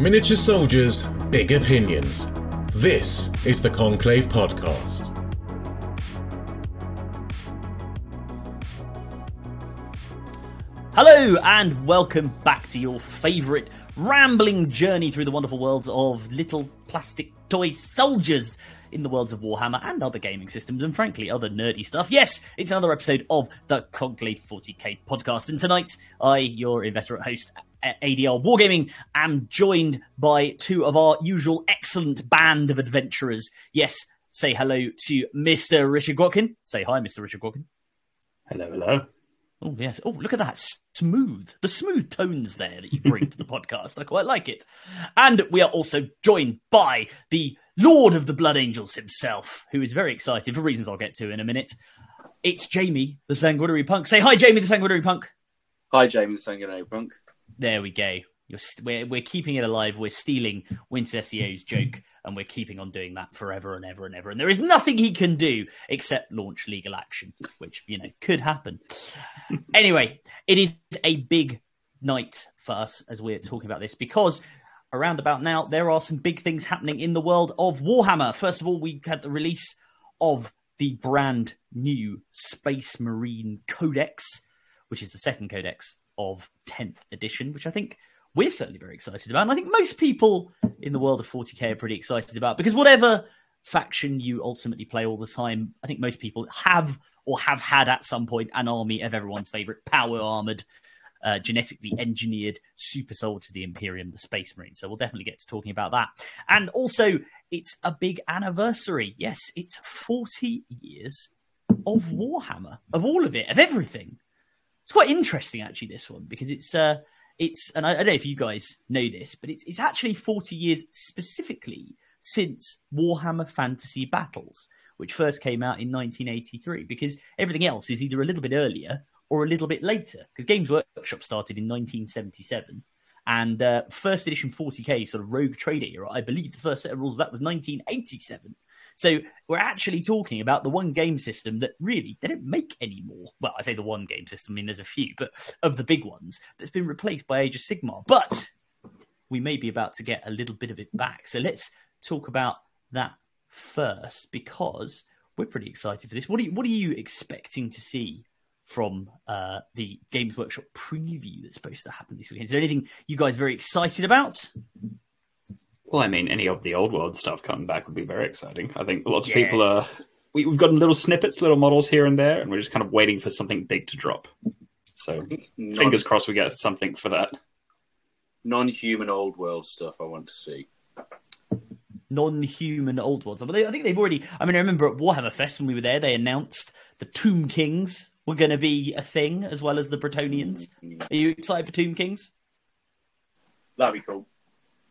Miniature soldiers, big opinions. This is the Conclave Podcast. Hello, and welcome back to your favourite rambling journey through the wonderful worlds of little plastic toy soldiers in the worlds of Warhammer and other gaming systems, and frankly, other nerdy stuff. Yes, it's another episode of the Conclave 40k podcast. And tonight, I, your inveterate host, ADR Wargaming, am joined by two of our usual excellent band of adventurers. Yes, say hello to Mr. Richard Watkin. Say hi, Mr. Richard Watkin. Hello, hello. Oh yes. Oh, look at that smooth, the smooth tones there that you bring to the podcast. I quite like it. And we are also joined by the Lord of the Blood Angels himself, who is very excited for reasons I'll get to in a minute. It's Jamie, the Sanguinary Punk. Say hi, Jamie, the Sanguinary Punk. Hi, Jamie, the Sanguinary Punk. There we go. St- we're, we're keeping it alive. We're stealing Winter SEO's joke, and we're keeping on doing that forever and ever and ever. And there is nothing he can do except launch legal action, which, you know, could happen. anyway, it is a big night for us as we're talking about this because around about now, there are some big things happening in the world of Warhammer. First of all, we had the release of the brand new Space Marine Codex, which is the second codex of 10th edition, which I think we're certainly very excited about. And I think most people in the world of 40k are pretty excited about because whatever faction you ultimately play all the time, I think most people have or have had at some point an army of everyone's favorite power armored, uh, genetically engineered super soldier, to the Imperium, the Space Marine. So we'll definitely get to talking about that. And also, it's a big anniversary. Yes, it's 40 years of Warhammer, of all of it, of everything. It's quite interesting, actually, this one, because it's. Uh, it's and I, I, don't know if you guys know this, but it's it's actually 40 years specifically since Warhammer Fantasy Battles, which first came out in 1983, because everything else is either a little bit earlier or a little bit later. Because Games Workshop started in 1977, and uh, first edition 40k sort of Rogue Trader era, I believe the first set of rules of that was 1987. So we're actually talking about the one game system that really they don't make anymore. Well, I say the one game system. I mean, there's a few, but of the big ones that's been replaced by Age of Sigmar. But we may be about to get a little bit of it back. So let's talk about that first because we're pretty excited for this. What are you, what are you expecting to see from uh, the Games Workshop preview that's supposed to happen this weekend? Is there anything you guys very excited about? Well, I mean, any of the old world stuff coming back would be very exciting. I think lots yeah. of people are. We, have got little snippets, little models here and there, and we're just kind of waiting for something big to drop. So, non- fingers crossed we get something for that. Non-human old world stuff. I want to see. Non-human old worlds. But I think they've already. I mean, I remember at Warhammer Fest when we were there, they announced the Tomb Kings were going to be a thing as well as the Bretonnians. Mm-hmm. Are you excited for Tomb Kings? That'd be cool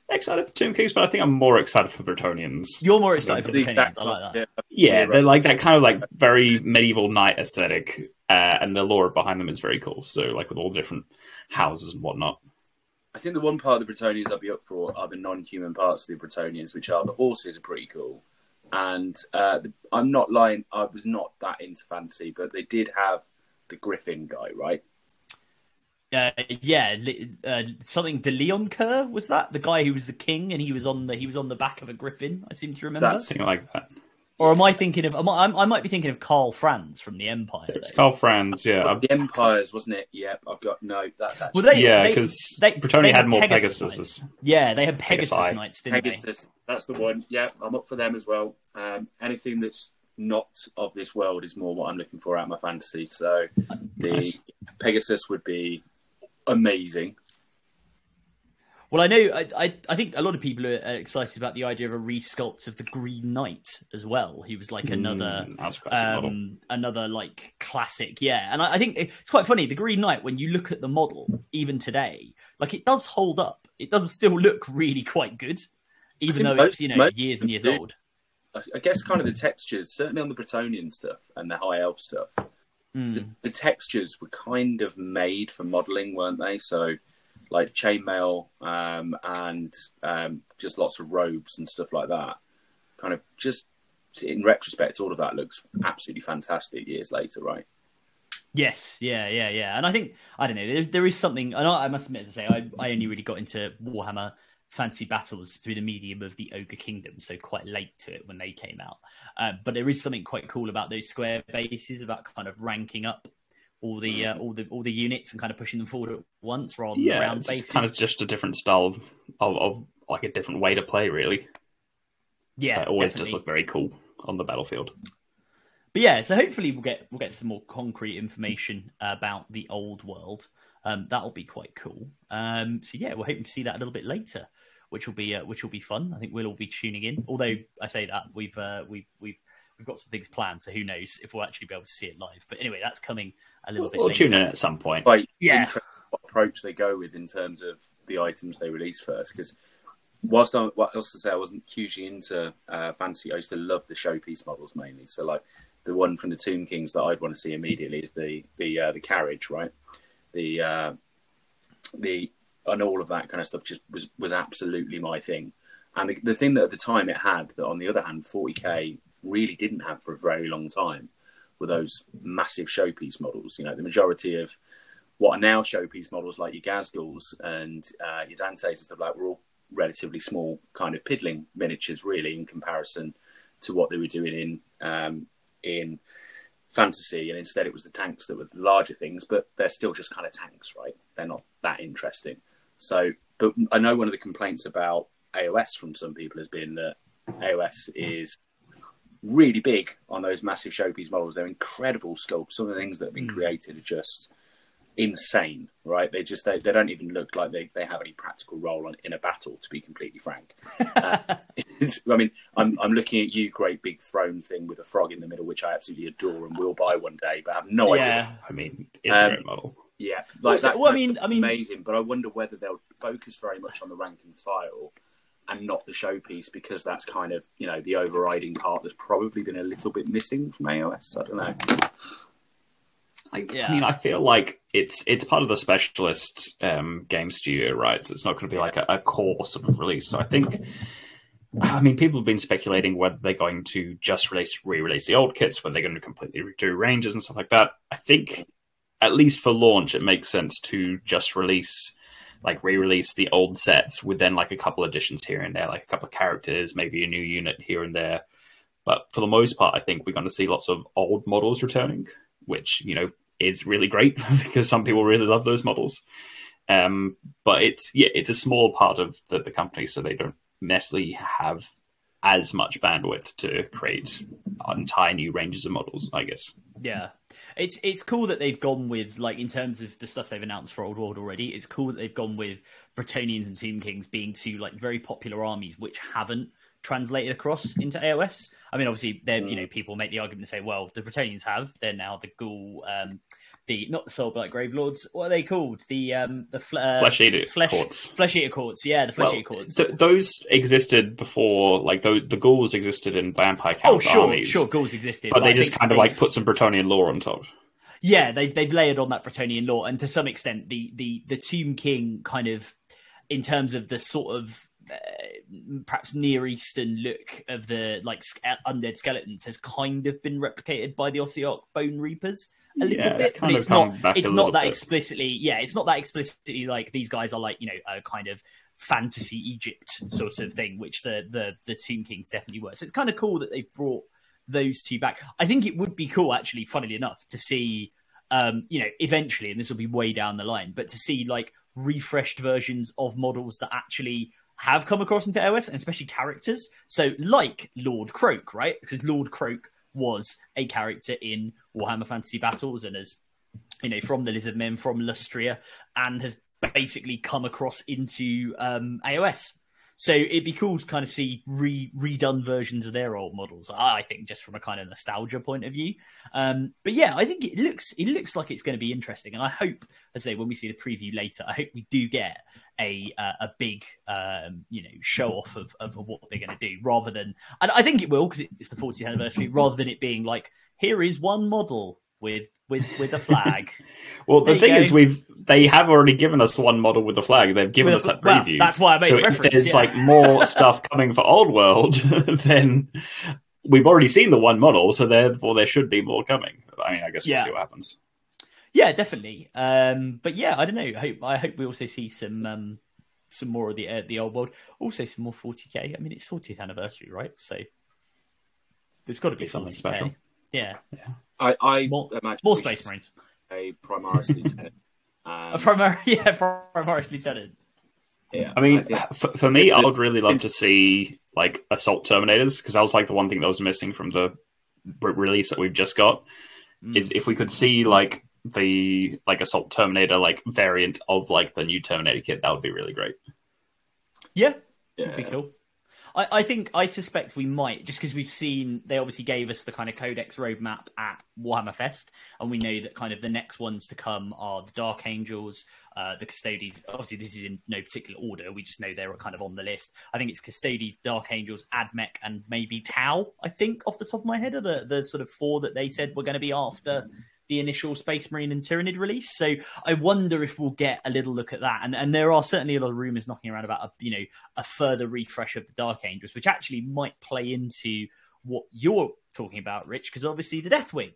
excited for Tomb Kings, but I think I'm more excited for Bretonnians. You're more excited for Bretonnians. I like that. Yeah, they're like that kind of like very medieval knight aesthetic, uh, and the lore behind them is very cool. So, like with all the different houses and whatnot. I think the one part of the Bretonnians I'd be up for are the non-human parts of the Bretonnians, which are the horses are pretty cool. And uh, the, I'm not lying; I was not that into fantasy, but they did have the Griffin guy, right? Uh, yeah, uh, something De Leoncoeur was that the guy who was the king, and he was on the he was on the back of a griffin. I seem to remember That's something like that. Or am I thinking of? I, I might be thinking of Karl Franz from the Empire. It's Karl Franz, yeah. the Empires, wasn't it? Yep, I've got no. That's actually well, they, yeah, because Bretonnia had more Pegasus. Yeah, they had Pegasus Pegasi. Knights, didn't Pegasus, they? That's the one. Yeah, I'm up for them as well. Um, anything that's not of this world is more what I'm looking for out of my fantasy. So the nice. Pegasus would be amazing. Well, I know. I, I, I think a lot of people are excited about the idea of a resculpt of the Green Knight as well. He was like another, mm, um, another like classic, yeah. And I, I, think it's quite funny. The Green Knight, when you look at the model, even today, like it does hold up. It does still look really quite good, even though most, it's you know years and years do. old. I guess kind of the textures, certainly on the Bretonnian stuff and the High Elf stuff, Mm. The, the, textures were kind of made for modeling, weren't they? So, like chainmail um, and um, just lots of robes and stuff like that. Kind of just in retrospect, all of that looks absolutely fantastic years later, right? Yes, yeah, yeah, yeah. And I think I don't know. There, there is something. And I, I must admit to say, I, I only really got into Warhammer Fantasy Battles through the medium of the Ogre Kingdom, so quite late to it when they came out. Uh, but there is something quite cool about those square bases, about kind of ranking up all the uh, all the all the units and kind of pushing them forward at once rather than yeah, round it's bases. kind of just a different style of, of, of like a different way to play, really. yeah, That always definitely. just look very cool on the battlefield. But yeah, so hopefully we'll get we'll get some more concrete information about the old world. Um, that'll be quite cool. Um, so yeah, we're hoping to see that a little bit later, which will be uh, which will be fun. I think we'll all be tuning in. Although I say that we've uh, we've we've we've got some things planned, so who knows if we'll actually be able to see it live. But anyway, that's coming a little We'll, bit we'll later. tune in at some point. Quite Yeah. what approach they go with in terms of the items they release first. Because whilst I, what else to say, I wasn't hugely into uh, fantasy. I used to love the showpiece models mainly. So like the one from the Tomb Kings that I'd want to see immediately is the the uh, the carriage, right? The uh, the and all of that kind of stuff just was was absolutely my thing. And the, the thing that at the time it had that on the other hand, 40k really didn't have for a very long time were those massive showpiece models. You know, the majority of what are now showpiece models like your Ghazghkulls and uh, your Dantes and stuff like were all relatively small, kind of piddling miniatures, really, in comparison to what they were doing in um, in fantasy. And instead, it was the tanks that were the larger things, but they're still just kind of tanks, right? They're not that interesting. So, but I know one of the complaints about AOS from some people has been that AOS is really big on those massive showpiece models. They're incredible sculpts. Some of the things that have been created are just insane, right? They just they, they don't even look like they, they have any practical role on, in a battle. To be completely frank, uh, I mean, I'm I'm looking at you, great big throne thing with a frog in the middle, which I absolutely adore and will buy one day, but I have no idea. yeah, I mean, it's Um, a great model. Yeah, like Also- that. well, I mean- I mean- amazing. But I wonder whether they'll focus very much on the rank and file and not the showpiece because that's kind of you know the overriding part that's probably been a little bit missing from AOS. I don't know. I, Yeah. I mean, I feel like it's it's part of the specialist um, game studio, right? So it's not going to be like a, a core sort of release. So I think, I mean, people have been speculating whether they're going to just release re-release the old kits, whether they're going to completely redo ranges and stuff like that. I think, at least for launch, it makes sense to just release like re-release the old sets with then like a couple additions here and there, like a couple of characters, maybe a new unit here and there. But for the most part, I think we're going to see lots of old models returning, which you know is really great because some people really love those models. Um, but it's yeah, it's a small part of the, the company, so they don't necessarily have as much bandwidth to create entire new ranges of models. I guess. Yeah. It's it's cool that they've gone with like in terms of the stuff they've announced for Old World already. It's cool that they've gone with Bretonnians and Tomb Kings being two like very popular armies which haven't translated across into AOS. I mean, obviously, then you know people make the argument to say, well, the Bretonnians have. They're now the Ghoul, um, the not the Soulblight Grave Lords. What are they called? The um the uh, Flesh Eater flesh Courts. Flesh Eater Courts. Yeah, the Flesh Well, Eater Courts. th- those existed before, like the, the ghouls existed in Vampire Count oh, sure, armies, sure, ghouls existed, but they I just kind of like put some Bretonnian lore on top. Yeah, they've they've layered on that Bretonnian law, and to some extent, the the the Tomb King kind of, in terms of the sort of uh, perhaps Near Eastern look of the like undead skeletons, has kind of been replicated by the Ossiarch Bone Reapers a little Yeah, bit, but it's not it's not that bit. explicitly. Yeah, it's not that explicitly like these guys are like you know a kind of fantasy Egypt sort of thing, which the the the Tomb Kings definitely were. So it's kind of cool that they've brought those two back. I think it would be cool, actually, funnily enough, to see, um, you know, eventually, and this will be way down the line, but to see like refreshed versions of models that actually have come across into OS and especially characters. So, like Lord Kroak, right? Because Lord Kroak was a character in Warhammer Fantasy Battles and has, you know, from the Lizard Men, from Lustria, and has basically come across into um, AOS. So it'd be cool to kind of see re- redone versions of their old models. I think just from a kind of nostalgia point of view. Um, but yeah, I think it looks it looks like it's going to be interesting, and I hope, as I say, when we see the preview later, I hope we do get a uh, a big um, you know show off of, of what they're going to do, rather than and I think it will because it's the 40th anniversary, rather than it being like here is one model with with with a flag. Well, the thing go. is, we've they have already given us one model with a flag. They've given With us a that well, preview. that's why I made so the if reference, there's yeah. like more stuff coming for Old World, then we've already seen the one model, so therefore there should be more coming. I mean, I guess we'll Yeah. see what happens. Yeah, definitely. Um, but yeah, I don't know. I hope I hope we also see some um, some more of the uh, the old world. Also, some more 40k. I mean, it's 40th anniversary, right? So there's got to be something 40K. special. Yeah, Yeah. I, I more, imagine more Space Marines. A Primaris Lieutenant. A And, primary, yeah, Primaris Lieutenant. yeah, I mean, think- for, for me, I would really love to see like assault terminators because that was like the one thing that was missing from the re- release that we've just got. Mm. Is if we could see like the like assault terminator like variant of like the new Terminator kit, that would be really great. Yeah, yeah, That'd be cool. I, I think I suspect we might just because we've seen they obviously gave us the kind of codex roadmap at Warhammer Fest, and we know that kind of the next ones to come are the Dark Angels, uh, the Custodes. Obviously, this is in no particular order. We just know they're kind of on the list. I think it's Custodes, Dark Angels, Admech, and maybe Tau. I think off the top of my head are the the sort of four that they said were going to be after the initial Space Marine and Tyranid release. So I wonder if we'll get a little look at that. And and there are certainly a lot of rumors knocking around about a you know a further refresh of the Dark Angels, which actually might play into what you're talking about, Rich, because obviously the Deathwing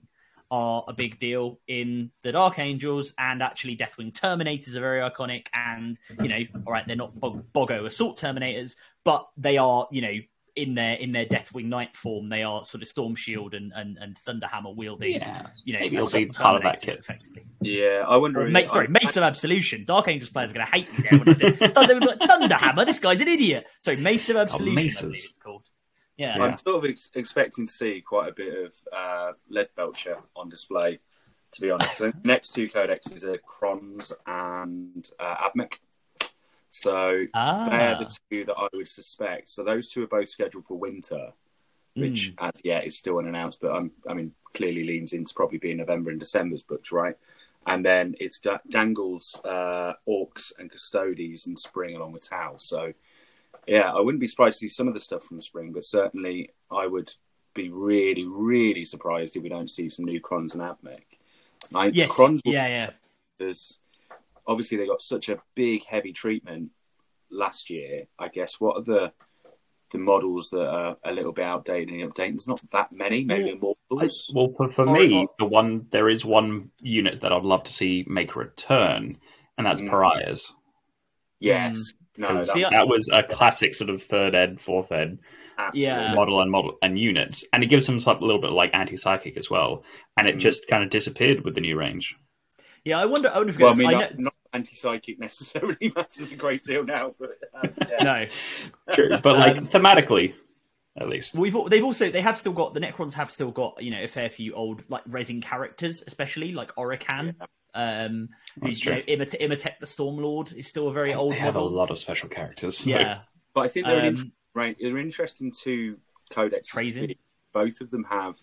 are a big deal in the Dark Angels, and actually Deathwing Terminators are very iconic. And you know, all right, they're not Bog- Bogo Assault Terminators, but they are you know in their in their Deathwing Knight form, they are sort of Storm Shield and and, and Thunderhammer wielding. Yeah, You know, Maybe it'll assault be part of that kit. effectively. yeah. I wonder. Or if- Ma- sorry, I- Mace of Absolution. Dark Angels players are going to hate me there when I say Thunder, Thunderhammer. This guy's an idiot. Sorry, Mace of Absolution. I Maces. believe it's called. Yeah. Yeah. I'm sort of ex- expecting to see quite a bit of uh, lead belcher on display. To be honest, the next two codexes are Crons and uh, Admech. So Ah. they're the two that I would suspect. So those two are both scheduled for winter, which Mm. as yet is still unannounced. But I'm, I mean, clearly leans into probably being November and December's books, right? And then it's da- Dangles, uh, Orcs, and Custodes in spring along with Tau. So yeah, I wouldn't be surprised to see some of the stuff from spring, but certainly I would be really, really surprised if we don't see some new Crons and Admech. I, Yes. Crons Yeah, yeah. there's obviously they got such a big heavy treatment last year. I guess what are the the models that are a little bit outdated and updated? There's not that many, maybe more models. Well, for, for me, or- the one there is one unit that I'd love to see make a return, and that's Mm. pariahs. Yes, no, 'Cause that, See, that was a classic sort of third ed, fourth ed absolutely. Yeah. model and model and unit, and it gives them some, a little bit like anti psychic as well. And it Mm. just kind of disappeared with the new range. Yeah, I wonder. I wonder if Well, I guys- mean, I not, know- not anti-psychic necessarily matters a great deal now, but um, yeah. no. True, but like Um, thematically, at least. We've they've also they have still got the Necrons have still got you know a fair few old like resin characters, especially like Orikan. Um, That's who's, you know, true. Imotekh, the Stormlord is still a very old they have a lot of special characters. Yeah, But I think they're an Um, inter- right. They're interesting to codex. Trazyn. Both of them have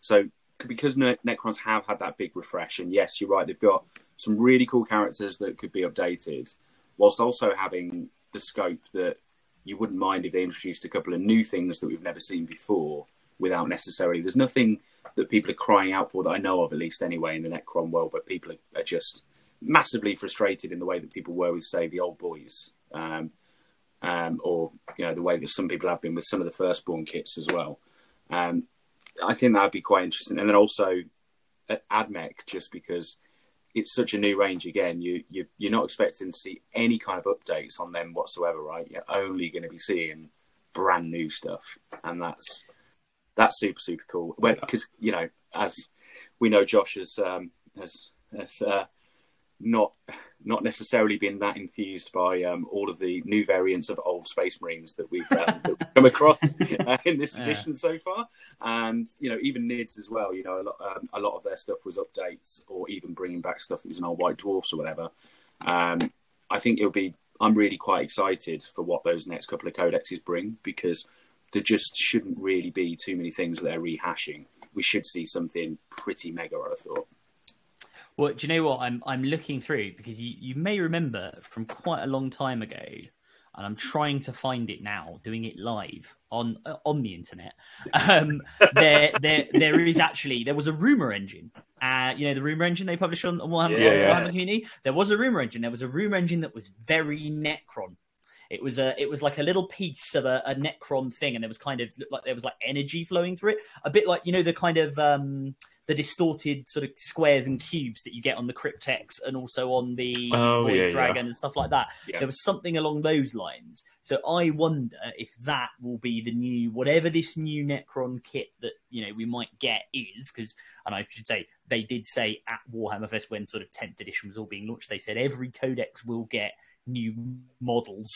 so because Ne- Necrons have had that big refresh, and yes, you're right. They've got some really cool characters that could be updated, whilst also having the scope that you wouldn't mind if they introduced a couple of new things that we've never seen before without necessarily. There's nothing that people are crying out for that I know of, at least anyway, in the Necron world, but people are, are just massively frustrated in the way that people were with, say, the old boys. Um, um, or you know the way that some people have been with some of the firstborn kits as well. Um, I think that would be quite interesting, and then also at AdMech, just because it's such a new range again, you, you you're not expecting to see any kind of updates on them whatsoever, right? You're only going to be seeing brand new stuff, and that's that's super super cool. Because you know, as we know, Josh has um, has has uh, not not necessarily been that enthused by um, all of the new variants of old Space Marines that we've, um, that we've come across uh, in this Yeah. edition so far, and you know even Nids as well. You know a lot, um, a lot of their stuff was updates or even bringing back stuff that was an old White Dwarfs or whatever. Um, I think it'll be. I'm really quite excited for what those next couple of codexes bring because there just shouldn't really be too many things that they're rehashing. We should see something pretty mega. I thought. Well, do you know what I'm I'm looking through because you, you may remember from quite a long time ago, and I'm trying to find it now, doing it live on uh, on the internet. Um, there there there is actually there was a rumor engine. Uh, you know the rumor engine they published on, on Warhammer, Yeah, yeah. Warhammer. There was a rumor engine. There was a rumor engine that was very Necron. It was a it was like a little piece of a, a Necron thing, and there was kind of like there was like energy flowing through it, a bit like you know the kind of um the distorted sort of squares and cubes that you get on the Crypteks and also on the Oh, Void yeah, Dragon yeah. and stuff like that. Yeah. There was something along those lines. So I wonder if that will be the new whatever this new Necron kit that you know we might get is because and I should say they did say at Warhammer Fest when sort of 10th edition was all being launched, they said every codex will get new models.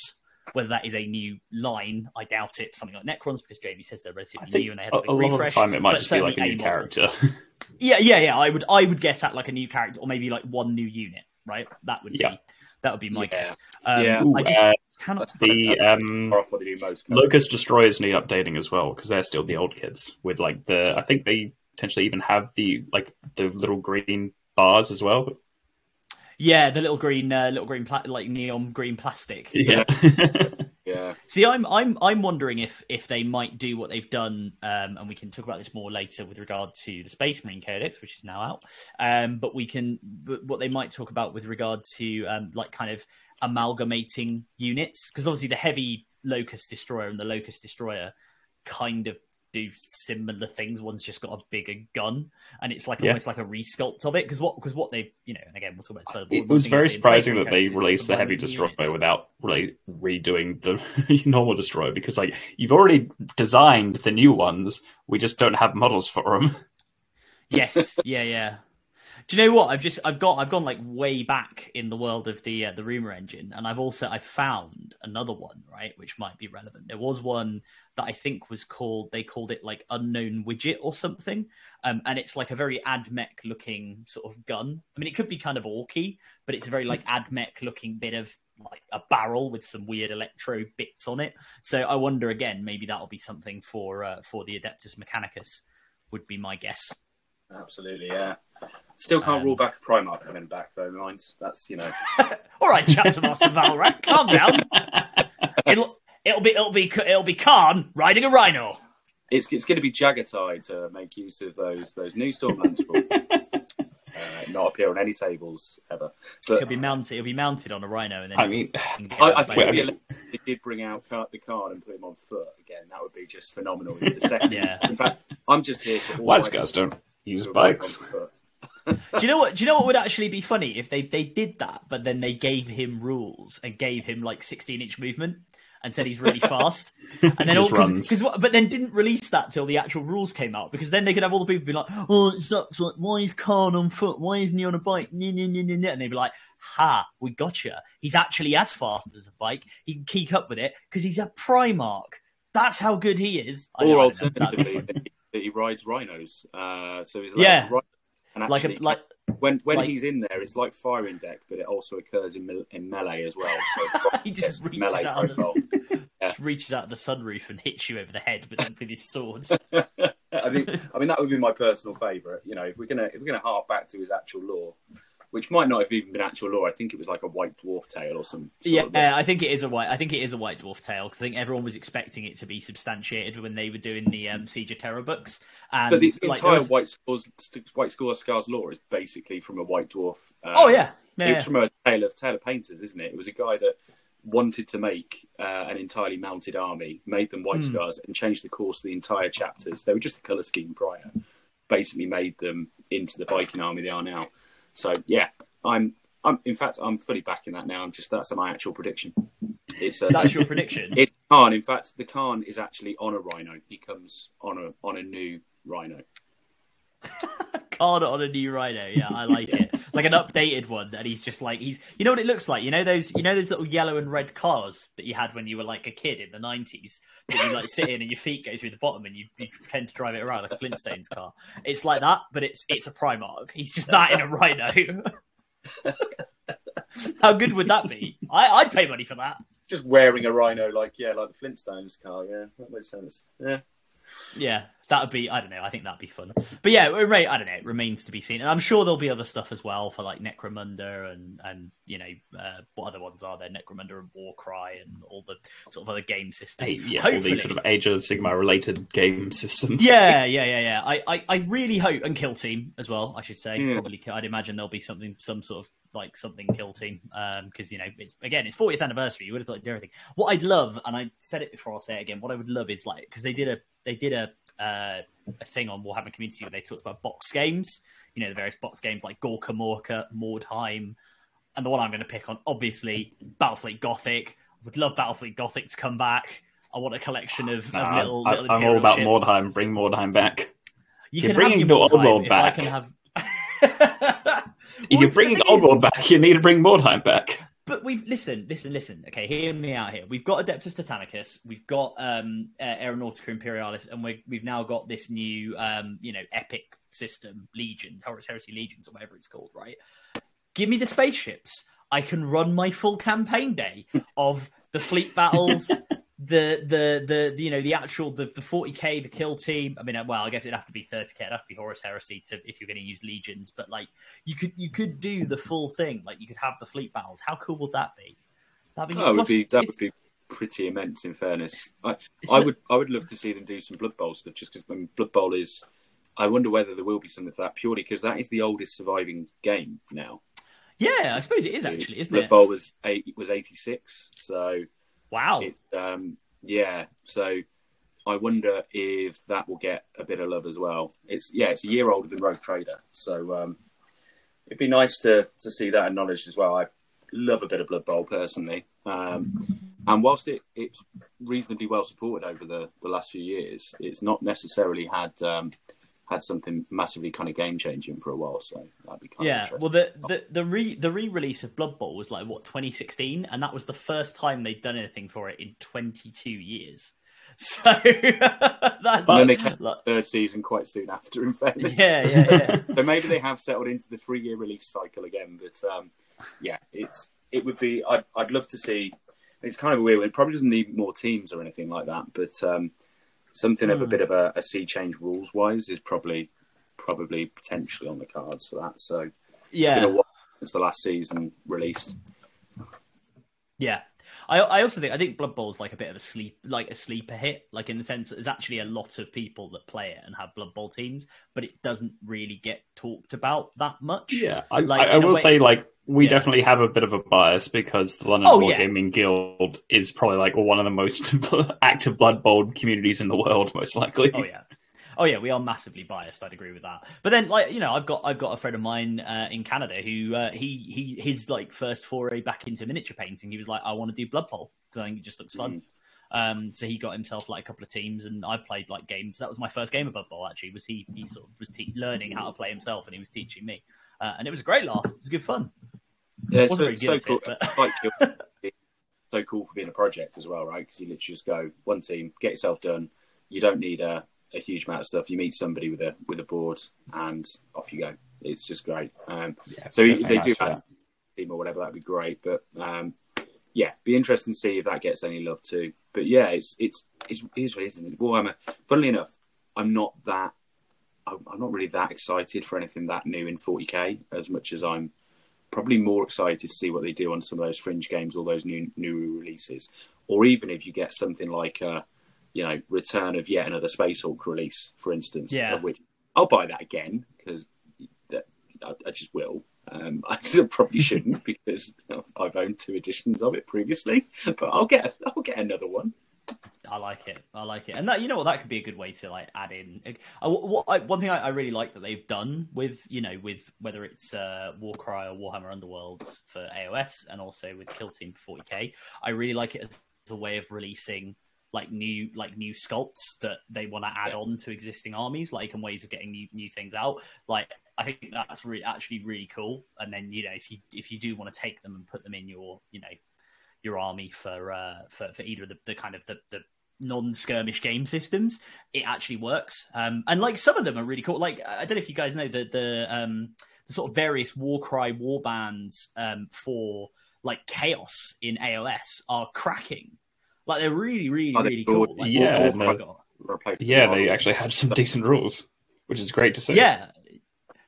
Whether that is a new line, I doubt it. Something like Necrons, because Jamie says they're I relatively think new and they had a, a big a lot of the time it might just be like a new model. character. Yeah, yeah, yeah. I would, I would guess at like a new character, or maybe like one new unit. Right? That would Yeah. be, that would be my Yeah. guess. Um, Yeah. Ooh, I just uh, cannot. That's the um, Or what they do most. Lokhust Destroyers need updating as well because they're still the old kids with like the. I think they potentially even have the like the little green bars as well. Yeah, the little green, uh, little green, pla- like neon green plastic. Yeah. Yeah. See, I'm I'm I'm wondering if if they might do what they've done, um, and we can talk about this more later with regard to the Space Marine Codex, which is now out. Um, but we can but what they might talk about with regard to um, like kind of amalgamating units, because obviously the heavy Lokhust Destroyer and the Lokhust Destroyer kind of do similar things. One's just got a bigger gun, and it's like Yeah. almost like a resculpt of it. Because what because what they you know, and again we'll talk about further. It was very is the Space surprising that they released the heavy destroyer units. without really redoing the normal destroyer because like you've already designed the new ones, we just don't have models for them. Yes, yeah, yeah. Do you know what? I've just I've got I've gone like way back in the world of the uh, the rumor engine, and I've also I found another one right, which might be relevant. There was one that I think was called they called it like unknown widget or something, um, and it's like a very admech looking sort of gun. I mean, it could be kind of orky, but it's a very like admech looking bit of like a barrel with some weird electro bits on it. So I wonder again, maybe that'll be something for uh, for the Adeptus Mechanicus. Would be my guess. Absolutely. Yeah. Still can't Um, rule back a Primarch coming back though. Minds. That's you know. All right, chapter master Valrak, calm down. It'll it'll be it'll be it'll be Khan riding a rhino. It's it's going to be Jaghatai to make use of those those new Stormlands will uh, not appear on any tables ever. But He'll be mounted. He'll be mounted on a rhino, and then I mean, I, I think if I the mean- Elect- they did bring out Car- the card and put him on foot again, that would be just phenomenal. The second, Yeah. In fact, I'm just here for all wise my guys don't use bikes. Do you know what? Do you know what would actually be funny if they they did that, but then they gave him rules and gave him like 16 inch movement and said he's really fast, and then all because but then didn't release that till the actual rules came out because then they could have all the people be like, oh, it sucks. Like, why is Khan on foot? Why isn't he on a bike? Nyeh, nyeh, nyeh, nyeh, nyeh. And they'd be like, ha, we gotcha. He's actually as fast as a bike. He can keep up with it because he's a Primarch. That's how good he is. I Or know, alternatively, fun. That he, rides rhinos. Uh, so he's Yeah. And like a like when when like- he's in there, it's like firing deck, but it also occurs in me- in melee as well. So he just reaches out, of the. Yeah. reaches out of the sunroof and hits you over the head with, with his sword. I mean, I mean that would be my personal favourite. You know, if we're gonna if we're gonna hark back to his actual lore, which might not have even been actual lore. I think it was like a white dwarf tale or some. Sort yeah, of I think it is a white. I think it is a white dwarf tale because I think everyone was expecting it to be substantiated when they were doing the um, Siege of Terra books. And but the like, entire was- white scores white score scars lore is basically from a white dwarf. Um, oh yeah, yeah, it yeah. was from a tale of tale of painters, isn't it? It was a guy that wanted to make uh, an entirely mounted army, made them white Hmm. scars, and changed the course of the entire chapters. They were just a color scheme prior. Basically, made them into the Viking army they are now. So yeah, I'm. I'm. In fact, I'm fully backing that now. I'm just that's my actual prediction. It's uh, That's your prediction. it's Khan. In fact, the Khan is actually on a rhino. He comes on a on a new rhino. Card on a new rhino. Yeah, I like it. Like an updated one, and he's just like he's. You know what it looks like? You know those. You know those little yellow and red cars that you had when you were like a kid in the nineties. That you like sit in and your feet go through the bottom, and you, you pretend to drive it around like a Flintstones car. It's like that, but it's it's a Primarch. He's just that in a rhino. How good would that be? I, I'd pay money for that. Just wearing a rhino, like yeah, like the Flintstones car. Yeah, that makes sense. Yeah. Yeah, that would be I don't know. I think that'd be fun. But yeah, right. I don't know. It remains to be seen, and I'm sure there'll be other stuff as well for like Necromunda and and you know uh, what other ones are there? Necromunda and Warcry and all the sort of other game systems. Hey, yeah, Hopefully. all these sort of Age of Sigmar related game systems. Yeah, yeah, yeah, yeah. I, I, I really hope and Kill Team as well. I should say. Yeah. Probably, I'd imagine there'll be something, some sort of like something kill team because um, you know it's again it's 40th anniversary you would have thought do everything what i'd love and i said it before i'll say it again what i would love is like because they did a they did a uh, a thing on warhammer community where they talked about box games you know the various box games like gorka morka mordheim and the one i'm going to pick on obviously battlefleet gothic I would love battlefleet gothic to come back i want a collection of, of little, I, little i'm all about ships. mordheim bring mordheim back you You're can bringing the old world back. I can have You're bringing Oddworld back. You need to bring Mordheim back. But we've listen, listen, listen. Okay, hear me out here. We've got Adeptus Titanicus, we've got um, uh, Aeronautica Imperialis, and we have now got this new, um, you know, epic system, Legions, Horus Heresy Legions, or whatever it's called. Right? Give me the spaceships. I can run my full campaign day of the fleet battles, the the the you know the actual the, the 40k the kill team i mean uh, well i guess it'd have to be 30k it'd have to be horus heresy to if you're going to use legions but like you could you could do the full thing like you could have the fleet battles. How cool would that be? That'd be, oh, would be that would be pretty immense in fairness. I i would i would love to see them do some blood bowl stuff just because blood bowl is i wonder whether there will be something for that purely because that is the oldest surviving game now. Yeah i suppose it is actually isn't blood it? Blood bowl was eight was 86 so Wow. Um, yeah. So I wonder if that will get a bit of love as well. It's yeah, it's a year older than Rogue Trader, so um, it'd be nice to to see that acknowledged as well. I love a bit of Blood Bowl personally, um, and whilst it, it's reasonably well supported over the the last few years, it's not necessarily had. Um, had something massively kind of game changing for a while. So that'd be kind yeah. well, the the the re the re release of Blood Bowl was like what 2016, and that was the first time they'd done anything for it in 22 years. So that's and then they came like, third season quite soon after. In fairness, yeah, yeah, yeah. so maybe they have settled into the three year release cycle again. But um, yeah, it's it would be. I'd I'd love to see. It's kind of a weird. It probably doesn't need more teams or anything like that, but. Um, something mm. of a hmm. bit of a, a sea change rules wise is probably probably potentially on the cards for that. So yeah, since the last season released. Yeah, I, I also think I think Blood Bowl is like a bit of a sleep like a sleeper hit, like in the sense that there's actually a lot of people that play it and have Blood Bowl teams, but it doesn't really get talked about that much. Yeah, I, like, I, I will way... say like we yeah. definitely have a bit of a bias because the London oh, Board yeah. Gaming Guild is probably like one of the most active Blood Bowl communities in the world, most likely. Oh yeah. Oh yeah, we are massively biased. I'd agree with that. But then, like you know, I've got I've got a friend of mine uh, in Canada who uh, he he his like first foray back into miniature painting. He was like, I want to do Blood Bowl because I think it just looks fun. Mm. Um, so he got himself like a couple of teams, and I played like games. That was my first game of Blood Bowl. Actually, was he he sort of was te- learning how to play himself, and he was teaching me, uh, and it was a great laugh. It was good fun. Yeah, so, so cool. It, but... so cool for being a project as well, right? Because you literally just go one team, get yourself done. You don't need a a huge amount of stuff. You meet somebody with a with a board, and off you go. It's just great. Um, yeah, so if they do have a team or whatever, that'd be great. But um, yeah, be interesting to see if that gets any love too. But yeah, it's it's it's, it's what it is, isn't it? Warhammer. Funnily enough, I'm not that. I'm not really that excited for anything that new in 40k as much as I'm probably more excited to see what they do on some of those fringe games, all those new new releases, or even if you get something like. a, you know, return of yet another Space Hulk release, for instance. Yeah. Of which I'll buy that again because I, I, just will. Um, I probably shouldn't because I've owned two editions of it previously, but I'll get I'll get another one. I like it. I like it, and that you know what that could be a good way to like add in. Uh, what, I, one thing I, I, really like that they've done with you know with whether it's uh, Warcry or Warhammer Underworlds for AOS, and also with Kill Team for 40k, I really like it as a way of releasing like new like new sculpts that they want to add yeah. on to existing armies, like and ways of getting new new things out. Like I think that's really actually really cool. And then you know if you if you do want to take them and put them in your you know your army for uh for, for either the, the kind of the, the non-skirmish game systems it actually works. Um and like some of them are really cool. Like i don't know if you guys know the the um the sort of various warcry war bands um for like chaos in aos are cracking. Like they're really, really, oh, really cool. Like, yeah, Yeah, they actually have some decent rules, which is great to see. Yeah,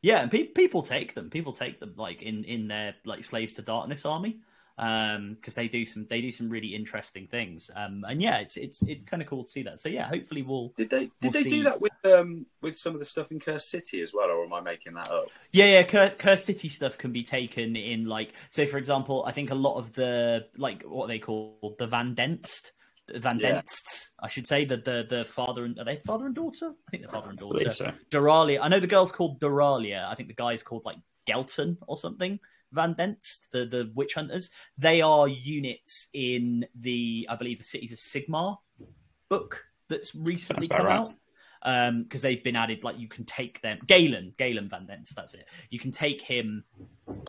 yeah, and pe- people take them. People take them like in in their like slaves to darkness army um because they do some they do some really interesting things um and yeah it's it's it's kind of cool to see that so yeah hopefully we'll did they did we'll they see... do that with um with some of the stuff in Curse City as well or am I making that up yeah yeah Cur- Curse City stuff can be taken in like so for example I think a lot of the like what they call the Van Denst Van yeah. I should say that the the father and are they father and daughter? I think they're father and daughter. So. Doralia. I know the girl's called Doralia. I think the guy's called like Gelton or something. Van Denst, the the witch hunters. They are units in the I believe the Cities of Sigmar book that's recently come right. out because um, they've been added. Like you can take them, Galen, Galen Van Denst, that's it. You can take him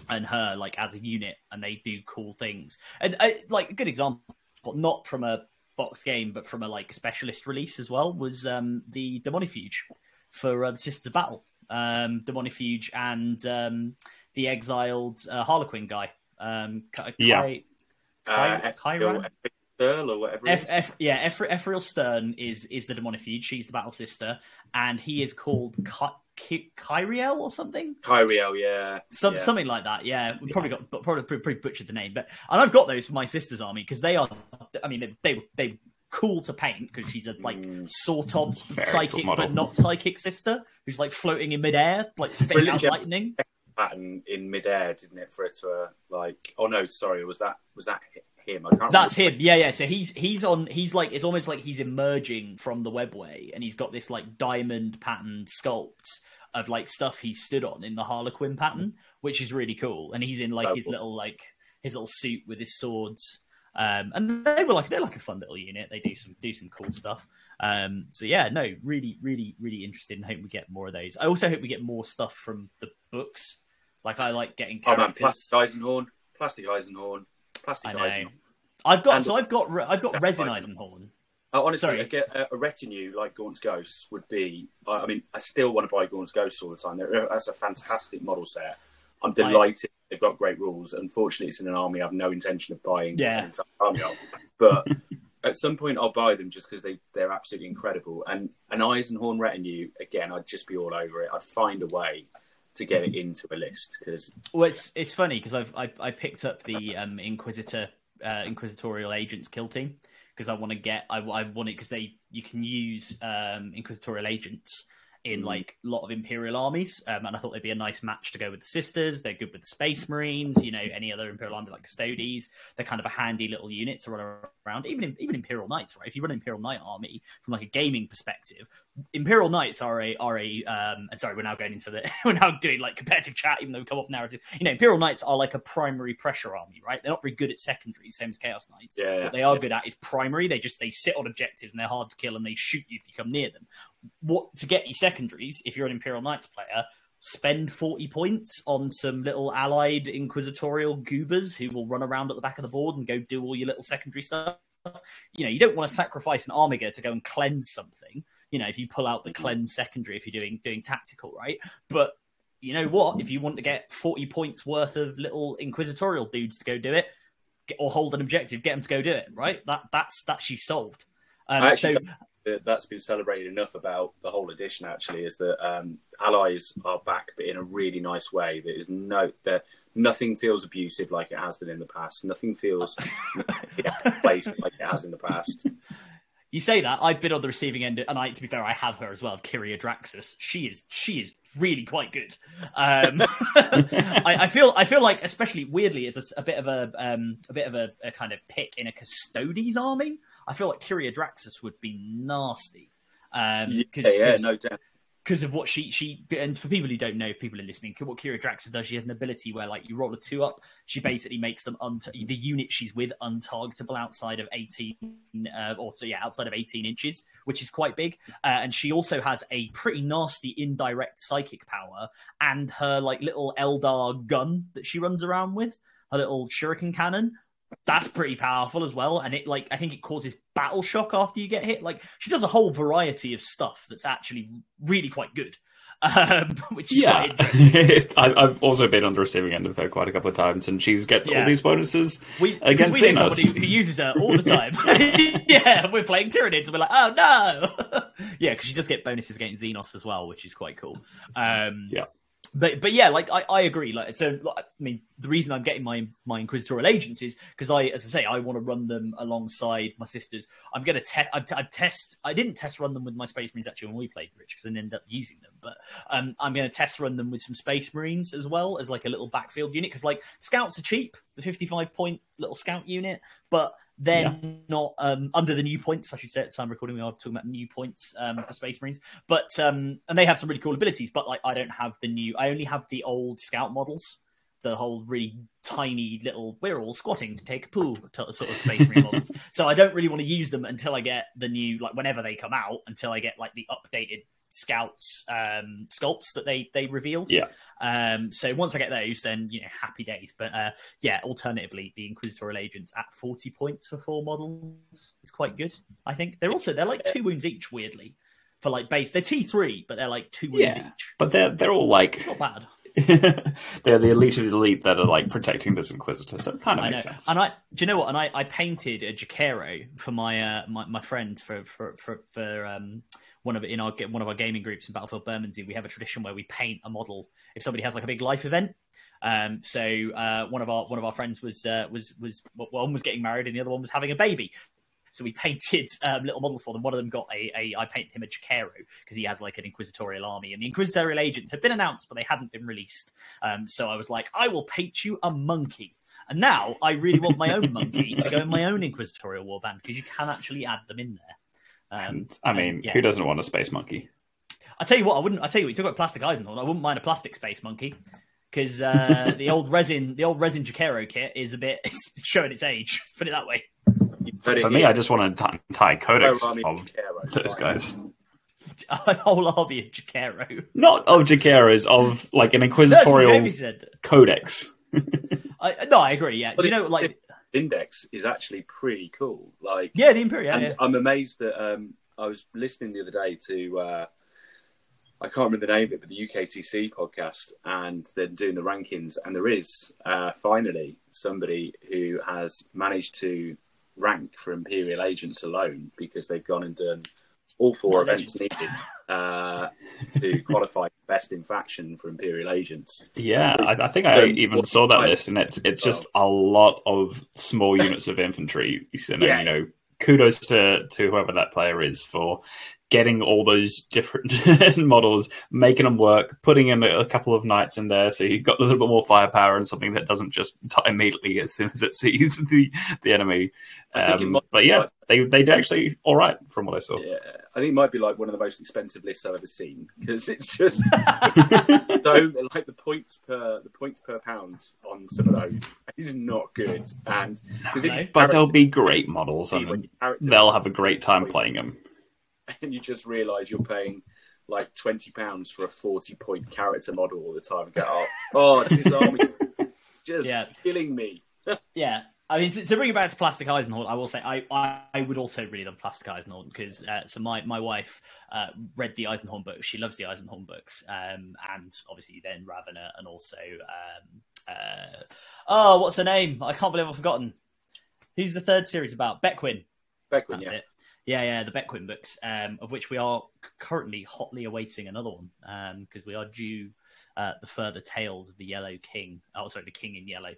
and her like as a unit, and they do cool things. And uh, like a good example, but not from a box game, but from a like specialist release as well, was um, the Daemonifuge for uh, the Sisters of Battle. Um, Daemonifuge and um, the exiled uh, Harlequin guy. Um, Kai, yeah. Kai, uh, Earl or whatever. F, F, yeah, Eph, Ephrael Stern is is the daemonifuge. She's the battle sister, and he is called Ky- Kyriel or something. Kyriel, yeah. Some, yeah. something like that. Yeah, we probably got probably pretty butchered the name, but and I've got those for my sister's army because they are. I mean, they they, they cool to paint because she's a like mm, sort of psychic cool but not psychic sister who's like floating in midair, like spitting out lightning pattern in midair, didn't it? For it to uh, like, oh no, sorry, was that was that him? I can't. That's him. Yeah, yeah. So he's he's on. He's like it's almost like he's emerging from the webway, and he's got this like diamond patterned sculpt of like stuff he stood on in the Harlequin pattern, which is really cool. And he's in like oh, his cool. little like his little suit with his swords. Um, and they were like they're like a fun little unit. They do some do some cool stuff. Um, so yeah, no, really, really, really interested. And hope we get more of those. I also hope we get more stuff from the books like I like getting characters. Oh man, plastic Eisenhorn, plastic Eisenhorn, plastic Eisenhorn. I've got and so I've got I've got resin Eisenhorn. Uh, honestly, a, a, retinue like Gaunt's Ghosts would be. I mean, I still want to buy Gaunt's Ghosts all the time. that's a fantastic model set. I'm delighted they've got great rules. Unfortunately, it's in an army I have no intention of buying yeah. army of. But at some point, I'll buy them just because they they're absolutely incredible. And an Eisenhorn retinue again, I'd just be all over it. I'd find a way to get it into a list because well it's it's funny because I've I, I, picked up the um, inquisitor uh, inquisitorial agents kill team because I want to get I, I want it because they you can use um, inquisitorial agents in mm. like a lot of imperial armies um, and i thought they'd be a nice match to go with the sisters. They're good with the space marines you know any other imperial army like custodes they're kind of a handy little unit to run around even in, even imperial knights right? If you run an imperial knight army from like a gaming perspective imperial knights are a are a um and sorry we're now going into the we're now doing like competitive chat even though we come off narrative you know imperial knights are like a primary pressure army right they're not very good at secondary same as chaos knights yeah, what they are yeah. good at is primary they just they sit on objectives and they're hard to kill and they shoot you if you come near them what to get your secondaries if you're an Imperial Knights player. Spend 40 points on some little allied inquisitorial goobers who will run around at the back of the board and go do all your little secondary stuff. You know, you don't want to sacrifice an Armiger to go and cleanse something. You know, if you pull out the cleanse secondary, if you're doing doing tactical, right? But you know what? If you want to get 40 points worth of little inquisitorial dudes to go do it, get, or hold an objective, get them to go do it, right? That that's that's you solved. Um, so that that's been celebrated enough about the whole edition actually is that um, allies are back, but in a really nice way. There is no that nothing feels abusive like it has been in the past. Nothing feels placed like it has in the past. You say that I've been on the receiving end, and I, to be fair, I have her as well. Kyria Draxus. She is she is really quite good. Um, I, I, feel I feel like, especially weirdly, it's a, a bit of a um, a bit of a, a, kind of pick in a Custodes army. I feel like Kyria Draxus would be nasty. Um, yeah, yeah, no doubt because of what she she and for people who don't know, if people are listening, what Kyria Draxus does, she has an ability where like you roll a two up, she basically makes them unt- the unit she's with untargetable outside of eighteen uh, or so yeah outside of eighteen inches, which is quite big. Uh, and she also has a pretty nasty indirect psychic power and her like little Eldar gun that she runs around with, her little shuriken cannon that's pretty powerful as well. And it like I think it causes battle shock after you get hit. Like she does a whole variety of stuff that's actually really quite good. um, which is yeah. quite. I, I've also been on the receiving end of her quite a couple of times, and she gets Yeah. all these bonuses We, against we Xenos. somebody who uses her all the time. yeah, we're playing Tyranids and we're like, oh no. yeah, because she does get bonuses against Xenos as well, which is quite cool. Um, Yeah. But but yeah, like I, I agree. Like so, I mean, the reason I'm getting my my inquisitorial agents is because I, as I say, I want to run them alongside my sisters. I'm gonna test. I've test. I didn't test run them with my Space Marines actually when we played Rich because I didn't up using them. But um, I'm gonna test run them with some Space Marines as well as like a little backfield unit because like scouts are cheap, the 55 point little scout unit, but they're Yeah. not um, under the new points. I should say at the time of recording, we are talking about new points um, for Space Marines, but um, and they have some really cool abilities. But like, I don't have the new. I only have the old scout models, the whole really tiny little. We're all squatting to take a poo to- sort of Space Marine models. So I don't really want to use them until I get the new, like whenever they come out, until I get like the updated scouts um sculpts that they they revealed Yeah. um so once i get those then you know happy days but uh yeah alternatively the inquisitorial agents at 40 points for four models is quite good i think they're also they're like two wounds each weirdly for like base they're t3 but they're like two wounds Yeah. each But they're they're all like not bad they're the elite of the elite that are like protecting this Inquisitor, so it kind of I makes know, sense. and I do you know what? And I, I painted a Jokaero for my uh my, my friend for for for, for um one of in our one of our gaming groups in Battlefield Bermondsey. We have a tradition where we paint a model if somebody has like a big life event. Um, so uh, one of our one of our friends was uh, was was one was getting married and the other one was having a baby. So we painted um, little models for them. One of them got a, a I painted him a Jokaero because he has like an inquisitorial army, and the inquisitorial agents had been announced, but they hadn't been released. Um, so I was like, I will paint you a monkey. And now I really want my own monkey to go in my own inquisitorial warband because you can actually add them in there. Um, And I mean, yeah. who doesn't want a space monkey? I tell you what, I wouldn't. I tell you what, you talk about plastic Eisenhorn. I wouldn't mind a plastic space monkey because uh, the old resin, the old resin Jokaero kit is a bit it's showing its age. Let's put it that way. But For me, I just want to tie codex of Jokaero, those fine. guys. A whole army of Jokaero. Not of Jokaeros, of like an inquisitorial codex. I, no, I agree. Yeah, But do you it- know, like, Index is actually pretty cool. Like, yeah, the Imperial. and Yeah, I'm amazed that um, I was listening the other day to uh, I can't remember the name of it, but the UKTC podcast, and they're doing the rankings, and there is uh, finally somebody who has managed to rank for Imperial agents alone because they've gone and done all four events needed uh, to qualify best in faction for Imperial agents. Yeah, I, I think I even saw that list, and it's it's just a lot of small units of infantry. And, Yeah. you know, kudos to to whoever that player is for getting all those different models, making them work, putting in a, a couple of knights in there, so you've got a little bit more firepower and something that doesn't just die immediately as soon as it sees the the enemy. I think it Um, might but yeah, they they did actually all right from what I saw. Yeah, I think it might be like one of the most expensive lists I've ever seen because it's just so like the points per the points per pound on some of those is not good, and because No. But they'll be great models, and they'll have a great time playing them. and you just realise you're paying like twenty pounds for a forty point character model all the time and go, oh, oh this army just Yeah. killing me. yeah. I mean, to, to bring it back to Plastic Eisenhorn, I will say I, I, I would also really love Plastic Eisenhorn because uh, so my my wife uh, read the Eisenhorn books. She loves the Eisenhorn books, um, and obviously then Ravenor, and also um, uh, oh, what's her name? I can't believe I've forgotten. Who's the third series about? Bequin. Bequin, That's yeah. it. Yeah, yeah, the Bequin books, um, of which we are currently hotly awaiting another one because we are due uh, the further tales of the Yellow King. Oh, sorry, the King in Yellow,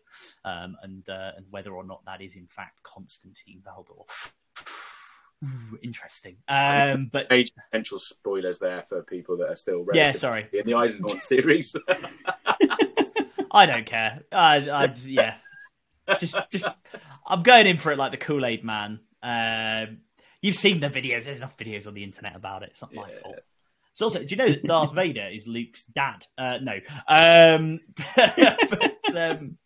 um, and uh, and whether or not that is in fact Constantine Valdor. Ooh, Interesting, um, but Major potential spoilers there for people that are still yeah, sorry, in the Eisenhorn series. I don't care. I, I yeah, just just I'm going in for it like the Kool Aid Man. Um, you've seen the videos. There's enough videos on the internet about it. It's not my fault. It's also, do you know that Darth Vader is Luke's dad? Uh, no, um, but um,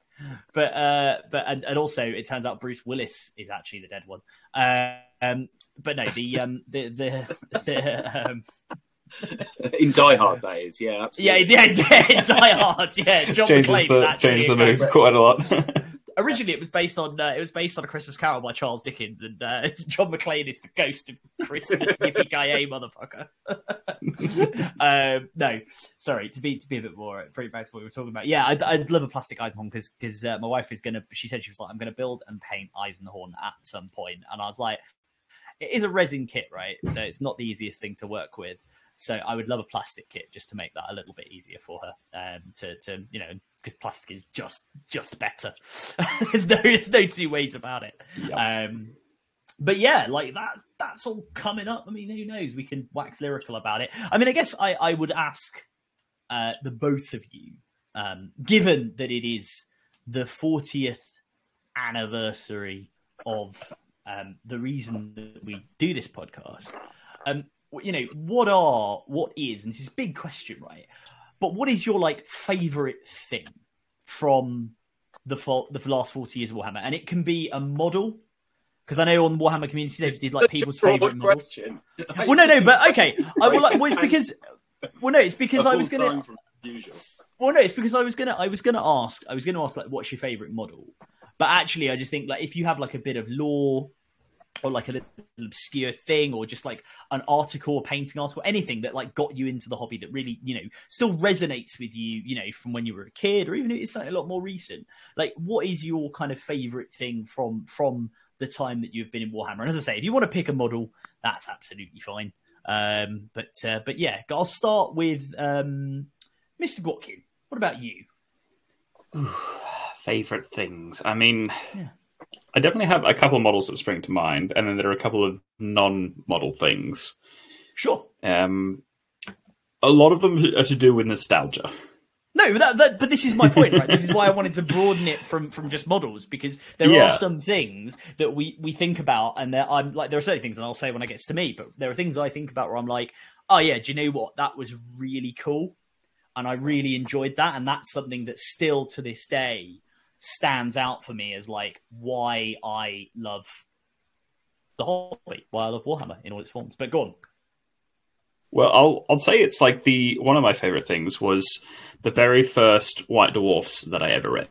but uh, but and, and also it turns out Bruce Willis is actually the dead one. Uh, um, but no, the um, the the, the um, in Die Hard, that is, yeah, yeah, absolutely. yeah, yeah, Die Hard, yeah, John changes McClane's the changes the in move quite a lot. Originally it was based on uh, it was based on a Christmas Carol by Charles Dickens, and uh, John McClane is the ghost of Christmas yippee motherfucker. um, no, sorry to be to be a bit more pretty back what we were talking about. Yeah, I'd, I'd love a plastic Eisenhorn because because uh, my wife is gonna. She said she was like, I'm gonna build and paint Eisenhorn at some point, and I was like, it is a resin kit, right? So it's not the easiest thing to work with. So I would love a plastic kit just to make that a little bit easier for her. Um, to to you know because plastic is just just better. there's no there's no two ways about it. Yep. Um, but yeah, like that that's all coming up. I mean, who knows? We can wax lyrical about it. I mean, I guess I I would ask uh, the both of you, um, given that it is the 40th anniversary of um, the reason that we do this podcast. Um, you know, what are what is, and this is a big question, right? But what is your like favorite thing from the the last forty years of Warhammer? And it can be a model because I know on the Warhammer Community Days did like people's favorite models. Well, no, no, but okay. I will like. Well, it's because. Well, no, it's because I was gonna. Well, no, it's because I was gonna. I was gonna ask. I was gonna ask like, what's your favorite model? But actually, I just think like if you have like a bit of lore or like a little obscure thing or just like an article or painting article anything that like got you into the hobby that really you know still resonates with you you know from when you were a kid or even if it's something a lot more recent. Like what is your kind of favorite thing from from the time that you've been in warhammer? And as i say if you want to pick a model that's absolutely fine. Um but uh, but yeah i'll start with um mr Gwotkin. what about you? Favorite things. I mean yeah I definitely have a couple of models that spring to mind, and then there are a couple of non-model things. Sure. Um, a lot of them are to do with nostalgia. No, but, that, that, but this is my point, right? this is why I wanted to broaden it from from just models because there yeah. are some things that we we think about, and there I'm like there are certain things, and I'll say when it gets to me, but there are things I think about where I'm like, oh yeah, do you know what? That was really cool, and I really enjoyed that, and that's something that still to this day stands out for me as like why I love the hobby, why I love Warhammer in all its forms. But go on. Well, I'll I'll say it's like the one of my favorite things was the very first White Dwarfs that I ever read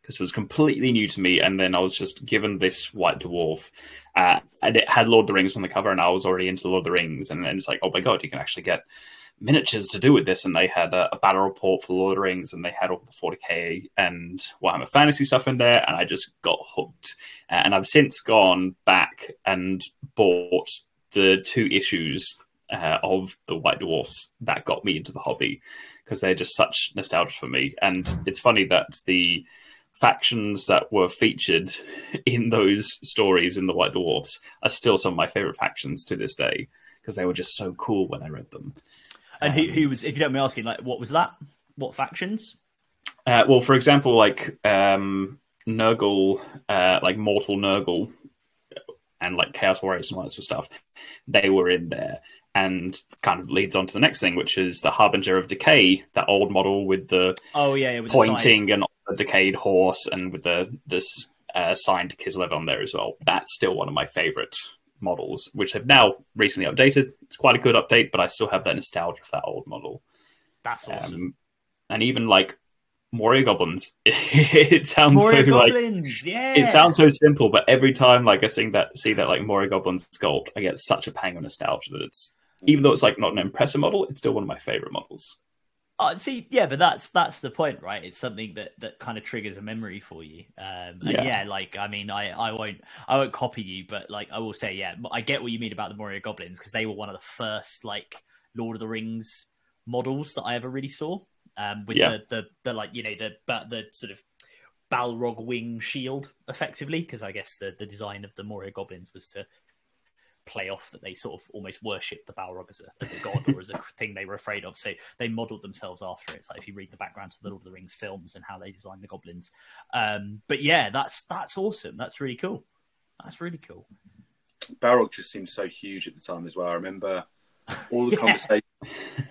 because it was completely new to me, and then I was just given this White Dwarf, uh, and it had Lord of the Rings on the cover, and I was already into Lord of the Rings, and then it's like, oh my god, you can actually get miniatures to do with this, and they had a, a, battle report for Lord of the Rings, and they had all the 40k and Warhammer Fantasy stuff in there, and I just got hooked. And I've since gone back and bought the two issues uh, of the White Dwarfs that got me into the hobby because they're just such nostalgia for me. And it's funny that the factions that were featured in those stories in the White Dwarfs are still some of my favorite factions to this day because they were just so cool when I read them. And who, who was, if you don't mind asking, like, what was that? What factions? Uh, well, for example, like um, Nurgle, uh, like Mortal Nurgle, and like Chaos Warriors and all that sort of stuff, they were in there. And kind of leads on to the next thing, which is the Harbinger of Decay, that old model with the oh yeah, pointing and the decayed horse, and with the this uh, signed Kislev on there as well. That's still one of my favorite models, which have now recently updated. It's quite a good update, but I still have that nostalgia for that old model. That's awesome. Um, and even like Moria Goblins, it sounds Moria so Goblins, like yeah. it sounds so simple, but every time like I sing that see that like Moria Goblins sculpt, I get such a pang of nostalgia that it's even though it's like not an impressive model, it's still one of my favorite models. Oh, see, yeah, but that's that's the point, right? It's something that that kind of triggers a memory for you. Um, yeah. yeah. like I mean, I I won't I won't copy you, but like I will say, yeah, I get what you mean about the Moria Goblins because they were one of the first like Lord of the Rings models that I ever really saw. Um, with yeah. the, the the like you know the but the sort of Balrog wing shield effectively because I guess the the design of the Moria Goblins was to play off that they sort of almost worship the Balrog as a, as a god or as a thing they were afraid of. So they modelled themselves after it. It's like if you read the background to the Lord of the Rings films and how they designed the goblins. Um, but yeah, that's that's awesome. That's really cool. That's really cool. Balrog just seems so huge at the time as well. I remember all the yeah. conversations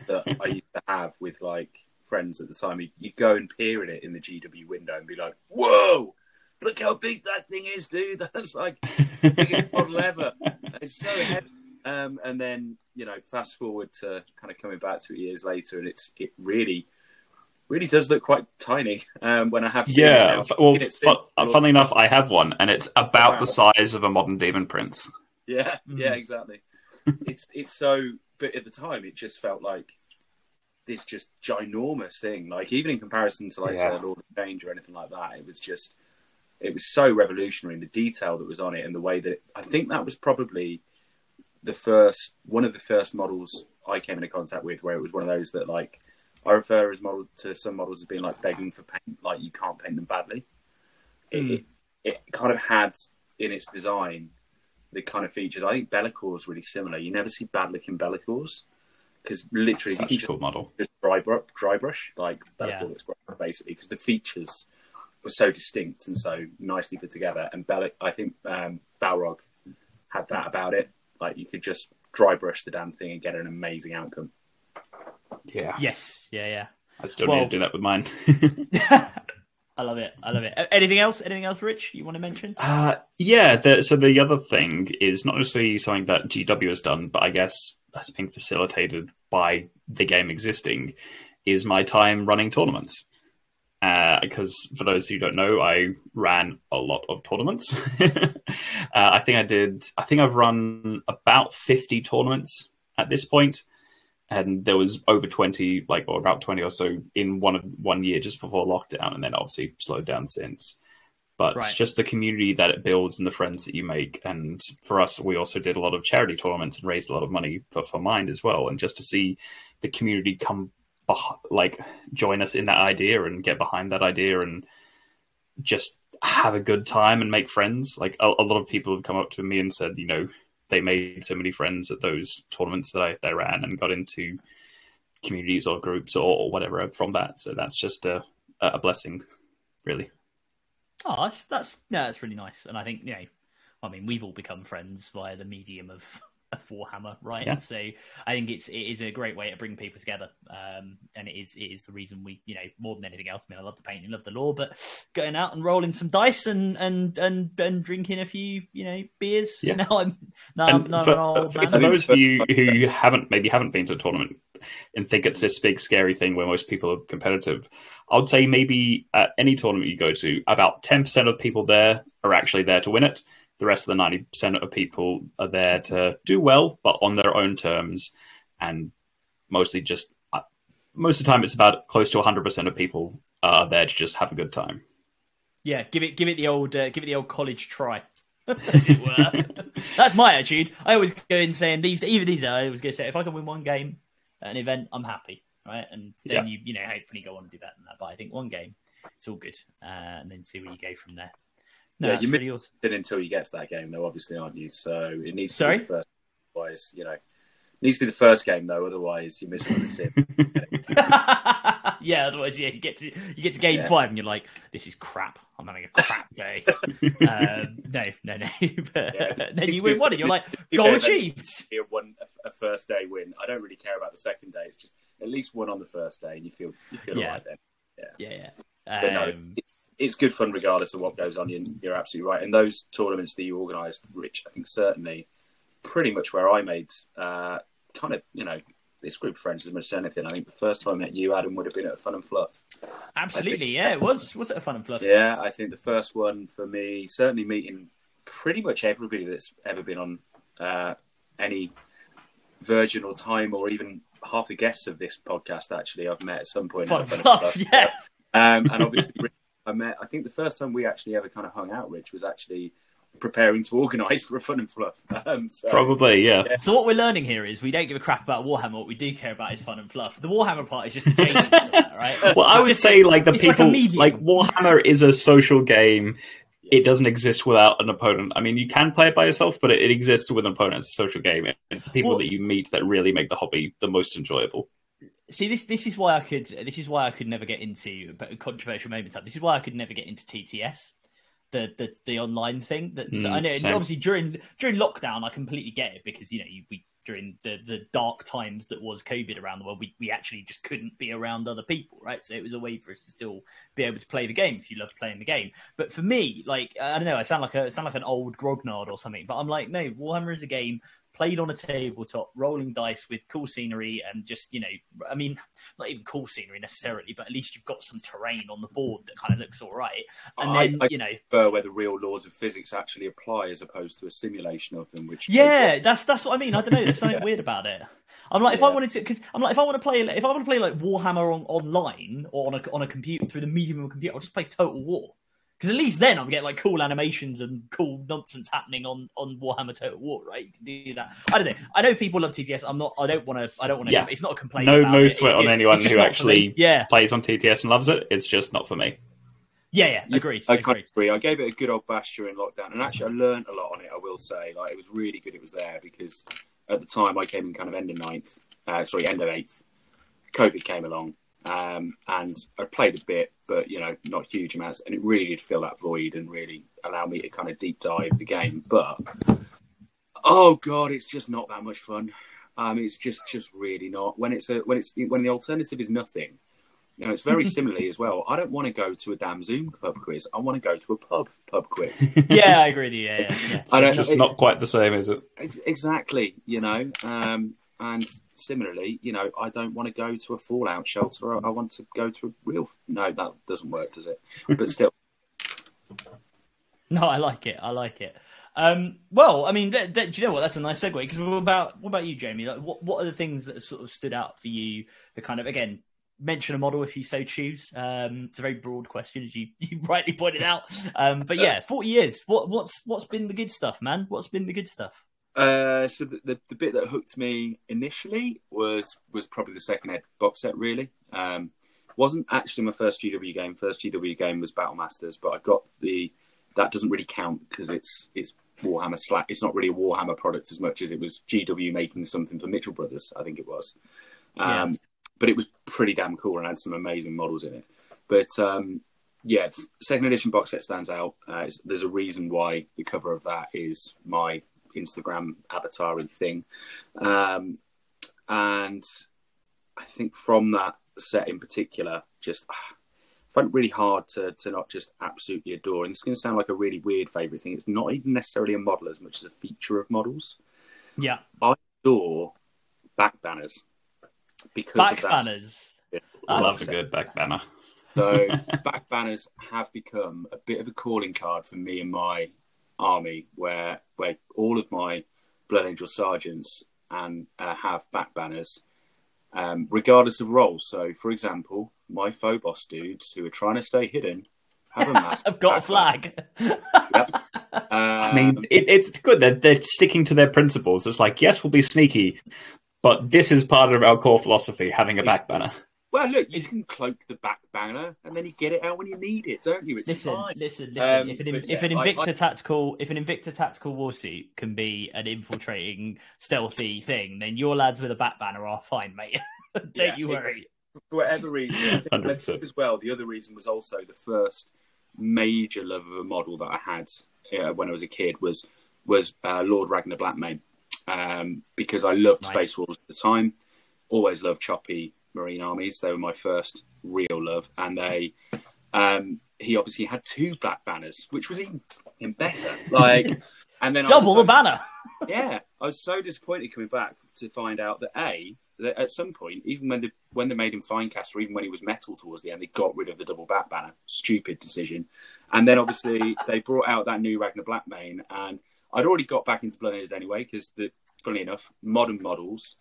that I used to have with like friends at the time. You'd go and peer in it in the GW window and be like, "Whoa!" Look how big that thing is, dude. That's like the biggest model ever. It's so heavy. Um, and then you know, fast forward to kind of coming back to it years later, and it's it really really does look quite tiny um, when I have yeah, it. Well, fun, funnily enough, I have one, and it's about wow. the size of a modern Demon Prince. Yeah, mm. yeah, exactly. it's it's so, but at the time, it just felt like this just ginormous thing. Like even in comparison to like yeah. say Lord of Change or anything like that, it was just it was so revolutionary in the detail that was on it and the way that I think that was probably the first one of the first models I came into contact with where it was one of those that like I refer as model to some models as being like begging for paint, like you can't paint them badly. Mm. It, it, kind of had in its design the kind of features. I think Be'lakor is really similar. You never see bad looking Be'lakors because literally Such you can just, model. just dry, dry brush like Be'lakor yeah. looks great basically because the features were so distinct and so nicely put together. And Bellic, I think um, Balrog had that about it. Like you could just dry brush the damn thing and get an amazing outcome. Yeah. Yes. Yeah. Yeah. I still well, need to do that with mine. I love it. I love it. Anything else? Anything else, Rich? You want to mention? Uh, yeah. The, so the other thing is not necessarily something that GW has done, but I guess that's being facilitated by the game existing. Is my time running tournaments because uh, for those who don't know, I ran a lot of tournaments. uh, I think I did. I think I've run about fifty tournaments at this point, and there was over twenty, like or about twenty or so in one one year just before lockdown, and then obviously slowed down since. But right. just the community that it builds and the friends that you make, and for us, we also did a lot of charity tournaments and raised a lot of money for for Mind as well, and just to see the community come like join us in that idea and get behind that idea and just have a good time and make friends. Like a, a, lot of people have come up to me and said, you know, they made so many friends at those tournaments that I they ran and got into communities or groups or, or whatever from that. So that's just a a blessing, really. Oh, that's that's yeah, that's really nice. And I think you know, I mean, we've all become friends via the medium of of Warhammer, right? Yeah. So I think it's it is a great way to bring people together, um, and it is it is the reason we you know more than anything else. I mean, I love the painting, love the lore, but going out and rolling some dice and and and, and drinking a few you know beers. Yeah. Now I'm now, I'm, now for, I'm for, for those of you who haven't maybe haven't been to a tournament and think it's this big scary thing where most people are competitive. I would say maybe at any tournament you go to, about ten percent of people there are actually there to win it the rest of the 90% of people are there to do well, but on their own terms. And mostly just, uh, most of the time, it's about close to 100% of people are there to just have a good time. Yeah, give it, give it the old, uh, give it the old college try. That's my attitude. I always go in saying these, even these, I always go say, if I can win one game at an event, I'm happy, right? And then yeah. you, you know, hopefully go on and do better than that. But I think one game, it's all good, uh, and then see where you go from there. No, yeah, you really awesome. it until you get to that game, though. Obviously, aren't you? So it needs to Sorry? be the first. Otherwise, you know, needs to be the first game, though. Otherwise, you're missing the sim. yeah, otherwise, yeah, you get to you get to game yeah. five, and you're like, "This is crap. I'm having a crap day." um, no, no, no. but yeah, then you win one, and you're like, "Goal achieved." You one a first day win. I don't really care about the second day. It's just at least one on the first day, and you feel you feel yeah. then. Yeah, yeah, yeah. Um, but no, it's, it's good fun regardless of what goes on. You're, you're absolutely right. And those tournaments that you organised, Rich, I think certainly pretty much where I made uh, kind of, you know, this group of friends as much as anything. I think the first time I met you, Adam, would have been at Fun and Fluff. Absolutely, think, yeah, it was. Was it a Fun and Fluff? Yeah, I think the first one for me, certainly meeting pretty much everybody that's ever been on uh, any Virgin or Time or even half the guests of this podcast. Actually, I've met at some point. Fun and Fluff, Fluff, yeah. Um, and obviously, I met. I think the first time we actually ever kind of hung out, Rich, was actually preparing to organise for a fun and fluff. Um, so, Probably, yeah. yeah. So what we're learning here is we don't give a crap about Warhammer. What we do care about is fun and fluff. The Warhammer part is just the game, right? Well, I would just, say like the people like, like, Warhammer is a social game. It doesn't exist without an opponent. I mean, you can play it by yourself, but it, it exists with an opponent. It's a social game. It's the people well, that you meet that really make the hobby the most enjoyable see this this is why I could this is why I could never get into but controversial moments. This is why I could never get into TTS, the the, the online thing. That mm, I know obviously during during lockdown I completely get it because you know you, we during the the dark times that was COVID around the world we we actually just couldn't be around other people right. So it was a way for us to still be able to play the game if you love playing the game. But for me, like I don't know, I sound like a I sound like an old grognard or something. But I'm like no, Warhammer is a game played on a tabletop, rolling dice with cool scenery and just, you know, I mean, not even cool scenery necessarily, but at least you've got some terrain on the board that kind of looks all right. And I, then, I you know, prefer where the real laws of physics actually apply as opposed to a simulation of them. Which yeah, uh, that's that's what I mean. I don't know. There's something Yeah. weird about it. I'm like, if I Yeah. wanted to, because I'm like, if I want to play, if I want to play like Warhammer on, online or on a on a computer through the medium of a computer, I'll just play Total War. Because at least then I'm getting like cool animations and cool nonsense happening on on Warhammer Total War, right? You can do that. I don't know. I know people love TTS. I'm not. I don't want to. I don't want to. Yeah. It's not a complaint. No, about no it. It's sweat on good. anyone who not for me. actually Yeah. plays on TTS and loves it. It's just not for me. Yeah. Yeah. Yeah, Agreed. I kind of agree. I gave it a good old bash during lockdown, and actually, I learned a lot on it. I will say, like, it was really good. It was there because at the time I came in kind of end of ninth, uh, sorry, end of eighth. COVID came along, um, and I played a bit, but you know, not huge amounts, and it really did fill that void and really allow me to kind of deep dive the game. But oh god, it's just not that much fun. Um, it's just just really not. When it's a when it's when the alternative is nothing. You know, it's very similarly as well. I don't want to go to a damn Zoom pub quiz. I want to go to a pub pub quiz. Yeah, I agree with you. Yeah. Yeah. yeah. I don't- It's just it- not quite the same, is it? Ex- exactly, you know. Um, and similarly, you know, I don't want to go to a Fallout shelter. I, I want to go to a real. No, that doesn't work, does it? But still, No, I like it. I like it. Um, well, I mean, that, that, do you know what? That's a nice segue. Because what about what about you, Jamie? Like, what what are the things that have sort of stood out for you? The kind of again mention a model if you so choose. Um, it's a very broad question, as you, you rightly pointed out. Um, but yeah, forty years. What what's what's been the good stuff, man? What's been the good stuff? Uh, so the, the the bit that hooked me initially was was probably the second ed box set. Really, um, wasn't actually my first GW game. First GW game was Battle Masters, but I got the that doesn't really count because it's it's Warhammer slash. It's not really a Warhammer product as much as it was GW making something for Mitchell Brothers. I think it was. Um, But it was pretty damn cool and had some amazing models in it. But um, yeah, second edition box set stands out. Uh, there's a reason why the cover of that is my Instagram avatar thing, um, and I think from that set in particular, just ah, found it really hard to to not just absolutely adore. And it's going to sound like a really weird favorite thing. It's not even necessarily a model as much as a feature of models. Yeah, I Adore back banners because back of that. banners. I love That's- a good back banner. So back banners have become a bit of a calling card for me and my army, where where all of my Blood Angel sergeants and uh, have back banners, um, regardless of role. So, for example, my Phobos dudes who are trying to stay hidden have a massive. I've got a flag. banner. Um, I mean, it, it's good that they're sticking to their principles. It's like, yes, we'll be sneaky, but this is part of our core philosophy, having a back banner. Well, look, you can cloak the back banner and then you get it out when you need it, don't you? It's Listen, fine. listen, listen. Um, if an but if yeah, an Invicta I- tactical if an Invicta tactical warsuit can be an infiltrating stealthy thing, then your lads with a back banner are fine, mate. Don't Yeah, you it- worry. for whatever reason, I think, I 100%. think as well. The other reason was also the first major love of a model that I had uh, when I was a kid was was uh, Lord Ragnar Blackmane, um, because I loved Nice. Space Wolves at the time. Always loved choppy marine armies. They were my first real love, and they. Um, he obviously had two black banners, which was even, even better. Like, and then Double so- the banner. yeah, I was so disappointed coming back to find out that a that at some point, even when they when they made him Finecast, or even when he was metal towards the end, they got rid of the double back banner. Stupid decision. And then obviously they brought out that new Ragnar Blackmane, and I'd already got back into Blood Angels anyway because the funny enough, modern models.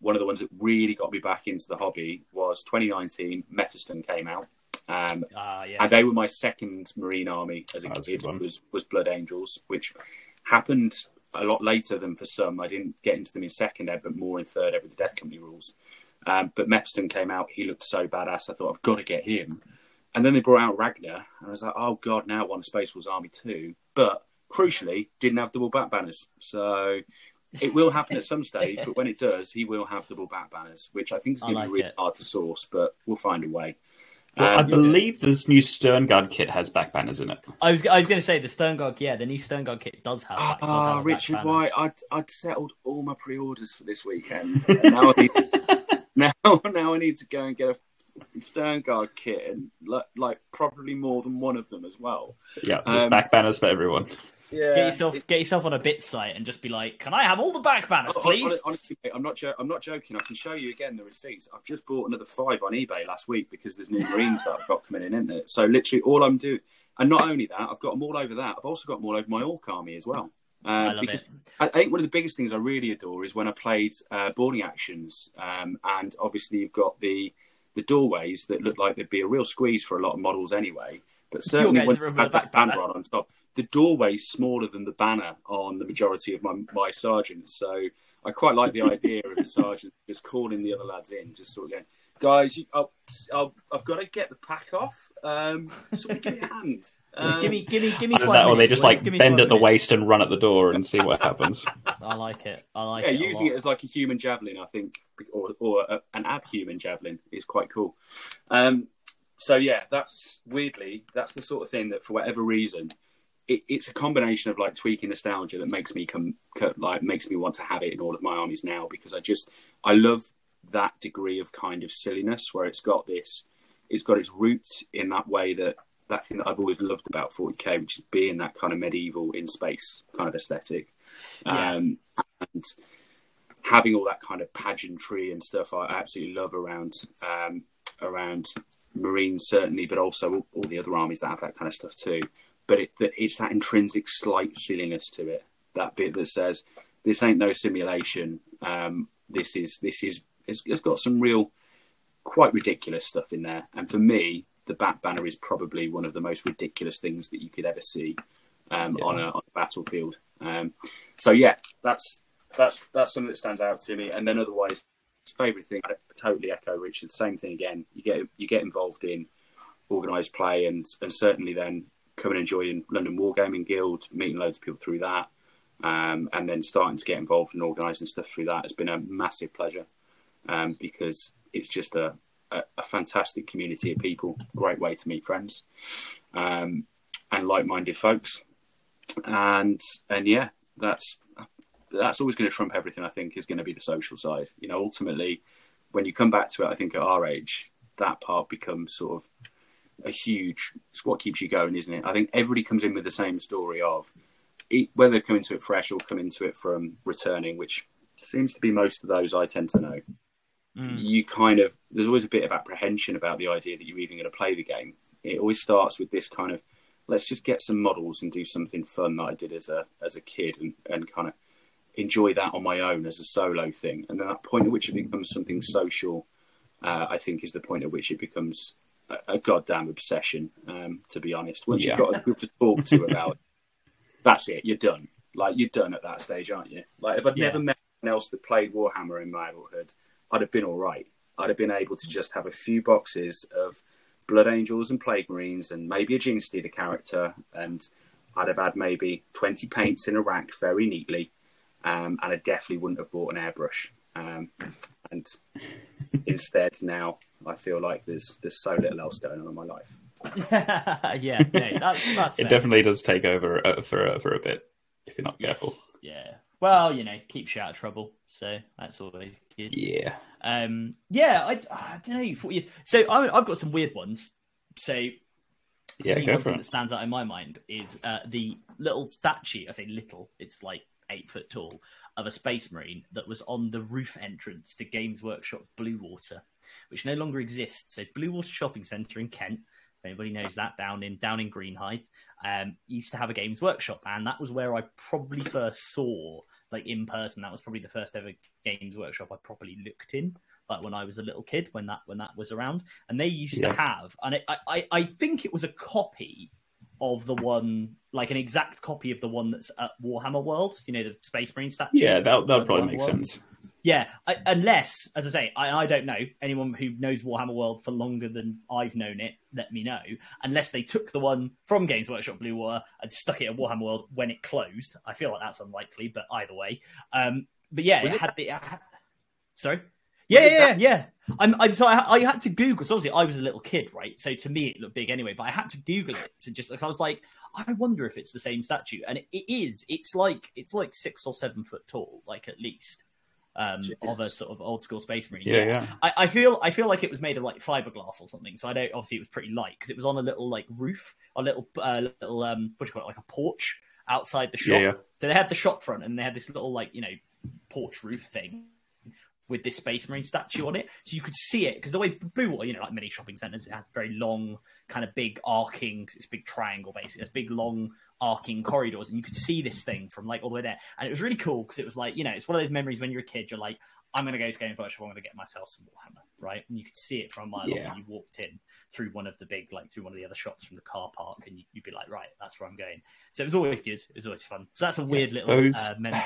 One of the ones that really got me back into the hobby was 2019. Mephiston came out, um, Ah, yeah. and they were my second Marine army as a Oh, that's a kid. good one. Was was Blood Angels, which happened a lot later than for some. I didn't get into them in second ed, but more in third ed with the Death Company rules. Um, but Mephiston came out. He looked so badass. I thought I've got to get him. And then they brought out Ragnar, and I was like, oh god, now I want a Space Wolves army too. But crucially, didn't have double back banners. So it will happen at some stage. But when it does, he will have double back banners, which I think is I going to be really it. hard to source. But we'll find a way. Well, I Um, believe this new Sternguard kit has back banners in it. I was I was going to say the Sternguard, yeah, the new Sternguard kit does have. that- does have Ah, a back Richard banner. White, I'd, I'd settled all my pre-orders for this weekend. Now, I need, now, now I need to go and get a Sternguard kit and like, like probably more than one of them as well. Yeah, there's Um, back banners for everyone. Yeah, get yourself it, get yourself on a bit site and just be like, "Can I have all the back banners, please?" Honestly, mate, I'm not. Jo- I'm not joking. I can show you again the receipts. I've just bought another five on eBay last week because there's new Marines that I've got coming in, isn't it? So literally, all I'm doing, and not only that, I've got them all over that. I've also got them all over my Orc army as well. Uh, I love because it. I, think one of the biggest things I really adore is when I played uh, boarding actions, um, and obviously you've got the the doorways that look like they'd be a real squeeze for a lot of models anyway. But certainly when you had that banner on, on top, the doorway's smaller than the banner on the majority of my, my sergeants. So I quite like the idea of the sergeant just calling the other lads in, just sort of going, guys, you, I'll, I'll, I've got to get the pack off. Um, so give me a hand. Um, give me, give me, give me. Five that, or they just like bend at the waist and run at the door and see what happens. I like it. I like yeah, it. Yeah, using it as like a human javelin, I think, or or a, an abhuman javelin is quite cool. Um, so yeah, that's weirdly that's the sort of thing that for whatever reason. It, it's a combination of like tweaking nostalgia that makes me come like makes me want to have it in all of my armies now because I just I love that degree of kind of silliness where it's got this, it's got its roots in that way that that thing that I've always loved about 40k, which is being that kind of medieval in space kind of aesthetic, yeah. um, and having all that kind of pageantry and stuff. I absolutely love around um, around Marines certainly, but also all, all, the other armies that have that kind of stuff too. But it, it's that intrinsic slight silliness to it, that bit that says this ain't no simulation. Um, this is this is it's, it's got some real, quite ridiculous stuff in there. And for me, the Bat Banner is probably one of the most ridiculous things that you could ever see um, yeah. on, a, on, a, battlefield. Um, so yeah, that's that's that's something that stands out to me. And then otherwise, favorite thing, I totally echo Richard. Same thing again. You get you get involved in organised play, and and certainly then come and enjoy London Wargaming Guild, meeting loads of people through that, um, and then starting to get involved in organising stuff through that has been a massive pleasure um, because it's just a, a, a, fantastic community of people, great way to meet friends um, and like-minded folks. And and yeah, that's that's always going to trump everything. I think is going to be the social side. You know, ultimately, when you come back to it, I think at our age, that part becomes sort of a huge. It's what keeps you going, isn't it? I think everybody comes in with the same story of whether they come into it fresh or come into it from returning, which seems to be most of those I tend to know mm. you kind of there's always a bit of apprehension about the idea that you're even going to play the game. It always starts with this kind of let's just get some models and do something fun that I did as a as a kid and, and kind of enjoy that on my own as a solo thing. And then that point at which it becomes something social, uh, I think, is the point at which it becomes a, a goddamn obsession. Um, to be honest, once yeah. you've got a group to talk to about, that's it. You're done. Like you're done at that stage, aren't you? Like if I'd yeah. never met anyone else that played Warhammer in my adulthood, I'd have been all right. I'd have been able to just have a few boxes of Blood Angels and Plague Marines and maybe a Genestealer character, and I'd have had maybe 20 paints in a rack very neatly, um, and I definitely wouldn't have bought an airbrush. Um, and instead, now I feel like there's there's so little else going on in my life. yeah, no, that's, that's it. Definitely does take over uh, for uh, for a bit if you're not yes. careful. Yeah, well, you know, keeps you out of trouble, so that's always good. Yeah. Um. Yeah. I, I don't know. So I, have got some weird ones. So yeah, me, go one for thing it. that stands out in my mind is uh, the little statue. I say little. It's like eight foot tall of a space marine that was on the roof entrance to Games Workshop Bluewater, which no longer exists. So Bluewater Shopping Centre in Kent if anybody knows that, down in down in Greenhithe, um, used to have a games workshop, and that was where I probably first saw, like in person, that was probably the first ever games workshop I properly looked in, like when I was a little kid, when that when that was around, and they used yeah. to have, and it, I I think it was a copy of the one, like an exact copy of the one that's at Warhammer World, you know, the Space Marine statue. Yeah, that that probably makes World. sense. Yeah, I, unless, as I say, I, I don't know anyone who knows Warhammer World for longer than I've known it. Let me know. Unless they took the one from Games Workshop Bluewater and stuck it at Warhammer World when it closed. I feel like that's unlikely, but either way. Um, but yeah, it, it had the. Had... Sorry. Yeah, yeah, yeah, yeah. I'm, I'm so I, I, had to Google. So obviously, I was a little kid, right? So to me, it looked big anyway. But I had to Google it to just. Like, I was like, I wonder if it's the same statue, and it, it is. It's like it's like six or seven foot tall, like at least um, of a sort of old school space marine. Yeah, yeah. yeah. I, I, feel I feel like it was made of like fiberglass or something. So I don't. Obviously, it was pretty light because it was on a little like roof, a little uh, little um, what do you call it, like a porch outside the shop. Yeah. So they had the shop front and they had this little like you know porch roof thing with this Space Marine statue on it, so you could see it because the way Bluewater, you know, like many shopping centers, it has very long, kind of big arcing. It's a big triangle basically. It's big long arcing corridors, and you could see this thing from like all the way there, and it was really cool because it was like you know, it's one of those memories when you're a kid, you're like, I'm going to go to Games Workshop. I'm going to get myself some Warhammer, right? And you could see it from a mile Yeah. off. And you walked in through one of the big, like through one of the other shops from the car park, and you, you'd be like, right, that's where I'm going. So it was always good. It was always fun. So that's a weird little those- uh, mem-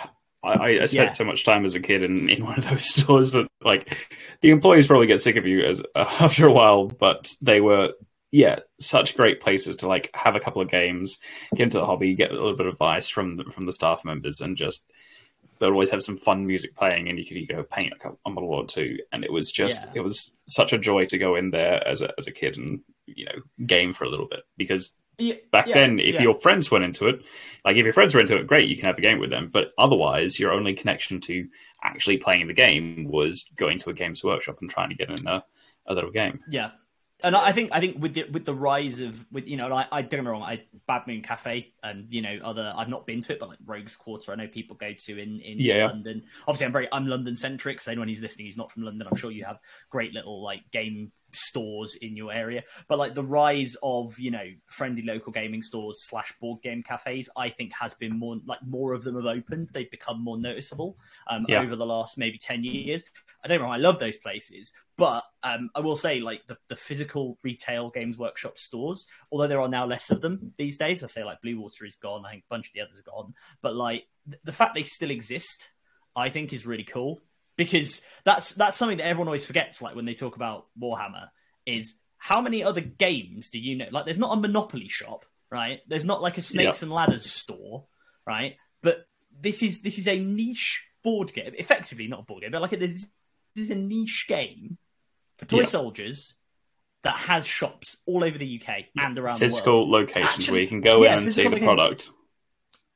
I, I spent Yeah. so much time as a kid in, in one of those stores that like the employees probably get sick of you as uh, after a while, but they were yeah such great places to like have a couple of games, get into the hobby, get a little bit of advice from the, from the staff members, and just they'd always have some fun music playing, and you could you go paint a, couple, a model or two, and it was just Yeah. it was such a joy to go in there as a as a kid and you know game for a little bit because Yeah, back yeah, then if yeah. your friends went into it like if your friends were into it great you can have a game with them but otherwise your only connection to actually playing the game was going to a games workshop and trying to get in a, a little game Yeah, and I think I think with the with the rise of with you know I, I don't get me wrong I Bad Moon Cafe and you know other I've not been to it but like Rogues Quarter I know people go to in in Yeah. London. Obviously I'm very I'm London centric so anyone who's listening who's not from London I'm sure you have great little like game stores in your area but like the rise of you know friendly local gaming stores slash board game cafes I think has been more like more of them have opened they've become more noticeable um, Yeah. over the last maybe 10 years I don't know I love those places but um, I will say, like the, the physical retail Games Workshop stores, although there are now less of them these days. I say like Bluewater is gone. I think a bunch of the others are gone. But like th- the fact they still exist, I think is really cool because that's that's something that everyone always forgets. Like when they talk about Warhammer, is how many other games do you know? Like there's not a Monopoly shop, right? There's not like a Snakes and Ladders store, right? But this is this is a niche board game, effectively not a board game, but like this, this is a niche game for toy Yeah. soldiers that has shops all over the UK and around the world. physical locations Actually- where you can go in and see physical the product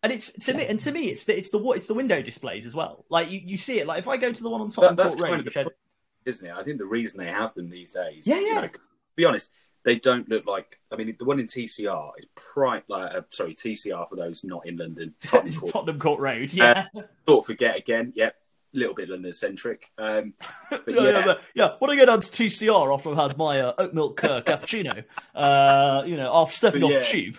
And it's to me, and to me, it's the it's the it's the window displays as well. Like you, you see it. Like if I go to the one on That- Tottenham that's Court Road, kind of which the I, isn't it? I think the reason they have them these days, Yeah, you yeah. know, be honest, they don't look like. I mean, the one in TCR is prime. Like, uh, sorry, TCR for those not in London. Tottenham Court. Tottenham Court Road. Yeah, Sort of forget again. Yep, a little bit London centric. Um, but yeah, yeah, yeah, yeah. When I go down to TCR after I've had my uh, oat milk uh, cappuccino, uh, you know, after stepping But off yeah. the tube,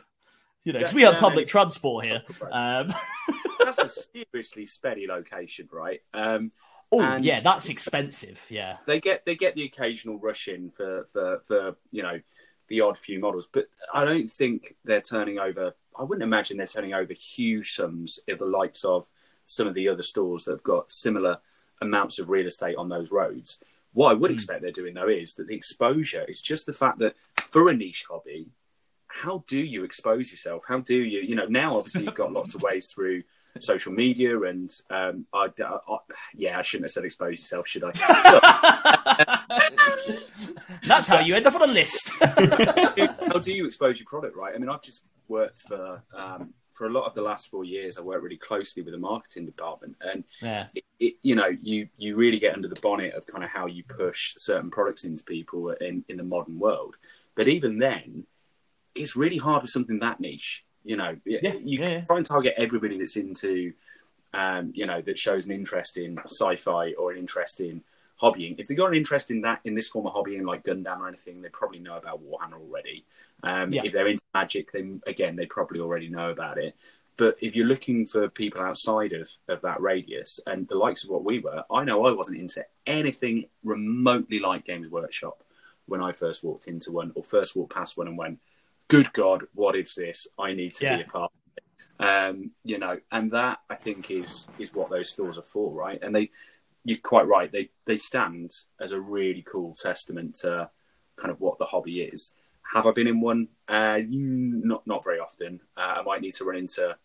you know, because we have public transport here. Um, that's a seriously steady location, right? Um, oh, yeah, that's expensive. Yeah, they get they get the occasional rush in for, for for you know the odd few models, but I don't think they're turning over. I wouldn't imagine they're turning over huge sums of the likes of some of the other stores that have got similar amounts of real estate on those roads. What I would Hmm. expect they're doing though is that the exposure is just the fact that for a niche hobby, how do you expose yourself? How do you, you know, now obviously you've got lots of ways through social media and, um, I, I, yeah, I shouldn't have said expose yourself, should I? that's how you end up on a list. how do you expose your product, right? I mean, I've just worked for um, for a lot of the last four years. I worked really closely with the marketing department, and yeah, it, it, you know, you you really get under the bonnet of kind of how you push certain products into people in in the modern world. But even then, it's really hard with something that niche. You know, Yeah, you yeah, try and target everybody that's into, um, you know, that shows an interest in sci-fi or an interest in hobbying. If they got an interest in that in this form of hobbying, like Gundam or anything, they probably know about Warhammer already. Um, Yeah. If they're into Magic, then again, they probably already know about it. But if you're looking for people outside of, of that radius and the likes of what we were, I know I wasn't into anything remotely like Games Workshop when I first walked into one or first walked past one and went, "Good God, what is this? I need to Yeah. be a part." of it." Um, you know, and that I think is is what those stores are for, right? And they, you're quite right. They they stand as a really cool testament to kind of what the hobby is. Have I been in one? Uh, not not very often. Uh, I might need to run into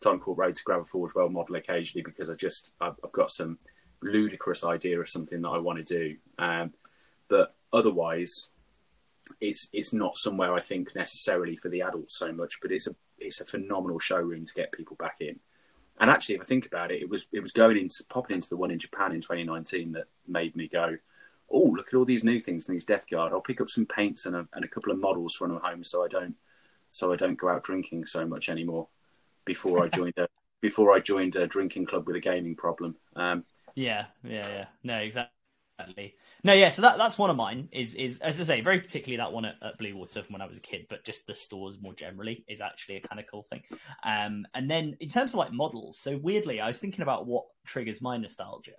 Time Court Road to grab a Forge World model occasionally because I just I've, I've got some ludicrous idea of something that I want to do. Um, but otherwise, it's it's not somewhere I think necessarily for the adults so much. But it's a it's a phenomenal showroom to get people back in. And actually, if I think about it, it was it was going into popping into the one in Japan in 2019 that made me go, oh, look at all these new things and these Death Guard. I'll pick up some paints and a, and a couple of models from home, so I don't so I don't go out drinking so much anymore. before I joined a before I joined a drinking club with a gaming problem. Um, yeah, yeah, yeah. No, exactly. No, yeah. So that that's one of mine. Is is as I say, very particularly that one at, at Bluewater from when I was a kid, but just the stores more generally is actually a kind of cool thing. Um, and then in terms of like models, so weirdly, I was thinking about what triggers my nostalgia,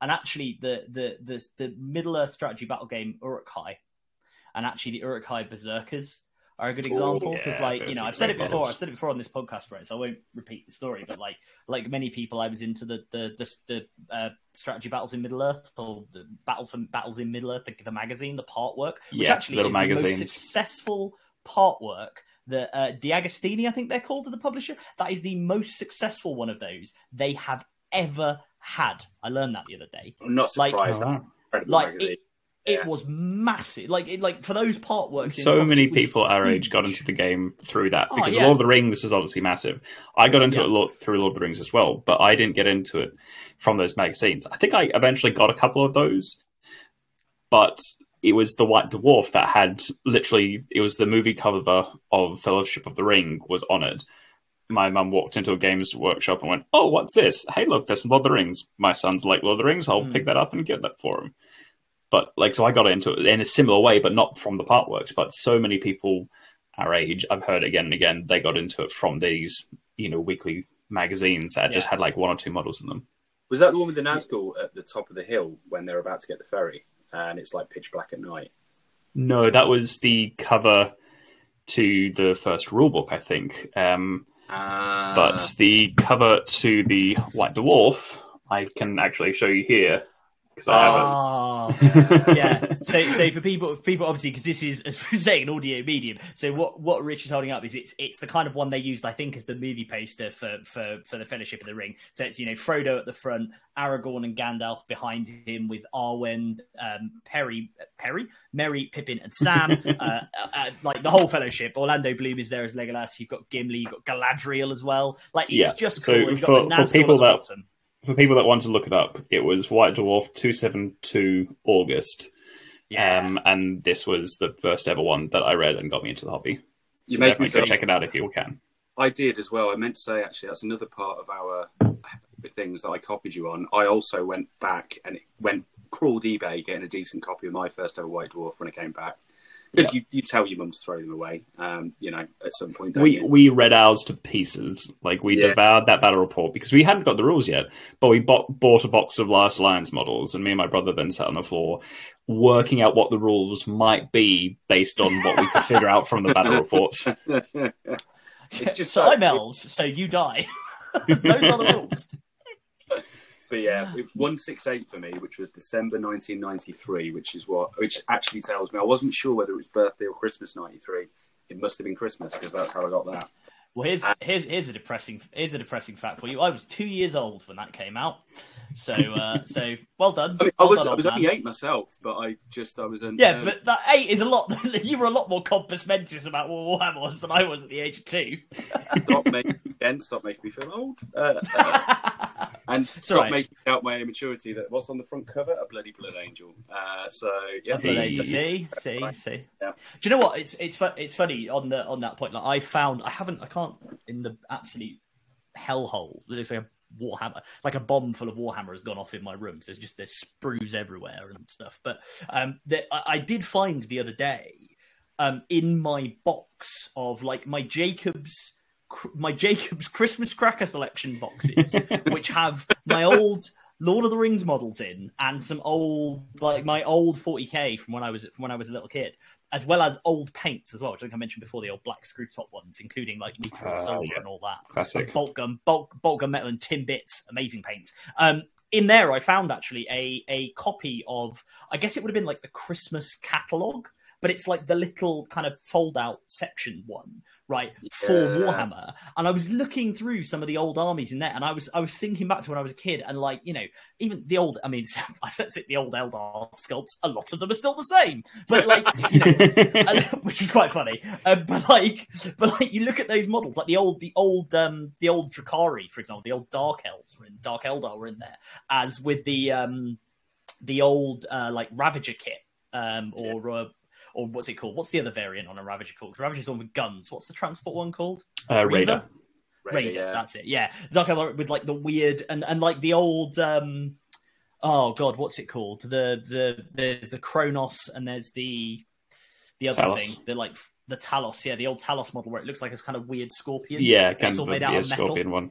and actually the the the the Middle Earth strategy battle game Uruk-hai, and actually the Uruk-hai Berserkers are a good example because yeah, like you know i've said it before models. i've said it before on this podcast right so i won't repeat the story but like like many people i was into the the the, the uh, strategy battles in middle earth or the battles from battles in middle earth the, the magazine the part work which yeah, actually is magazines. the most successful part work the uh, De Agostini, I think they're called, the publisher. That is the most successful one of those they have ever had. I learned that the other day. I'm not surprised. Like, like it, it yeah. was massive. Like it, like for those part works. So many people our age got into the game through that oh, because oh, yeah. Lord of the Rings was obviously massive. I got into yeah. it through Lord of the Rings as well, but I didn't get into it from those magazines. I think I eventually got a couple of those, but it was the White Dwarf that had literally it was the movie cover of Fellowship of the Ring was on it. My mum walked into a games workshop and went, "Oh, what's this? Hey, look, there's Lord of the Rings. My son's like Lord of the Rings. I'll mm. pick that up and get that for him." But like, so I got into it in a similar way, but not from the part works. But so many people our age, I've heard again and again, they got into it from these, you know, weekly magazines that yeah. just had like one or two models in them. Was that the one with the Nazgul at the top of the hill when they're about to get the ferry and it's like pitch black at night? No, that was the cover to the first rulebook, I think. Um, uh... But the cover to the White Dwarf, I can actually show you here oh, yeah. So, so for people, people obviously, because this is as we're saying an audio medium. So what what Rich is holding up is it's it's the kind of one they used, I think, as the movie poster for for for the Fellowship of the Ring. So it's you know Frodo at the front, Aragorn and Gandalf behind him with Arwen, um, Perry, Perry, Merry, Pippin, and Sam. uh, uh, uh, like the whole Fellowship. Orlando Bloom is there as Legolas. You've got Gimli. You've got Galadriel as well. Like it's yeah. just cool. So for, for people that. Bottom for people that want to look it up, it was White Dwarf two seven two August. Yeah. Um, and this was the first ever one that I read and got me into the hobby. You so make me go check it out if you can. I did as well. I meant to say actually that's another part of our things that I copied you on. I also went back and went crawled eBay getting a decent copy of my first ever White Dwarf when I came back because you, you tell your mum to throw them away. Um, you know, at some point. We you? we read ours to pieces. Like we yeah. devoured that battle report because we hadn't got the rules yet. But we bought, bought a box of Last Alliance models, and me and my brother then sat on the floor working out what the rules might be based on what we could figure out from the battle reports. it's just so I'm elves, so you die. Those are the rules. But yeah, it was one six eight for me, which was December nineteen ninety three, which is what which actually tells me I wasn't sure whether it was birthday or Christmas ninety three. It must have been Christmas because that's how I got that. Well, here's here's here's a depressing here's a depressing fact for you. I was two years old when that came out, so uh, so well done. I, mean, well I was done, I was only eight myself, but I just I was in. Yeah, um... but that eight is a lot. you were a lot more compos mentis about what Warhammer was than I was at the age of two. stop making again. Stop making me feel old. Uh, uh, and stop right. making out my immaturity. That what's on the front cover? A bloody blood angel. Uh, so yeah, see, see, see, see. Yeah. Do you know what? It's it's it's funny on the on that point. Like I found, I haven't, I can't in the absolute hellhole. There's like a Warhammer, like a bomb full of Warhammer has gone off in my room. So there's just there's sprues everywhere and stuff. But um, that I, I did find the other day um, in my box of like my Jacobs my Jacobs Christmas cracker selection boxes, which have my old Lord of the Rings models in and some old like my old 40k from when I was from when I was a little kid, as well as old paints as well, which I think I mentioned before, the old black screw top ones, including like Mithril uh, yeah. and all that. Classic. bolt gun, bolt, bolt gun metal and tin bits, amazing paints. Um, in there, I found actually a a copy of I guess it would have been like the Christmas catalog, but it's like the little kind of fold out section one right for Warhammer. And I was looking through some of the old armies in there, and I was I was thinking back to when I was a kid, and like you know, even the old. I mean, let's say the old Eldar sculpts. A lot of them are still the same, but like you know, which is quite funny. Um, but like, but like you look at those models, like the old the old um the old Drukhari, for example, the old Dark Elves were in Dark Eldar were in there, as with the um the old uh, like Ravager kit um, or uh, or what's it called? What's the other variant on a Ravager called? Ravager's one with guns. What's the transport one called? Uh, Raider. Raider, Raider yeah. that's it. Yeah, like with like the weird and and like the old. um Oh God, what's it called? The the there's the Cronos and there's the the other Talos. thing. The like the Talos, yeah, the old Talos model where it looks like it's kind of weird scorpion. Yeah, kind it's of all made out of metal. scorpion one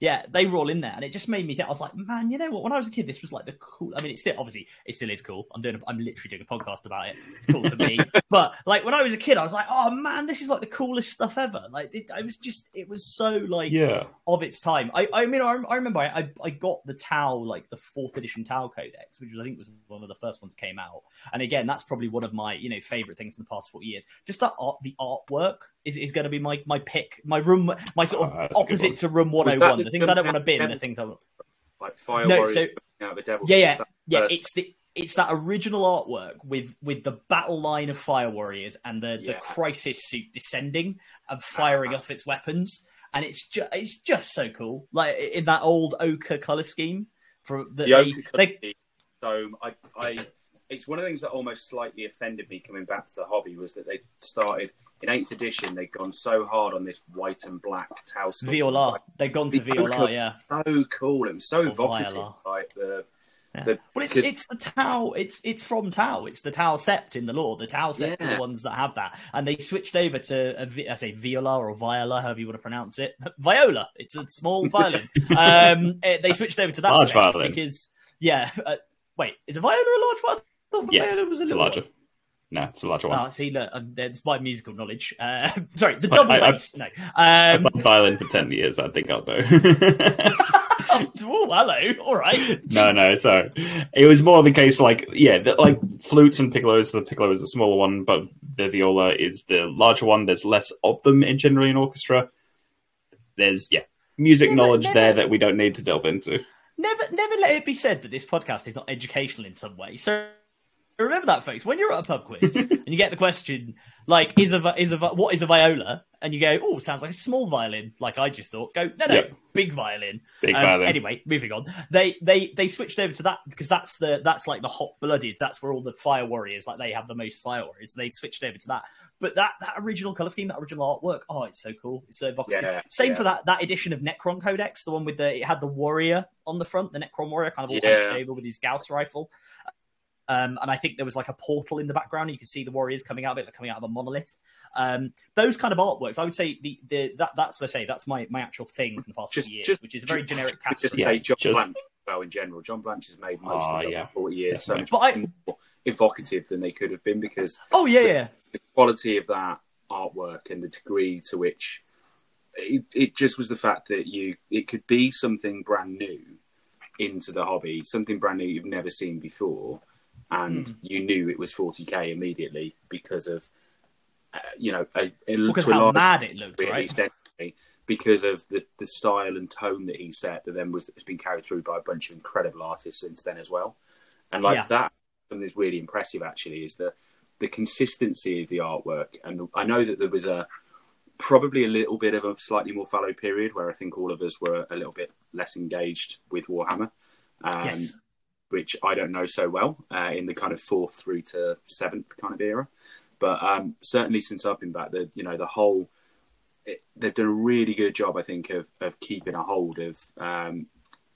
yeah, they were all in there, and it just made me think. I was like, man, you know what? When I was a kid, this was like the cool. I mean, it's still obviously it still is cool. I'm doing, a, I'm literally doing a podcast about it. It's cool to me. but like when I was a kid, I was like, oh man, this is like the coolest stuff ever. Like it, I was just, it was so like yeah of its time. I, I mean, I, I remember I, I got the Tau like the fourth edition Tau Codex, which was I think was one of the first ones came out. And again, that's probably one of my you know favorite things in the past forty years. Just that art, the artwork is, is going to be my my pick, my room, my sort of oh, opposite to room one hundred and one. The things I don't want to be, bin, the things I want. Like fire no, warriors so, out the devil. Yeah, yeah, yeah. It's the it's that original artwork with with the battle line of fire warriors and the yeah. the crisis suit descending and firing uh-huh. off its weapons, and it's just it's just so cool. Like in that old ochre color scheme for the, the they, they... So I I it's one of the things that almost slightly offended me coming back to the hobby was that they started in eighth edition, they'd gone so hard on this white and black Tau. Viola. Like, They'd gone to Viola, yeah. So cool. It was so or evocative. Viola. Like the, yeah. the well, it's it's the Tau. It's it's from Tau. It's the Tau Sept in the lore. The Tau Sept yeah. are the ones that have that, and they switched over to a, I say Viola or Viola, however you want to pronounce it. Viola. It's a small violin. um, it, they switched over to that large violin because yeah. Uh, wait, is a viola a large violin? I thought yeah, viola was a it's larger. One. No, it's a larger one. Oh, see, look, um, that's my musical knowledge. Uh, sorry, the double I, bass. I, no, um... I've played violin for ten years. I think I'll know. oh, hello. All right. No, no. So it was more the case, like, yeah, the, like flutes and piccolos. The piccolo is the smaller one, but the viola is the larger one. There's less of them in generally in orchestra. There's yeah, music never, knowledge never, there that we don't need to delve into. Never, never let it be said that this podcast is not educational in some way. So remember that, folks. When you're at a pub quiz and you get the question, like, is a is a what is a viola? And you go, oh, sounds like a small violin. Like I just thought. Go, no, no, yep. big violin. Big um, violin. Anyway, moving on. They they they switched over to that because that's the that's like the hot blooded. That's where all the fire warriors like they have the most fire warriors. They switched over to that. But that that original color scheme, that original artwork, oh, it's so cool. It's so evocative. Yeah, Same yeah. for that that edition of Necron Codex, the one with the it had the warrior on the front, the Necron warrior, kind of all yeah. over with his Gauss rifle. Um, and I think there was like a portal in the background. You could see the warriors coming out of it, like coming out of a monolith. Um, those kind of artworks, I would say the, the that that's I say that's my, my actual thing from the past just, few years, just, which is a very generic cast. Yeah, John just... Blanche, well, in general, John Blanche has made most oh, of the yeah, forty years definitely. so much I... more evocative than they could have been because oh yeah, the, yeah, the quality of that artwork and the degree to which it, it just was the fact that you it could be something brand new into the hobby, something brand new you've never seen before and mm. you knew it was 40k immediately because of uh, you know a, a, because how mad it looked right? because of the, the style and tone that he set that then was has been carried through by a bunch of incredible artists since then as well. And like yeah. that something that's really impressive actually is the the consistency of the artwork. And i know that there was a probably a little bit of a slightly more fallow period where i think all of us were a little bit less engaged with warhammer. Um, yes which I don't know so well uh, in the kind of fourth through to seventh kind of era. But um, certainly since I've been back, the you know the whole it, they've done a really good job, I think, of of keeping a hold of um,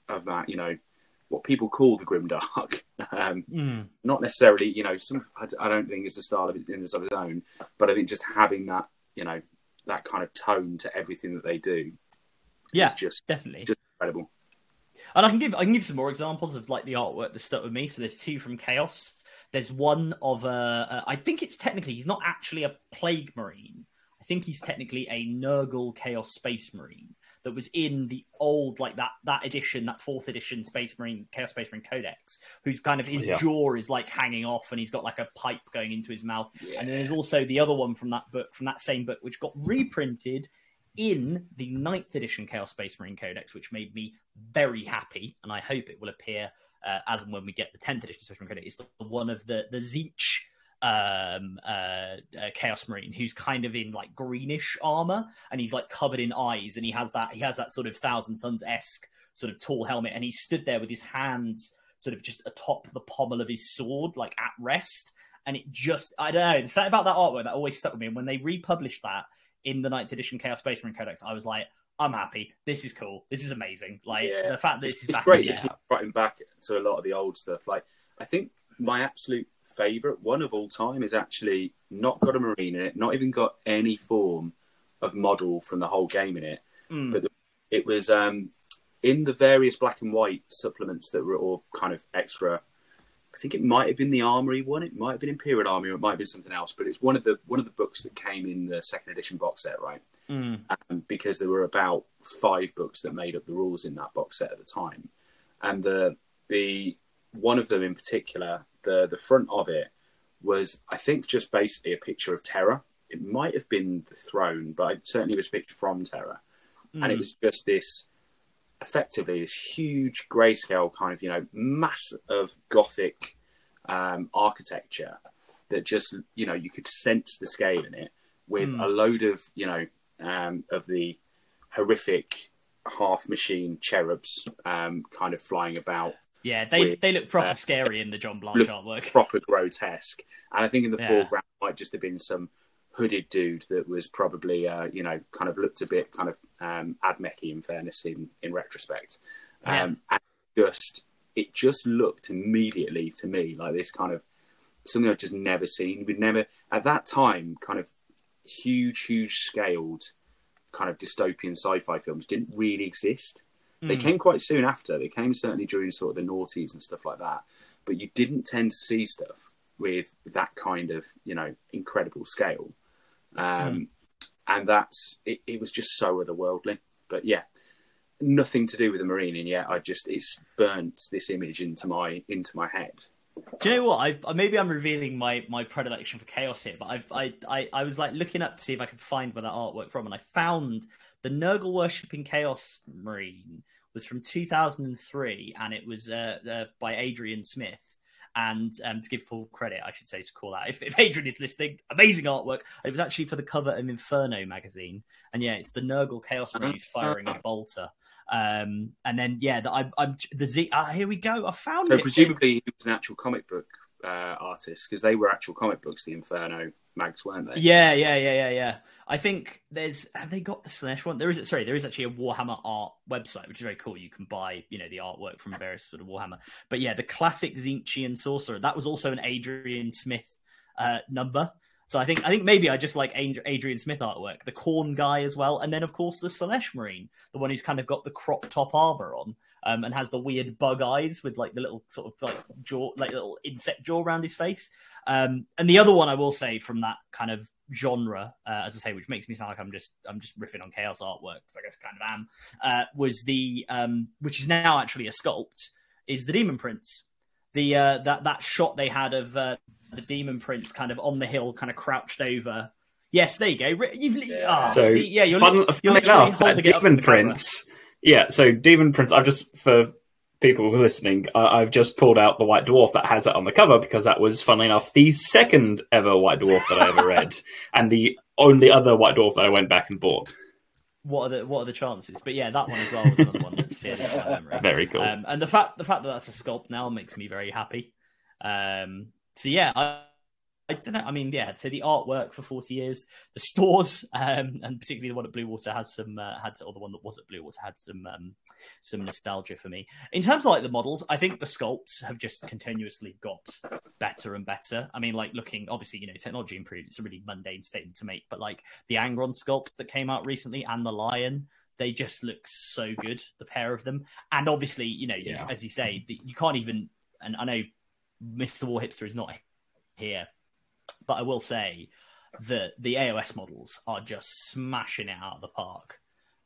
of that you know what people call the grim dark. um, mm. Not necessarily, you know, some I, I don't think it's the style of in its own, but I think just having that you know that kind of tone to everything that they do. Yeah, is just definitely just incredible. And I can give I can give some more examples of like the artwork that stuck with me. So there's two from Chaos. There's one of a, a I think it's technically he's not actually a plague marine. I think he's technically a Nurgle Chaos Space Marine that was in the old like that that edition, that fourth edition Space Marine Chaos Space Marine Codex, who's kind of his yeah. jaw is like hanging off and he's got like a pipe going into his mouth. Yeah. And then there's also the other one from that book, from that same book, which got reprinted in the ninth edition Chaos Space Marine Codex, which made me very happy, and I hope it will appear uh, as and when we get the tenth edition Space Marine Codex. Is the one of the the Tzeentch um, uh, uh, Chaos Marine who's kind of in like greenish armor, and he's like covered in eyes, and he has that he has that sort of Thousand Suns esque sort of tall helmet, and he stood there with his hands sort of just atop the pommel of his sword, like at rest. And it just, I don't know, something about that artwork that always stuck with me. And when they republished that, in the ninth edition Chaos Space Marine Codex, I was like, I'm happy. This is cool. This is amazing. Like yeah. the fact that this it's, is it's great. You keep writing back to a lot of the old stuff. Like I think my absolute favorite one of all time is actually not got a marine in it, not even got any form of model from the whole game in it, mm. but it was um, in the various black and white supplements that were all kind of extra. I think it might have been the Armory one. It might have been Imperial Army, or it might have been something else. But it's one of the one of the books that came in the second edition box set, right? Mm. Um, because there were about five books that made up the rules in that box set at the time, and the the one of them in particular, the the front of it was, I think, just basically a picture of Terra. It might have been the throne, but it certainly was a picture from Terra, mm. and it hmm. was just this effectively this huge grayscale kind of you know mass of gothic um, architecture that just you know you could sense the scale in it with mm. a load of you know um, of the horrific half machine cherubs um, kind of flying about. Yeah, they with, they look proper uh, scary in the John Blanche artwork. Proper grotesque, and I think in the yeah. foreground might just have been some hooded dude that was probably uh, you know kind of looked a bit kind of um, Admechy in fairness in in retrospect, um, yeah. and just it just looked immediately to me like this kind of something I've just never seen. We'd never at that time kind of huge, huge scaled kind of dystopian sci-fi films didn't really exist. Mm. They hmm. came quite soon after. They came certainly during sort of the noughties and stuff like that. But you didn't tend to see stuff with that kind of you know incredible scale. Um, mm. And that's it, it, was just so otherworldly. But yeah, nothing to do with the marine, and yet I just it's burnt this image into my into my head. Do you know what? I maybe I'm revealing my my predilection for chaos here, but I've, I I I was like looking up to see if I could find where that artwork from, and I found the Nurgle worshipping Chaos Marine was from 2003, and it was uh, uh, by Adrian Smith. And um, to give full credit, I should say to call out if, if Adrian is listening, amazing artwork. It was actually for the cover of Inferno magazine, and yeah, it's the Nurgle Chaos Marine firing a bolter. Um, and then yeah, the, I, I'm the Z. Ah, here we go. I found it. so it. presumably he was an actual comic book uh, artist because they were actual comic books, the Inferno mags, weren't they? Yeah, yeah, yeah, yeah, yeah. I think there's have they got the Slash one? There is sorry, there is actually a Warhammer art website, which is very cool. You can buy, you know, the artwork from various sort of Warhammer. But yeah, the classic Tzeentchian sorcerer, that was also an Adrian Smith uh, number. So I think I think maybe I just like Adrian Smith artwork, the Khorne guy as well, and then of course the Slaanesh Marine, the one who's kind of got the crop top armor on, um, and has the weird bug eyes with like the little sort of like jaw, like little insect jaw around his face. Um, and the other one I will say from that kind of genre, uh, as I say, which makes me sound like I'm just I'm just riffing on chaos artwork because I guess I kind of am, uh, was the um, which is now actually a sculpt, is the Demon Prince. The uh, that that shot they had of uh, the demon prince kind of on the hill, kind of crouched over. Yes, there you go. You've, yeah. Oh, so see, yeah, you're, fun, you're enough, that demon prince. Yeah, so demon prince. I've just for people who are listening, uh, I've just pulled out the White Dwarf that has it on the cover because that was, funnily enough, the second ever White Dwarf that I ever read, and the only other White Dwarf that I went back and bought. What are the what are the chances? But yeah, that one as well was another one that's into my memory. Very cool. Um, and the fact the fact that that's a sculpt now makes me very happy. Um, so yeah, I, I don't know. I mean, yeah. So the artwork for forty years, the stores, um, and particularly the one at Bluewater has some uh, had, or the one that was at Bluewater had some um, some nostalgia for me. In terms of like the models, I think the sculpts have just continuously got better and better. I mean, like looking, obviously, you know, technology improved. It's a really mundane statement to make, but like the Angron sculpts that came out recently and the Lion, they just look so good. The pair of them, and obviously, you know, yeah. as you say, you can't even. And I know Mr. War Hipster is not here, but I will say that the AOS models are just smashing it out of the park.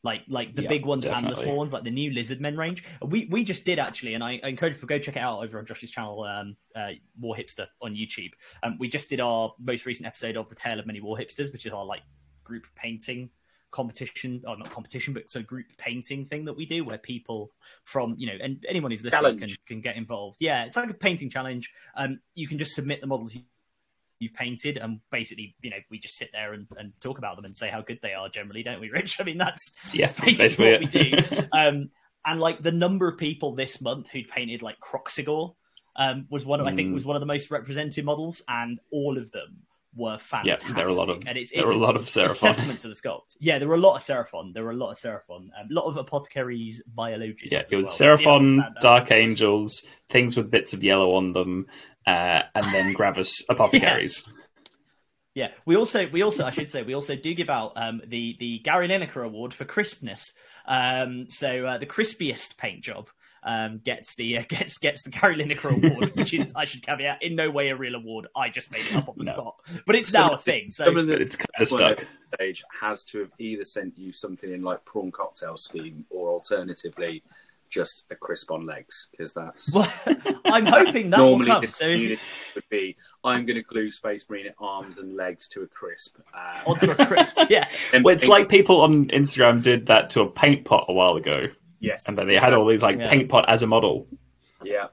Like like the big ones definitely. and the small ones, like the new Lizardmen range. We we just did actually, and I, I encourage people to go check it out over on Josh's channel, um, uh, War Hipster on YouTube. Um, we just did our most recent episode of the Tale of Many War Hipsters, which is our like group painting competition or not competition but so group painting thing that we do where people from you know and anyone who's listening can, can get involved yeah it's like a painting challenge um you can just submit the models you've painted and basically you know we just sit there and, and talk about them and say how good they are generally don't we rich i mean that's yeah basically, what we do um and like the number of people this month who'd painted like Kroxigor um was one of mm. i think was one of the most represented models and all of them were fantastic. Yeah, there are a lot of and it's, there it's, are a lot of Seraphon. testament to the sculpt. Yeah, there were a lot of Seraphon. There were a lot of Seraphon. Um, a lot of apothecaries, biologists. Yeah, it was well. Seraphon. Dark Angels, things with bits of yellow on them, uh, and then Gravis Apothecaries. Yeah, we also we also I should say we also do give out um, the the Gary Lineker Award for crispness. Um, so uh, the crispiest paint job um, gets the uh, gets gets the Gary Lineker Award, which is I should caveat in no way a real award. I just made it up on the No. spot, but it's Some now a thing. So Some of But the it's kind of stuck. stage has to have either sent you something in like prawn cocktail scheme, or alternatively, just a crisp on legs because that's well, I'm hoping that will normally come. this So if would be. I'm going to glue Space Marine arms and legs to a crisp. Uh, onto a crisp, yeah. and Well, it's like people on Instagram did that to a paint pot a while ago, yes, and then they had all these like Yeah. paint pot as a model. yeah.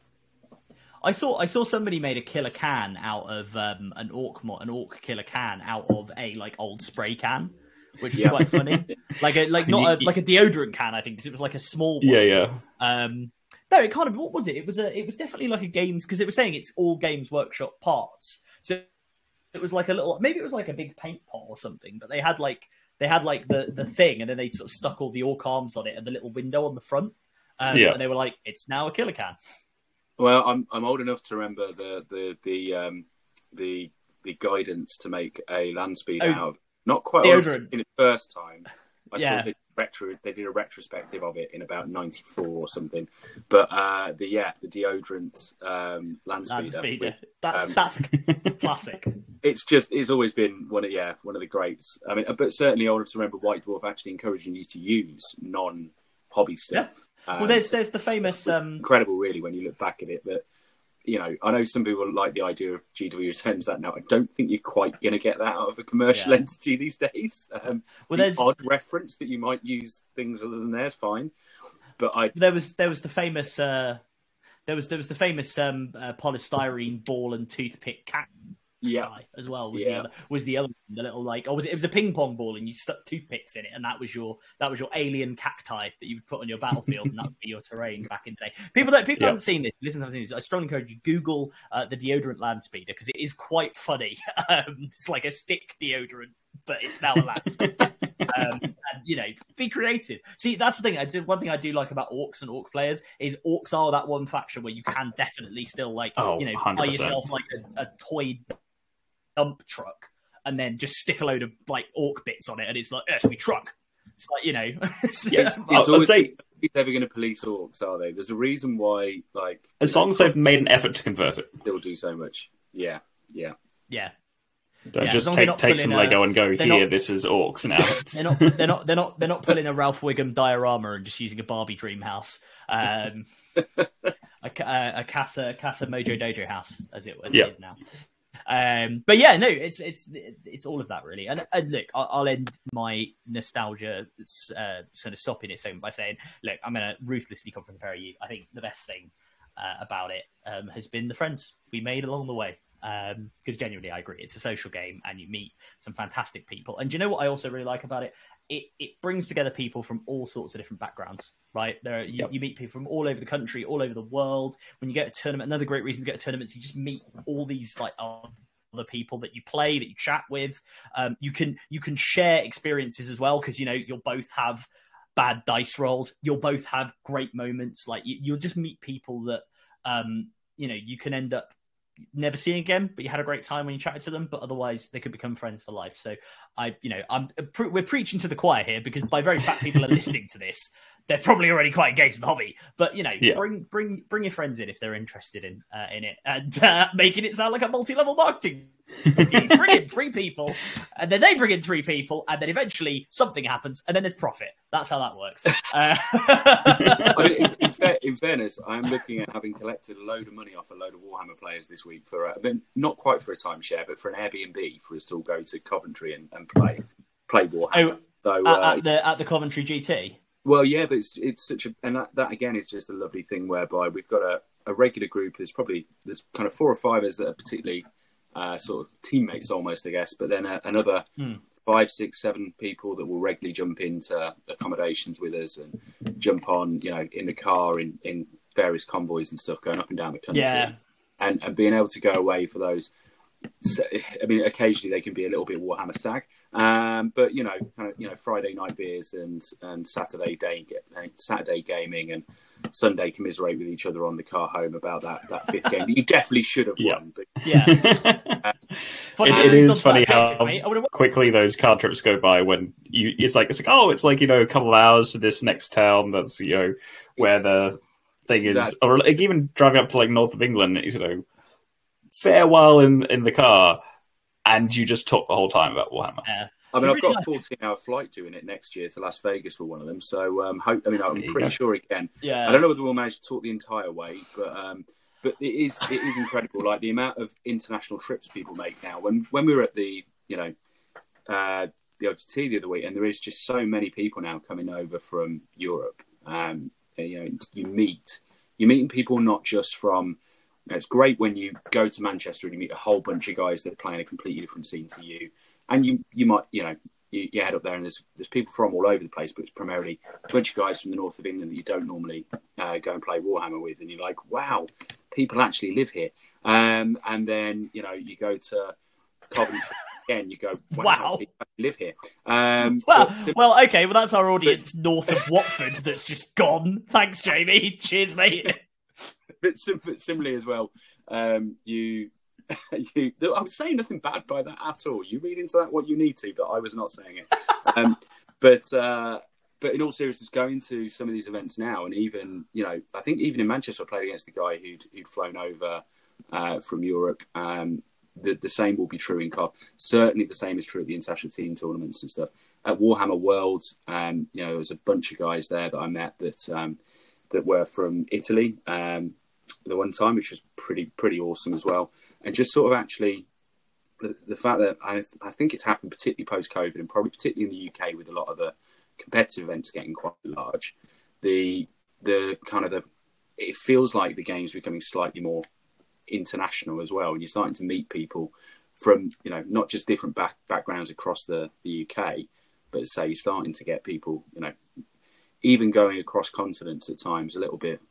I saw I saw somebody made a Killa Kan out of um, an orc mo- an orc Killa Kan out of a like old spray can, which is Yeah. quite funny. Like a like not a, like a deodorant can, I think, because it was like a small one. Yeah, yeah. Um, no, it kind of what was it? It was a it was definitely like a games because it was saying it's all Games Workshop parts. So it was like a little maybe it was like a big paint pot or something, but they had like they had like the the thing, and then they sort of stuck all the orc arms on it and the little window on the front. Um, Yeah. and they were like, "It's now a Killa Kan." Well, I'm I'm old enough to remember the the the um, the the guidance to make a land speed Oh, out of not quite deodorant. in the first time. I Yeah. saw the retro they did a retrospective of it in about '94 or something. But uh, the yeah the deodorant um, land Land speeder. speeder. That's um, that's classic. It's just it's always been one of yeah one of the greats. I mean, but certainly old enough to remember White Dwarf actually encouraging you to use non hobby stuff. Well, Um, there's there's the famous um, incredible, really, when you look back at it. But you know, I know some people like the idea of GW returns that now. I don't think you're quite going to get that out of a commercial Yeah. entity these days. Um, well, the there's odd reference that you might use things other than theirs, fine. But I, there was there was the famous uh, there was there was the famous um, uh, polystyrene ball and toothpick cat yeah, tie as well. Was the other was the other one, the little like or was it, it was a ping pong ball and you stuck toothpicks in it and that was your that was your alien cacti that you would put on your battlefield and that would be your terrain back in the day. People that people Yeah. haven't seen this, listen haven't seen this. I strongly encourage you Google uh, the deodorant land speeder because it is quite funny. um, it's like a stick deodorant, but it's now a land speeder. um, and you know, be creative. See, that's the thing. I do one thing I do like about orcs and orc players is orcs are that one faction where you can definitely still like Oh, you know buy 100%. yourself like a, a toy dump truck and then just stick a load of like orc bits on it, and it's like yes, we truck. It's like you know, It's- I'd it's always- say who's ever going to police orcs? Are they? There's a reason why, like, as long as they've made an effort to convert it, they'll do so much. Yeah, yeah. yeah. don't Yeah, just long as they're take take some pulling a- Lego and go here. not- This is orcs now. They're not. They're not. They're not. They're not. Pulling a Ralph Wiggum diorama and just using a Barbie dream house. Um, a, ca- a Casa Casa Mojo Dojo house, as it, as Yeah. it is now. Um, but yeah, no, it's it's it's all of that really. And, and look, I'll, I'll end my nostalgia uh, sort of stopping it segment by saying, look, I'm going to ruthlessly come from the pair of you. I think the best thing uh, about it um, has been the friends we made along the way. Because genuinely, I agree, it's a social game, and you meet some fantastic people. And do you know what I also really like about it? It it brings together people from all sorts of different backgrounds. Right there, are- you, Yep. you meet people from all over the country, all over the world. When you get a tournament, another great reason to get a tournament is you just meet all these like other people that you play, that you chat with. Um, you can you can share experiences as well because you know you'll both have bad dice rolls. You'll both have great moments. Like you, you'll just meet people that um, you know you can end up never seeing again, but you had a great time when you chatted to them. But otherwise, they could become friends for life. So I, you know, I'm pre- we're preaching to the choir here because by very fact people are listening to this. They're probably already quite engaged in the hobby, but you know, Yeah. bring bring bring your friends in if they're interested in uh, in it, and uh, making it sound like a multi-level marketing bring in three people, and then they bring in three people, and then eventually something happens, and then there's profit. That's how that works. Uh, I mean, in, in, fair, in fairness, I'm looking at having collected a load of money off a load of Warhammer players this week for, uh, not quite for a timeshare, but for an Airbnb for us to all go to Coventry and, and play play Warhammer. Oh, so, at, uh, at the at the Coventry GT. Well, yeah, but it's it's such a and that, that again is just a lovely thing whereby we've got a, a regular group. There's probably there's kind of four or five of us that are particularly uh, sort of teammates almost, I guess. But then uh, another Hmm. five, six, seven people that will regularly jump into accommodations with us and jump on, you know, in the car in in various convoys and stuff going up and down the country. Yeah. And and being able to go away for those so, I mean, occasionally they can be a little bit Warhammer stag, um, but you know, kind of, you know, Friday night beers and and Saturday day Saturday gaming and Sunday commiserate with each other on the car home about that that fifth game that you definitely should have yeah. won. But, yeah, it, it is funny how quickly those car trips go by when you it's like it's like oh it's like you know a couple of hours to this next town that's you know where it's, the thing is exactly. or like even driving up to like north of England you know fair while in in the car and you just talk the whole time about Warhammer. Yeah. I mean, I've got a 14 hour flight doing it next year to Las Vegas for one of them. So, um, hope, I mean, I'm pretty sure it can. Yeah. I don't know whether we'll manage to talk the entire way, but um, but it is it is incredible. Like the amount of international trips people make now. When when we were at the you know uh, the OGT the other week, and there is just so many people now coming over from Europe. Um, you know, you meet you're meeting people not just from. It's great when you go to Manchester and you meet a whole bunch of guys that play in a completely different scene to you and you you might you know you, you, head up there and there's there's people from all over the place, but it's primarily a bunch of guys from the north of England that you don't normally uh, go and play Warhammer with, and you're like, wow, people actually live here. Um, and then you know you go to Coventry again, you go, wow, wow. people live here. Um, well, well, okay, well that's our audience north of Watford that's just gone. Thanks, Jamie. Cheers, mate. But, similarly as well, um, you you, I was saying nothing bad by that at all. You read into that what you need to, but I was not saying it. Um, but uh, but in all seriousness, going to some of these events now, and even you know, I think even in Manchester, I played against a guy who'd who'd flown over uh, from Europe. Um, the, the same will be true in COD. Certainly, the same is true at the international team tournaments and stuff. At Warhammer Worlds, um, you know, there was a bunch of guys there that I met that um, that were from Italy um, the one time, which was pretty pretty awesome as well and just sort of actually the, the fact that I, I think it's happened particularly post COVID and probably particularly in the UK with a lot of the competitive events getting quite large. The the kind of the it feels like the game's becoming slightly more international as well, and you're starting to meet people from you know not just different back, backgrounds across the, the UK, but say you're starting to get people you know even going across continents at times a little bit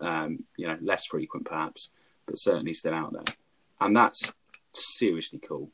um, you know less frequent perhaps, but certainly still out there and that's seriously cool.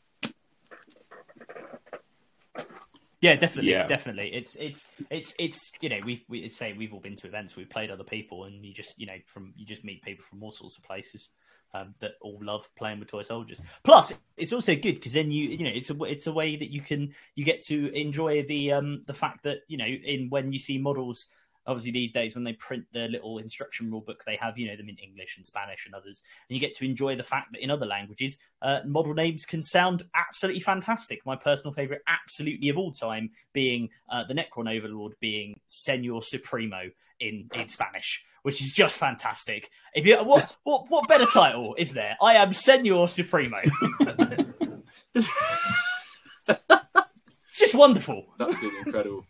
Yeah, definitely, yeah. definitely. It's it's it's it's you know we've we say we've all been to events, we've played other people, and you just you know from you just meet people from all sorts of places um, that all love playing with toy soldiers. Plus, it's also good because then you you know it's a it's a way that you can you get to enjoy the um the fact that you know in when you see models obviously these days when they print the little instruction rule book they have you know them in english and spanish and others and you get to enjoy the fact that in other languages uh, model names can sound absolutely fantastic my personal favorite absolutely of all time being uh, the necron overlord being senor supremo in in spanish which is just fantastic if you what what, what better title is there i am senor supremo it's just wonderful absolutely incredible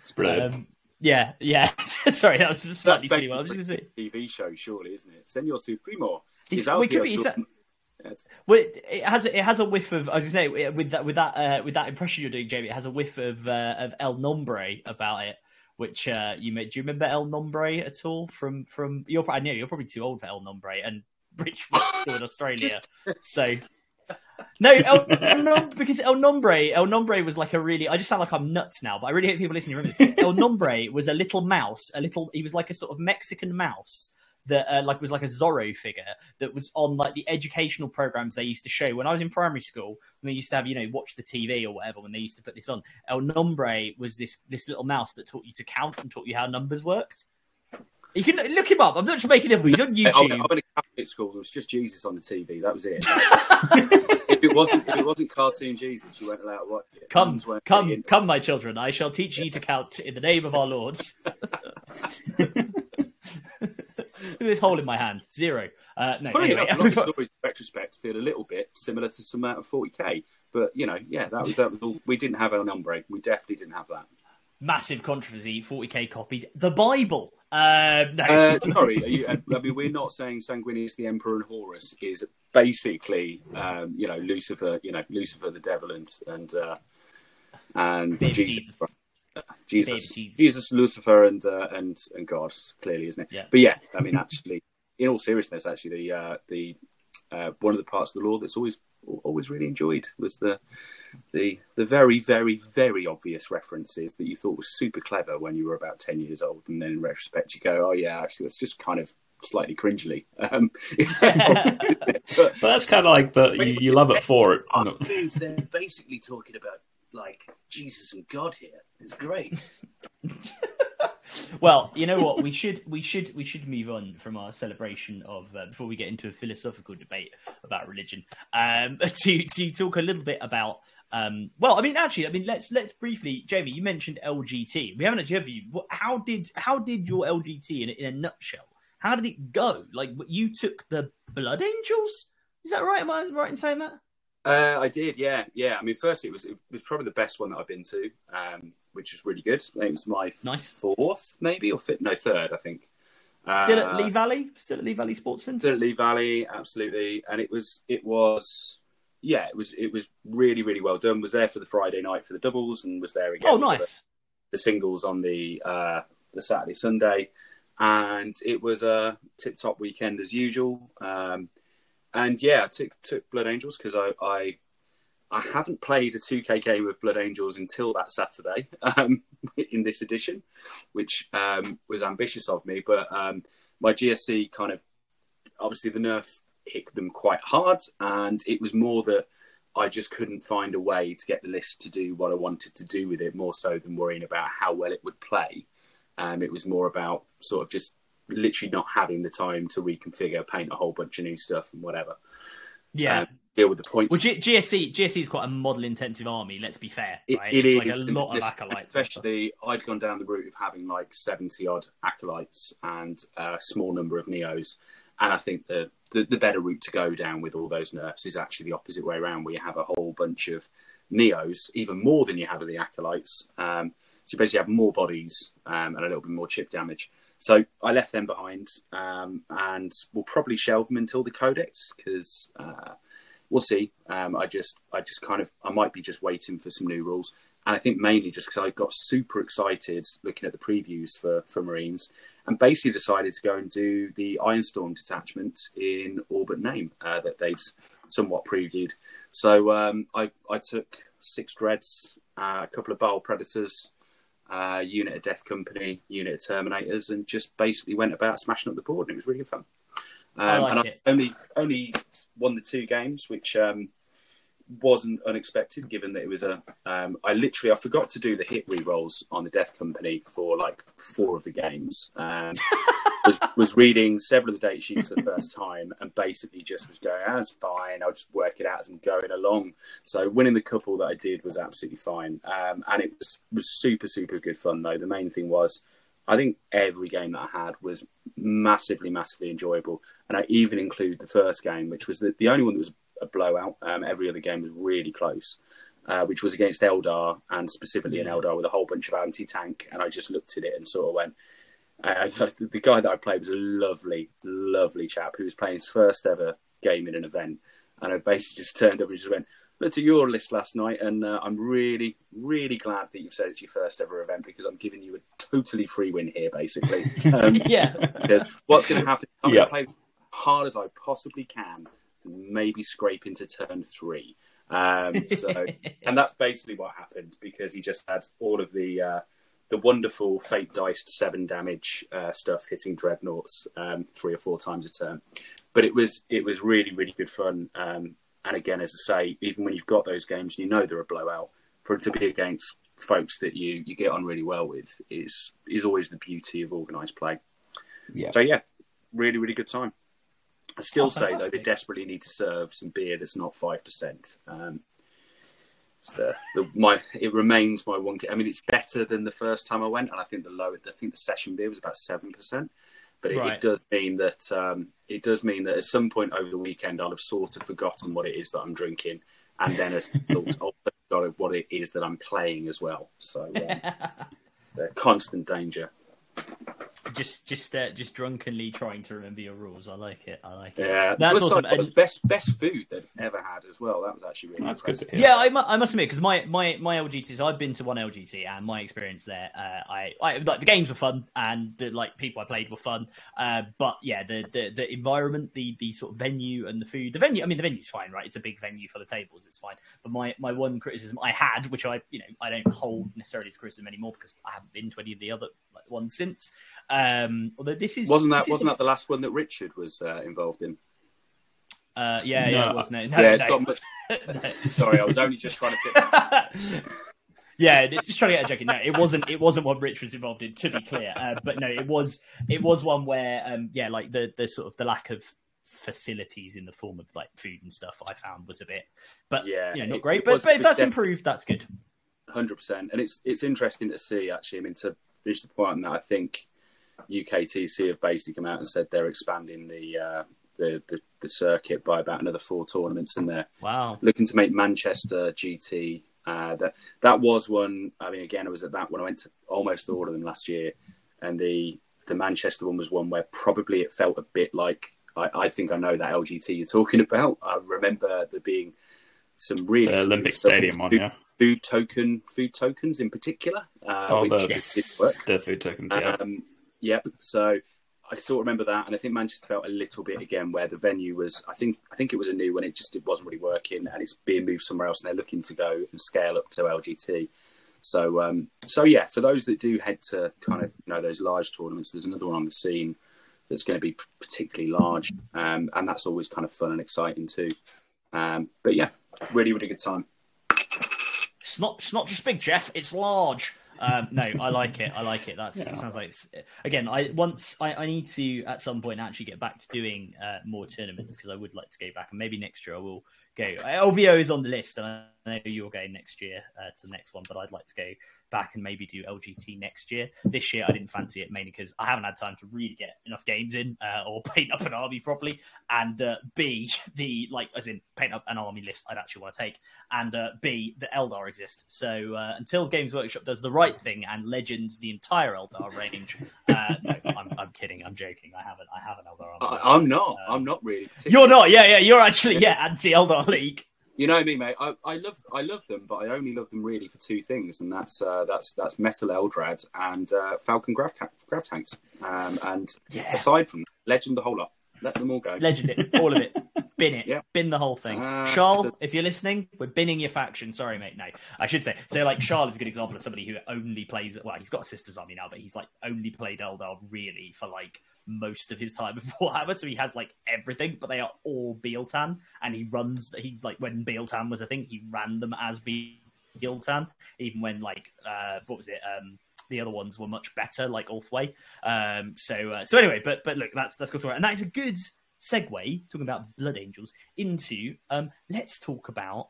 it's brilliant um, yeah, yeah. Sorry, that was slightly silly. What I was going to say. TV show, surely, isn't it? Senor Supremo. He's, we could be, yes. Well, it, it, has it has a whiff of. as you say with that with that uh, with that impression you're doing, Jamie. It has a whiff of uh, of El Nombre about it, which uh, you made. Do you remember El Nombre at all? From from you're I know you're probably too old for El Nombre, and Rich still in Australia, so no, El, El because El Nombre, El Nombre was like a really. I just sound like I'm nuts now, but I really hope people listening remember. El Nombre was a little mouse, a little. He was like a sort of Mexican mouse that uh, like was like a Zorro figure that was on like the educational programs they used to show when I was in primary school. And they used to have you know watch the TV or whatever when they used to put this on. El Nombre was this this little mouse that taught you to count and taught you how numbers worked. You can look him up. I'm not just making it up. He's on YouTube. I'm, in a Catholic school. There was just Jesus on the TV. That was it. if it wasn't, if it wasn't cartoon Jesus, you weren't allowed to watch it. Come, come, come, my children. I shall teach you to count in the name of our Lord. this hole in my hand, zero. Uh, no, Funny anyway, enough, a lot of stories in retrospect feel a little bit similar to some out of 40k, but you know, yeah, that was that was all. We didn't have El Nombre. We definitely didn't have that. Massive controversy. 40k copied the Bible. Uh, no. uh, sorry, you, uh, I mean, we're not saying Sanguinius the Emperor and Horus is basically, um, you know, Lucifer, you know, Lucifer the devil and and uh, and Jesus, Jesus, Jesus, Lucifer and uh, and and God, clearly, isn't it? Yeah. But yeah, I mean, actually, in all seriousness, actually, the uh, the uh, one of the parts of the lore that's always always really enjoyed was the the the very very very obvious references that you thought was super clever when you were about ten years old, and then in retrospect you go, oh yeah, actually that's just kind of slightly cringily. Um, but, but, that's kind of like the you, you love it for it. They're basically talking about like Jesus and God here. It's great. well, you know what? We should we should we should move on from our celebration of uh, before we get into a philosophical debate about religion. Um, to to talk a little bit about. Um, well, I mean, actually, I mean, let's let's briefly, Jamie. You mentioned LGT. We haven't actually have you. How did how did your LGT in, in a nutshell? How did it go? Like you took the Blood Angels. Is that right? Am I right in saying that? Uh, I did, yeah, yeah. I mean, first it was it was probably the best one that I've been to. Um, which was really good. it was my nice fourth, maybe or fit, no third, I think. Still uh, at Lee Valley, still at Lee Valley Sports Centre. Still at Lee Valley, absolutely. And it was, it was, yeah, it was, it was really, really well done. Was there for the Friday night for the doubles, and was there again. Oh, nice. The, the, singles on the uh, the Saturday Sunday, and it was a tip top weekend as usual. Um, and yeah, I took took Blood Angels because I, I I haven't played a 2K game with Blood Angels until that Saturday um, in this edition, which um, was ambitious of me. But um, my GSC kind of obviously the nerf hit them quite hard, and it was more that I just couldn't find a way to get the list to do what I wanted to do with it, more so than worrying about how well it would play. Um, it was more about sort of just literally not having the time to reconfigure, paint a whole bunch of new stuff, and whatever. Yeah. Um, deal with the points. Well, G- GSC GSC is quite a model intensive army. Let's be fair, right? it, it it's is. like a lot of acolytes. Especially, I'd gone down the route of having like seventy odd acolytes and a small number of neos, and I think the, the the better route to go down with all those nerfs is actually the opposite way around, where you have a whole bunch of neos, even more than you have of the acolytes. Um, so you basically have more bodies um, and a little bit more chip damage. So I left them behind, um, and we'll probably shelve them until the codex because uh, we'll see. Um, I just, I just kind of, I might be just waiting for some new rules, and I think mainly just because I got super excited looking at the previews for for Marines, and basically decided to go and do the Ironstorm detachment in Orbit name uh, that they'd somewhat previewed. So um, I, I took six dreads, uh, a couple of Baal Predators, uh, unit of Death Company, unit of Terminators, and just basically went about smashing up the board, and it was really fun. Um, I like and I only only won the two games, which um, wasn't unexpected, given that it was a. Um, I literally I forgot to do the hit re rolls on the Death Company for like four of the games. Was was reading several of the data sheets for the first time, and basically just was going, "That's fine. I'll just work it out as I'm going along." So winning the couple that I did was absolutely fine, um, and it was was super super good fun though. The main thing was I think every game that I had was massively, massively enjoyable. And I even include the first game, which was the, the only one that was a blowout. Um, every other game was really close, uh, which was against Eldar, and specifically an Eldar with a whole bunch of anti tank. And I just looked at it and sort of went, uh, the guy that I played was a lovely, lovely chap who was playing his first ever game in an event. And I basically just turned up and just went, looked at your list last night, and uh, I'm really, really glad that you've said it's your first ever event because I'm giving you a totally free win here, basically. Um, yeah. Because what's going to happen? I'm going to play hard as I possibly can, and maybe scrape into turn three. Um, so, and that's basically what happened because he just had all of the uh, the wonderful fate diced seven damage uh, stuff hitting dreadnoughts um, three or four times a turn. But it was it was really really good fun. Um, and again, as I say, even when you've got those games, and you know they're a blowout. For it to be against folks that you, you get on really well with is is always the beauty of organised play. Yeah. So yeah, really really good time. I still oh, say though they desperately need to serve some beer that's not five percent. Um, the, the, my it remains my one. I mean, it's better than the first time I went, and I think the low. I think the session beer was about seven percent but it, right. it, does mean that um, it does mean that at some point over the weekend I'll have sort of forgotten what it is that I'm drinking, and then as also got what it is that I'm playing as well. So um, constant danger. Just just uh, just drunkenly trying to remember your rules. I like it. I like it. Yeah, that's was awesome. was best best food they've ever had as well. That was actually really that's impressive. good. Yeah, I, I must admit because my my my LGTs, I've been to one LGT and my experience there, uh, I, I like the games were fun and the like people I played were fun. Uh, but yeah, the, the the environment, the the sort of venue and the food. The venue, I mean, the venue's fine, right? It's a big venue for the tables. It's fine. But my my one criticism I had, which I you know I don't hold necessarily as criticism anymore because I haven't been to any of the other like, ones since. Um, although this is wasn't that wasn't that the last one that Richard was uh, involved in? Uh, yeah, no. yeah, it was no, no, yeah, no. Got... no. Sorry, I was only just trying to fit. yeah, just trying to get a joke in. No, it wasn't. It wasn't what Rich was involved in. To be clear, uh, but no, it was. It was one where, um, yeah, like the the sort of the lack of facilities in the form of like food and stuff I found was a bit, but yeah, you know, not it, great. It but, was, but if that's def- improved, that's good. Hundred percent, and it's it's interesting to see actually. I mean, to reach the point that, I think UKTC have basically come out and said they're expanding the uh, the, the, the circuit by about another four tournaments, and they're wow looking to make Manchester GT. Uh, that that was one. I mean, again, it was at that when I went to almost all of them last year, and the the Manchester one was one where probably it felt a bit like I, I think I know that LGT you're talking about. I remember there being some really the Olympic Stadium one, yeah. Food token, food tokens in particular. Uh, oh, the, yes. the food tokens, yeah. Um, yep. So I sort of remember that, and I think Manchester felt a little bit again where the venue was. I think I think it was a new one. It just it wasn't really working, and it's being moved somewhere else, and they're looking to go and scale up to LGT. So um, so yeah, for those that do head to kind of you know those large tournaments, there's another one on the scene that's going to be particularly large, um, and that's always kind of fun and exciting too. Um, but yeah, really really good time. It's not it's not just big, Jeff. It's large. Um, no, I like it. I like it. That's yeah. sounds like it's, again. I once I, I, need to at some point actually get back to doing uh, more tournaments because I would like to go back and maybe next year I will go. LVO is on the list, and I know you're going next year uh, to the next one, but I'd like to go back and maybe do LGT next year. This year, I didn't fancy it mainly because I haven't had time to really get enough games in uh, or paint up an army properly, and uh, B the like as in paint up an army list I'd actually want to take, and uh, B the Eldar exist. So uh, until Games Workshop does the right thing and Legends the entire Eldar range, uh, no, I'm, I'm, kidding. I'm joking. I haven't. I have an Eldar army. I, am not. I'm not really. You're not. Yeah, yeah. You're actually yeah anti Eldar League. You know me, mate. I, I love I love them, but I only love them really for two things, and that's uh, that's that's Metal Eldrad and uh, Falcon Grav, Grav Tanks. Um, and yeah. aside from that, Legend, the whole lot. Let them all go. Legend it, all of it. Bin it. Yeah. Bin the whole thing. Uh, Charles, so... if you're listening, we're binning your faction. Sorry, mate. No, I should say. So, like, Charles is a good example of somebody who only plays. Well, he's got a sister's army now, but he's like only played Eldar really for like most of his time before Warhammer, so he has like everything, but they are all Biel-Tan, and he runs. He like when Biel-Tan was a thing, he ran them as Biel-Tan, even when like uh, what was it? Um, the other ones were much better, like Ulthwé. Um, so uh, so anyway, but but look, that's that's good to right. and that is a good segue talking about Blood Angels into um, let's talk about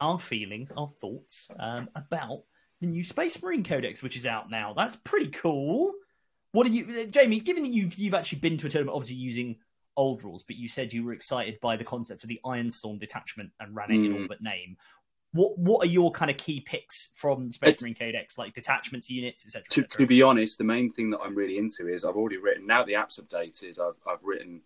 our feelings, our thoughts um, about the new Space Marine Codex, which is out now. That's pretty cool. What are you, Jamie? Given that you've you've actually been to a tournament, obviously using old rules, but you said you were excited by the concept of the Ironstorm detachment and ran it mm. in all but name. What what are your kind of key picks from Space Marine Codex, like detachments, units, etc.? To, to, be honest, the main thing that I'm really into is I've already written. Now the app's updated. I've I've written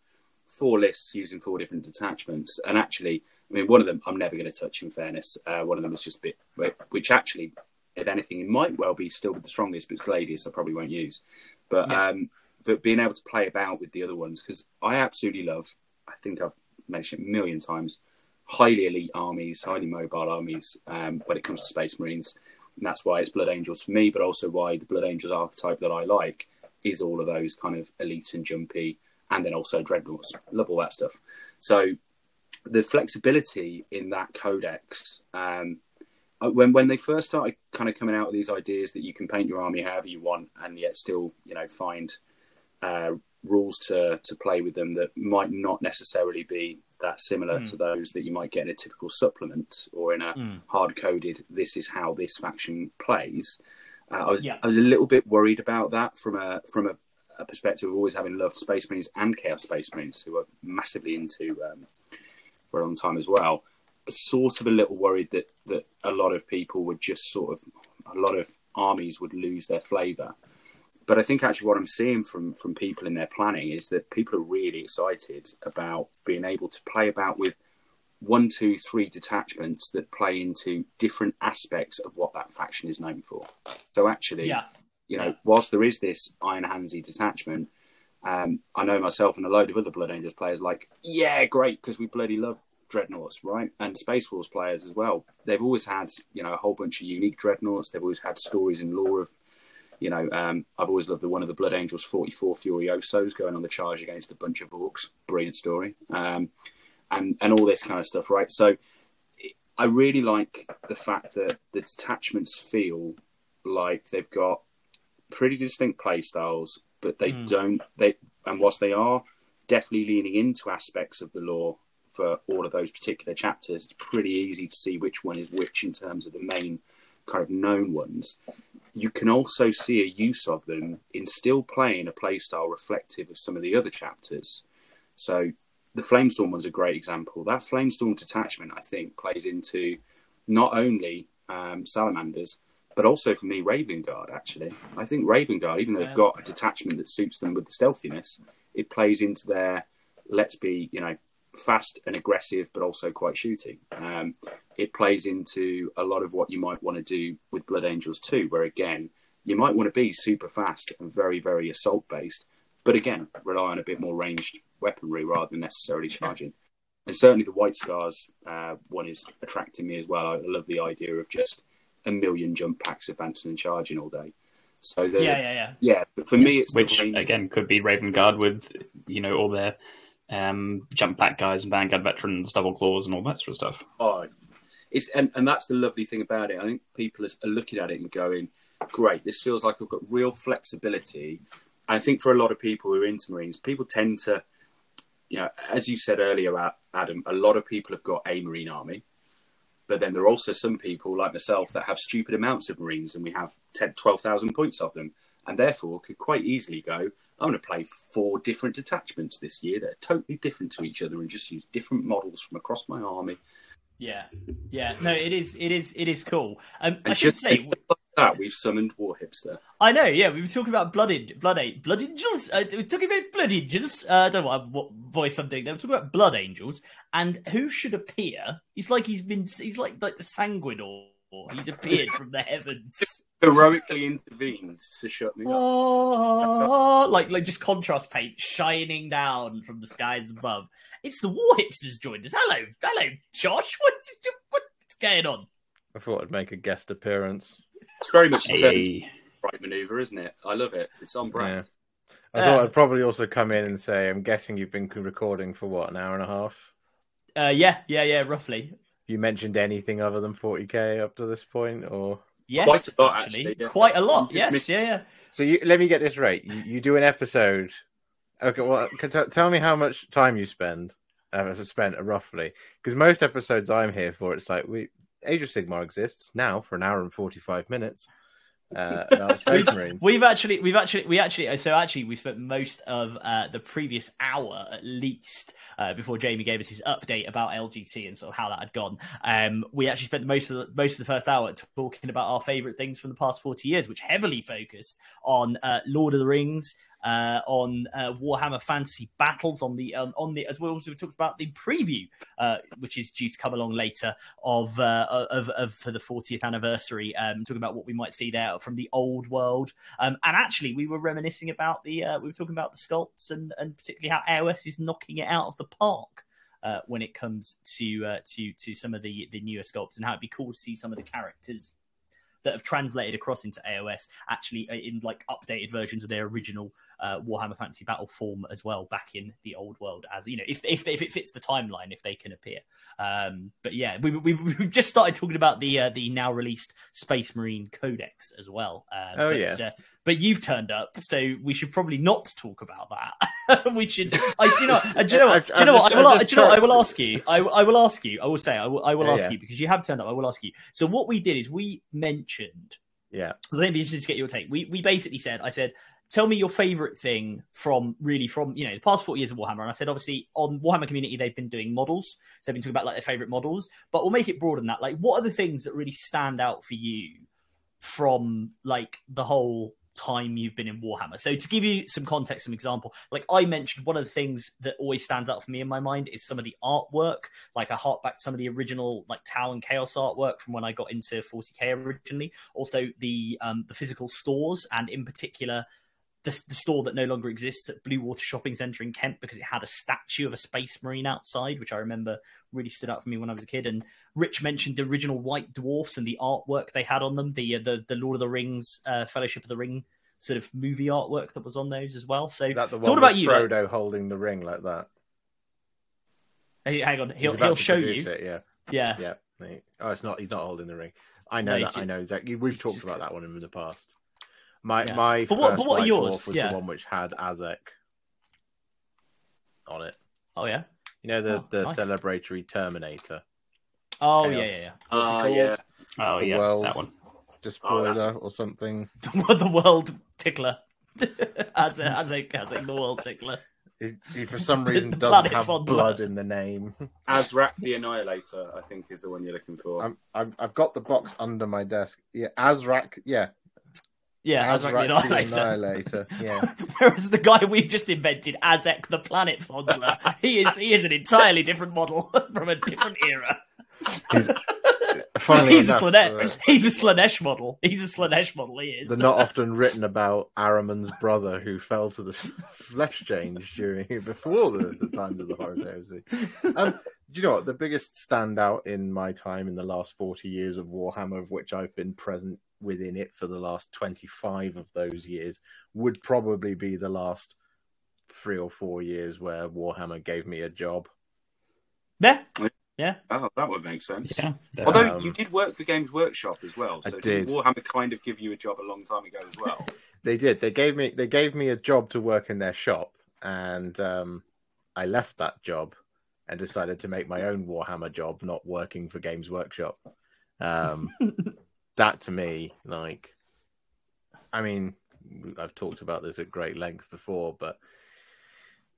four lists using four different detachments, and actually, I mean, one of them I'm never going to touch. In fairness, uh, one of them is just a bit, which actually, if anything, it might well be still the strongest, but it's Gladius. I probably won't use. But yeah. um, but being able to play about with the other ones because I absolutely love. I think I've mentioned it a million times. Highly elite armies, highly mobile armies um, when it comes to Space Marines, and that's why it's Blood Angels for me. But also why the Blood Angels archetype that I like is all of those kind of elite and jumpy, and then also dreadnoughts. Love all that stuff. So the flexibility in that codex um, uh, when when they first started kind of coming out with these ideas that you can paint your army however you want and yet still you know find uh, rules to to play with them that might not necessarily be that similar mm. to those that you might get in a typical supplement or in a mm. hard coded this is how this faction plays uh, I was yeah. I was a little bit worried about that from a from a, a, perspective of always having loved Space Marines and Chaos Space Marines who are massively into um, for a long time as well sort of a little worried that that a lot of people would just sort of a lot of armies would lose their flavour. but I think actually what I'm seeing from from people in their planning is that people are really excited about being able to play about with one, two, three detachments that play into different aspects of what that faction is known for. So actually, Yeah. You know, whilst there is this Iron Handsy detachment, um, I know myself and a load of other Blood Angels players like, yeah, great, because we bloody love dreadnoughts, right? And Space Force players as well. They've always had, you know, a whole bunch of unique dreadnoughts. They've always had stories and lore of, you know, um, I've always loved the one of the Blood Angels 44 Furiosos going on the charge against a bunch of orcs. Brilliant story. Um, and, and all this kind of stuff, right? So I really like the fact that the detachments feel like they've got pretty distinct play styles, but they Mm. don't. They and whilst they are definitely leaning into aspects of the lore for all of those particular chapters, it's pretty easy to see which one is which in terms of the main kind of known ones. You can also see a use of them in still playing a playstyle reflective of some of the other chapters. So the Flamestorm one's a great example. That Flamestorm detachment, I think, plays into not only um, salamanders, but also for me, Raven Guard. Actually, I think Raven Guard, even though they've got a detachment that suits them with the stealthiness, it plays into their let's be, you know, fast and aggressive, but also quite shooting. Um, it plays into a lot of what you might want to do with Blood Angels too, where again, you might want to be super fast and very, very assault based, but again, rely on a bit more ranged weaponry rather than necessarily charging. And certainly the White Scars uh, one is attracting me as well. I love the idea of just a million jump packs advancing and charging all day. So the, Yeah, yeah, yeah. yeah, but for me, it's which the range. again could be Raven Guard with you know all their um, jump pack guys and Vanguard veterans, double claws, and all that sort of stuff. Oh, it's and, and that's the lovely thing about it. I think people are, are looking at it and going, "Great, this feels like I've got real flexibility." And I think for a lot of people who are into Marines, people tend to, you know, as you said earlier, Adam, a lot of people have got a Marine army, but then there are also some people like myself that have stupid amounts of Marines, and we have 10, 12,000 points of them, and therefore could quite easily go. I'm going to play four different detachments this year that are totally different to each other and just use different models from across my army. Yeah, yeah. No, it is, it is, it is cool. Um, I should say, that, we've summoned War Hipster. I know. Yeah, we were talking about blood, in, blood, a- blood angels. Uh, we were talking about blood angels. Uh, I don't know what, what voice I'm doing. They were talking about blood angels and who should appear. He's like he's been. He's like like the sanguinor. He's appeared from the heavens. Heroically intervened to shut me up. Oh, like like just contrast paint shining down from the skies above. It's the war hipsters joined us. Hello, hello, Josh. What's what's going on? I thought I'd make a guest appearance. It's very much a turn Hey, right maneuver, isn't it? I love it. It's on brand. I Uh, thought I'd probably also come in and say, I'm guessing you've been recording for what, an hour and a half? Uh, yeah, yeah, yeah. Roughly, You mentioned anything other than 40k up to this point, or yes. Quite a lot, actually, yeah. Quite a lot. Yes, missed- yeah, yeah. so? You let me get this right. You, you do an episode. Okay, well, can t- tell me how much time you spend. Uh, spent roughly, because most episodes I'm here for, it's like we Age of Sigmar exists now for an hour and 45 minutes. Uh, Space Marines. We've actually, we've actually, we actually, so actually, we spent most of uh, the previous hour at least uh, before Jamie gave us his update about LGT and sort of how that had gone. Um, we actually spent most of the, most of the first hour talking about our favourite things from the past forty years, which heavily focused on uh, Lord of the Rings. Uh, on uh, Warhammer Fantasy Battles, on the um, on the as well as we talked about the preview, uh, which is due to come along later of uh, of, of for the 40th anniversary, um, talking about what we might see there from the old world. Um, and actually, we were reminiscing about the uh, we were talking about the sculpts and and particularly how AOS is knocking it out of the park. Uh, when it comes to to to some of the the newer sculpts and how it'd be cool to see some of the characters that have translated across into AOS actually uh, in like updated versions of their original uh, Warhammer Fantasy Battle form as well back in the old world as you know if if, if it fits the timeline if they can appear um, but yeah we, we, we've just started talking about the uh, the now released Space Marine Codex as well uh, Oh, but, yeah. uh, but you've turned up so we should probably not talk about that we should I, you know uh, do you know what, you know what? I will, you know? I will ask you I, I will ask you I will say I will, I will Yeah, ask yeah. you because you have turned up I will ask you so what we did is we mentioned yeah, I think it'd be interesting to get your take. We we basically said, I said, tell me your favorite thing from really from you know the past 40 years of Warhammer. And I said, obviously on Warhammer community they've been doing models, so they've been talking about like their favorite models. But we'll make it broader than that. Like, what are the things that really stand out for you from like the whole time you've been in Warhammer. So to give you some context, some example, like I mentioned, one of the things that always stands out for me in my mind is some of the artwork. Like I hark back to some of the original like Tau and Chaos artwork from when I got into 40k originally. Also the um, the physical stores and in particular the, the, store that no longer exists at Bluewater Shopping Centre in Kent because it had a statue of a space marine outside, which I remember really stood out for me when I was a kid. And Rich mentioned the original White Dwarfs and the artwork they had on them, the uh, the, the Lord of the Rings, uh, Fellowship of the Ring sort of movie artwork that was on those as well. So, Is that the so what about you? Frodo Like, holding the ring like that. hey, hang on, he'll he'll show you. It, yeah, Yeah. yeah. Oh, it's not. He's not holding the ring. I know No, that. he's I know exactly. We've talked just- about that one in the past. My Yeah. my But what- first but what are yours? Was Yeah. the one which had Azek on it. Oh yeah. You know the Oh, the nice. celebratory Terminator. Oh Chaos. yeah, yeah, yeah. What's he Ah, yeah. Oh The yeah, world. that one. Despoiler Oh, that's- or something. the world tickler. as a, as a, as a the world tickler. He, he for some reason doesn't have fondler. blood in the name. Azrakh the Annihilator, I think, is the one you're looking for. I'm, I've, I've got the box under my desk. Yeah, Azrakh. Yeah, Yeah, as Azrakh like the the Annihilator. Yeah, Whereas the guy we've just invented, Azek the Planet Fondler, he is he is an entirely different model from a different era. he's he's a Slaanesh. uh, He's a Slaanesh model. He's a Slaanesh model. He is. They're not often written about Ahriman's brother who fell to the flesh change during before the, the times of the Horus Heresy. Um, do you know what? The biggest standout in my time in the last 40 years of Warhammer, of which I've been present within it for the last 25 of those years, would probably be the last three or four years where Warhammer gave me a job. Yeah. Oh, that would make sense. Yeah. Although Um, you did work for Games Workshop as well, I so did. Warhammer kind of give you a job a long time ago as well? They did. They gave me they gave me a job to work in their shop, and um, I left that job and decided to make my own Warhammer job, not working for Games Workshop. Um, that to me, like, I mean, I've talked about this at great length before, but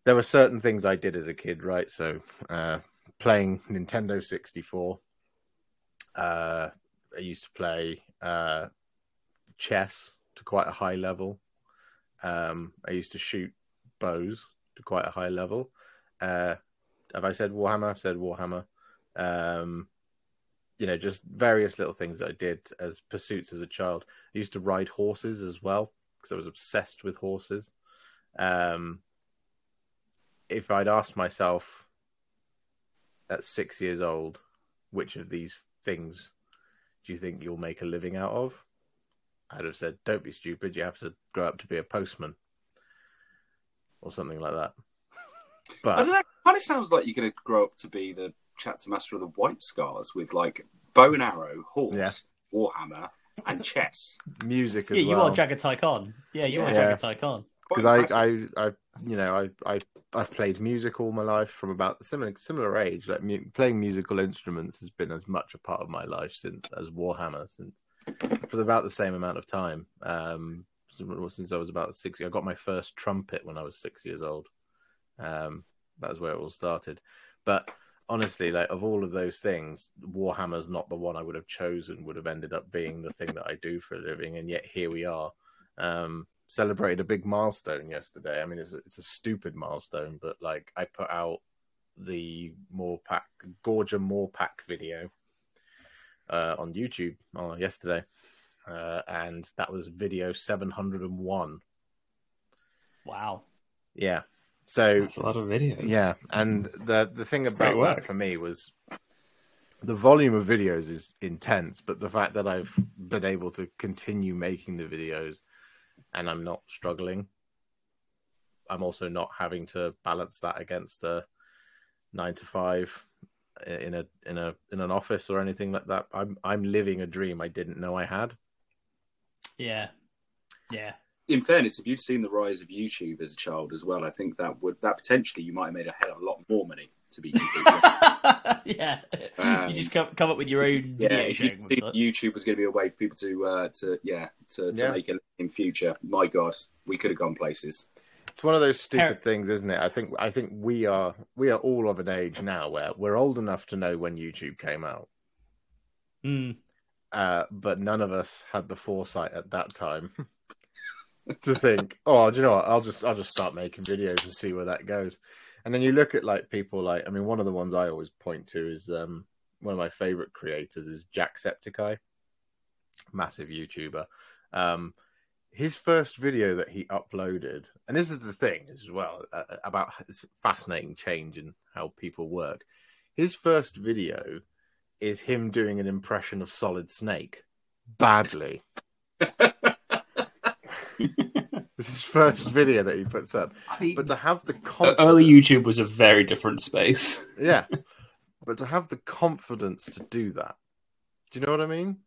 there were certain things I did as a kid, right? So, uh, playing Nintendo 64, uh, I used to play uh, chess to quite a high level. Um, I used to shoot bows to quite a high level. Uh, have I said Warhammer? I've said Warhammer. Um, you know, just various little things that I did as pursuits as a child. I used to ride horses as well because I was obsessed with horses. Um, if I'd asked myself at six years old, which of these things do you think you'll make a living out of? I'd have said, "Don't be stupid. You have to grow up to be a postman, or something like that." I don't know. It kind of sounds like you're going to grow up to be the chapter master of the White Scars with like bow and arrow, horse, Yeah. Warhammer, and chess. music as Yeah, you well. are Jaghatai Khan. Yeah, you are Yeah. Jaghatai Khan. because I. I, I, you know, I, I, I've played music all my life from about similar, similar age. Like mu- playing musical instruments has been as much a part of my life since as Warhammer since for about the same amount of time. Um, since since I was about six, I got my first trumpet when I was six years old. Um, that was where it all started. But honestly, like of all of those things, Warhammer's not the one I would have chosen. Would have ended up being the thing that I do for a living, and yet here we are. Um, celebrated a big milestone yesterday. I mean, it's a, it's a stupid milestone, but like I put out the more pack Gorgia more pack video uh, on YouTube uh, yesterday, uh, and that was video seven hundred and one. Wow. Yeah, so That's a lot of videos. yeah, and mm. the the thing That's about that for me was the volume of videos is intense, but the fact that I've been able to continue making the videos and I'm not struggling, I'm also not having to balance that against a nine to five in a in a in an office or anything like that. I'm I'm living a dream I didn't know I had. Yeah. Yeah. In fairness, if you'd seen the rise of YouTube as a child as well, I think that would that potentially you might have made a hell of a lot more money. To be completely yeah. Um, you just come, come up with your own yeah, video if you think. YouTube was going to be a way for people to uh, to yeah to, to Yeah. make it in future, my God, we could have gone places. It's one of those stupid Eric- things, isn't it? I think I think we are we are all of an age now where we're old enough to know when YouTube came out, Mm. uh, but none of us had the foresight at that time to think, oh, do you know what? I'll just I'll just start making videos and see where that goes. And then you look at like people like I mean, one of the ones I always point to is um, one of my favorite creators is Jacksepticeye, massive YouTuber. Um, his first video that he uploaded, and this is the thing as well uh, about this fascinating change in how people work. His first video is him doing an impression of Solid Snake badly. this is his first video that he puts up. I mean, But to have the uh, confidence, early YouTube was a very different space. yeah, but to have the confidence to do that, do you know what I mean?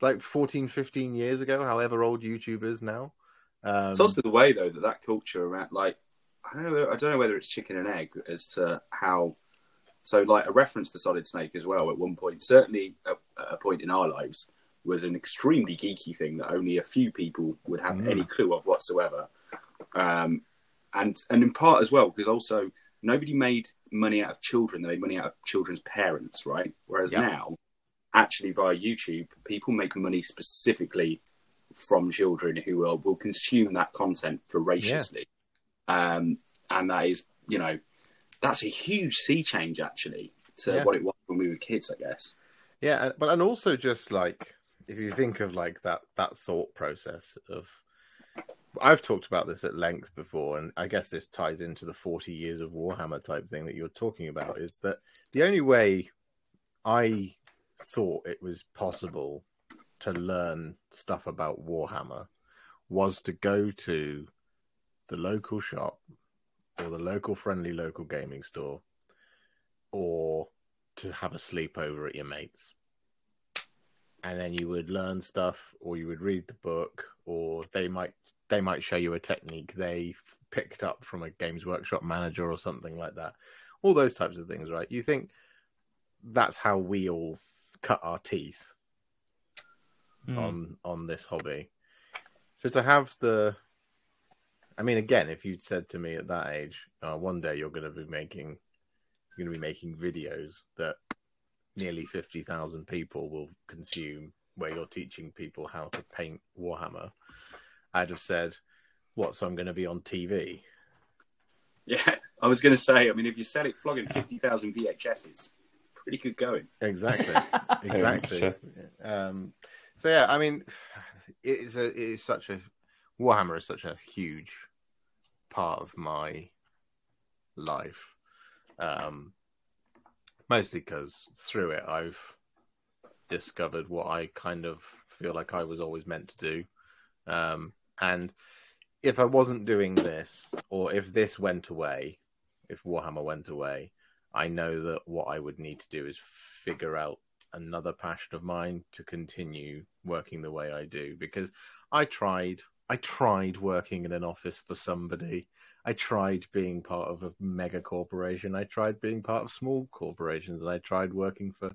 Like 14, 15 years ago, however old YouTube is now. Um, It's also the way though that that culture around, like, I don't know, I don't know whether it's chicken and egg as to how. So, like a reference to Solid Snake as well. At one point, certainly at, at a point in our lives, was an extremely geeky thing that only a few people would have Mm. any clue of whatsoever. Um, and and in part as well because also nobody made money out of children; they made money out of children's parents, right? Whereas Yeah. now, actually via YouTube, people make money specifically from children who will, will consume that content voraciously. Um, and that is, you know, that's a huge sea change actually to Yeah. what it was when we were kids, I guess. Yeah, but and also just like if you think of like that that thought process of I've talked about this at length before, and I guess this ties into the forty years of Warhammer type thing that you're talking about. Is that the only way I thought it was possible to learn stuff about Warhammer was to go to the local shop or the local friendly local gaming store or to have a sleepover at your mates. And then you would learn stuff or you would read the book or they might they might show you a technique they picked up from a games workshop manager or something like that. All those types of things, right? You think that's how we all cut our teeth Hmm. on on this hobby. So to have the, I mean, again, if you'd said to me at that age, uh, one day you're going to be making, you're going to be making videos that nearly fifty thousand people will consume, where you're teaching people how to paint Warhammer, I'd have said, "What? So I'm going to be on TV?" Yeah, I was going to say, I mean, if you sell it flogging 50,000 VHSs, pretty good going. Exactly. exactly. so- Um, so yeah, I mean, it is a it is such a Warhammer is such a huge part of my life. Um, mostly because through it, I've discovered what I kind of feel like I was always meant to do. Um, and if I wasn't doing this, or if this went away, if Warhammer went away, I know that what I would need to do is figure out another passion of mine to continue working the way I do because I tried I tried working in an office for somebody. I tried being part of a mega corporation. I tried being part of small corporations and I tried working for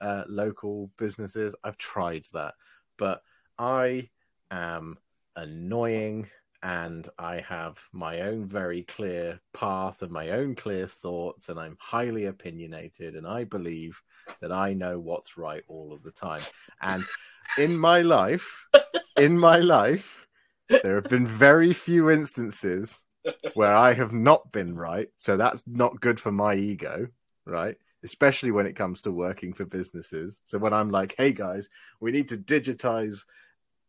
uh, local businesses. I've tried that. But I am annoying and I have my own very clear path and my own clear thoughts, and I'm highly opinionated, and I believe that I know what's right all of the time. And in my life, in my life, there have been very few instances where I have not been right. So that's not good for my ego, right? Especially when it comes to working for businesses. So when I'm like, hey guys, we need to digitize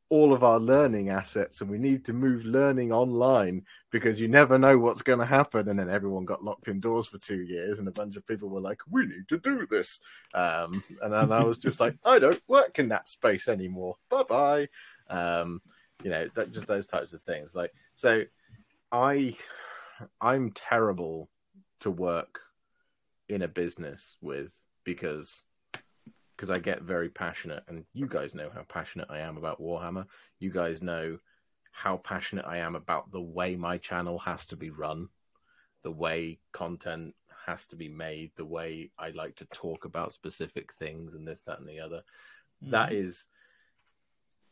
all of our learning assets and we need to move learning online because you never know what's going to happen and then everyone got locked indoors for two years and a bunch of people were like we need to do this um, and then i was just like i don't work in that space anymore bye bye um, you know that, just those types of things like so i i'm terrible to work in a business with because because I get very passionate, and you guys know how passionate I am about Warhammer. You guys know how passionate I am about the way my channel has to be run, the way content has to be made, the way I like to talk about specific things, and this, that, and the other. Mm-hmm. That is,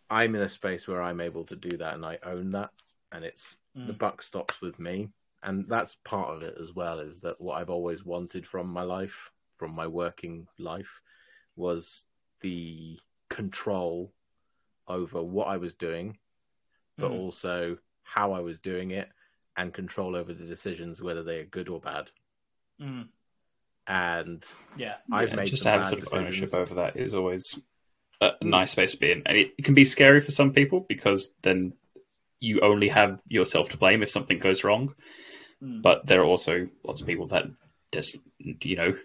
I'm in a space where I'm able to do that, and I own that, and it's Mm. the buck stops with me, and that's part of it as well. Is that what I've always wanted from my life, from my working life, was the control over what I was doing, but Mm. also how I was doing it and control over the decisions, whether they are good or bad. Mm. And Yeah. I've Yeah, made just to some have bad sort of ownership over that is always a a nice space to be in. And it, it can be scary for some people because then you only have yourself to blame if something goes wrong. Mm. But there are also lots of people that just, you know,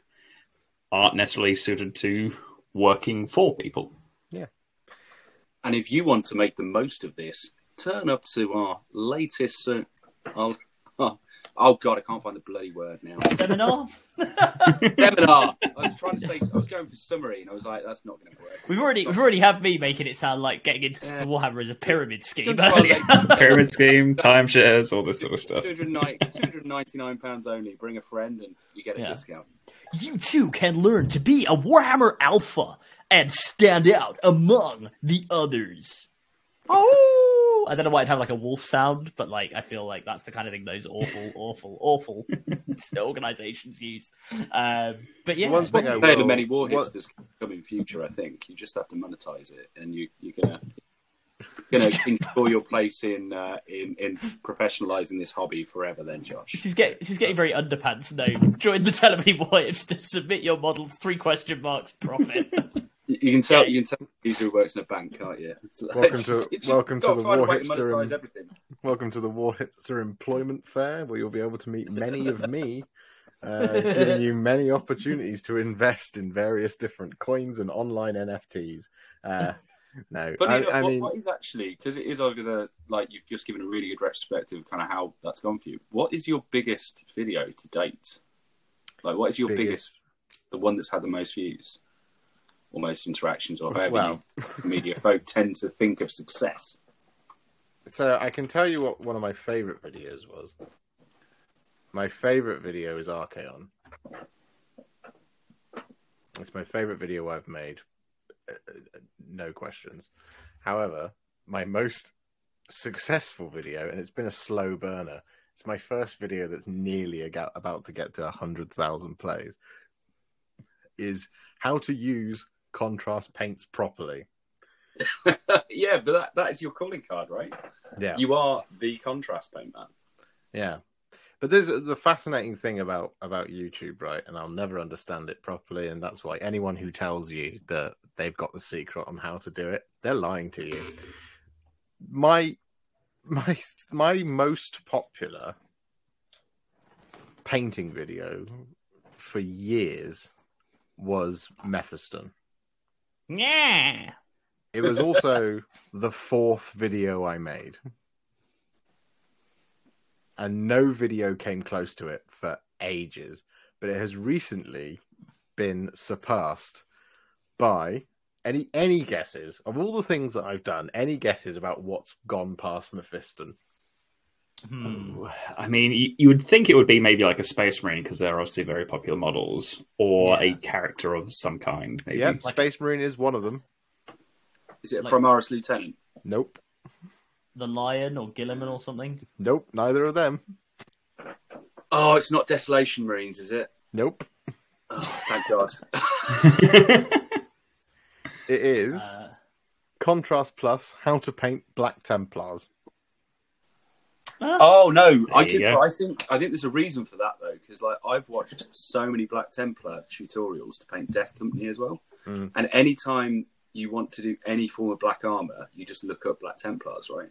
aren't necessarily suited to working for people. Yeah. And if you want to make the most of this, turn up to our latest. Uh, oh, oh, oh God, I can't find the bloody word now. Seminar. Seminar. I was trying to say. I was going for summary, and I was like, "That's not going to work." We've already we've already had me making it sound like getting into Yeah. Warhammer is a pyramid scheme. Don't spoil earlier. it. Pyramid scheme, timeshares, all this sort of stuff. 299 pounds only. Bring a friend, and you get a Yeah. discount. you too can learn to be a Warhammer Alpha and stand out among the others. Oh, I don't know why I'd have like a wolf sound, but like I feel like that's the kind of thing those awful, awful, awful organizations use. Um, but yeah, One thing I Fair to will- many war what- hipsters come in future. I think you just have to monetize it, and you you're gonna gonna ensure your place in uh, in in professionalizing this hobby forever. Then, Josh. This is getting this is getting very underpants No, Join the Telemany Wives to submit your models. Three question marks profit. You you can tell you can tell he's who works in a bank, can't you? It's Welcome to- just welcome to the war way to hipster monetize. Welcome to the War Hipster Employment Fair, where you'll be able to meet many of me, uh, giving you many opportunities to invest in various different coins and online NFTs. Uh, no, But I, you know, I what, mean, what is actually because it is over the like you've just given a really good retrospective of kind of how that's gone for you. What is your biggest video to date? Like, what is your biggest, the one that's had the most views or most interactions, or however Well, you media folk tend to think of success? so I can tell you what one of my favorite videos was. My favorite video is Archaon. It's my favorite video I've made. Uh, uh, No questions. However, my most successful video, and it's been a slow burner, it's my first video that's nearly about to get to 100,000 plays, is how to use contrast paints properly. yeah, but that, that is your calling card, right? Yeah. You are the contrast paint man. Yeah. But there's the fascinating thing about about YouTube, right? And I'll never understand it properly, and that's why anyone who tells you that they've got the secret on how to do it, they're lying to you. My my my most popular painting video for years was Mephiston. Yeah. It was also the fourth video I made. And no video came close to it for ages. But it has recently been surpassed by any any guesses of all the things that I've done, any guesses about what's gone past Mephiston? Hmm. I mean, you, you would think it would be maybe like a Space Marine because they're obviously very popular models, or Yeah. a character of some kind. Maybe. Yep, Like- Space Marine is one of them. Is it a Like- Primaris Lieutenant? Nope. The Lion or Guilliman or something. Nope, neither of them. Oh, it's not Desolation Marines, is it? Nope. Oh, thank God. It is Uh, Contrast Plus How to Paint Black Templars. Oh no, I There you could, go. I think I think there's a reason for that though, because like I've watched so many Black Templar tutorials to paint Death Company as well, Mm. and anytime you want to do any form of black armor, you just look up Black Templars, right?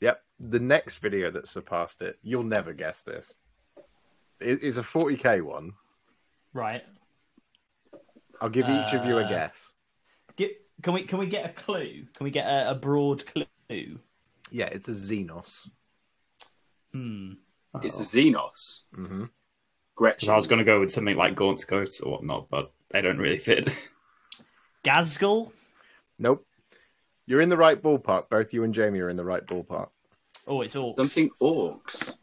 Yep. The next video that surpassed it, you'll never guess this. It is a 40k one. right. I'll give each of you a Uh, guess. Get, can we can we get a clue? Can we get a, a broad clue? Yeah, it's a Xenos. Hmm. It's the Xenos, hmm Gretchen. I was going to go with something like Gaunt's Ghosts or whatnot, but they don't really fit. Ghazghkull. Nope. You're in the right ballpark. Both you and Jamie are in the right ballpark. Oh, it's all something orcs.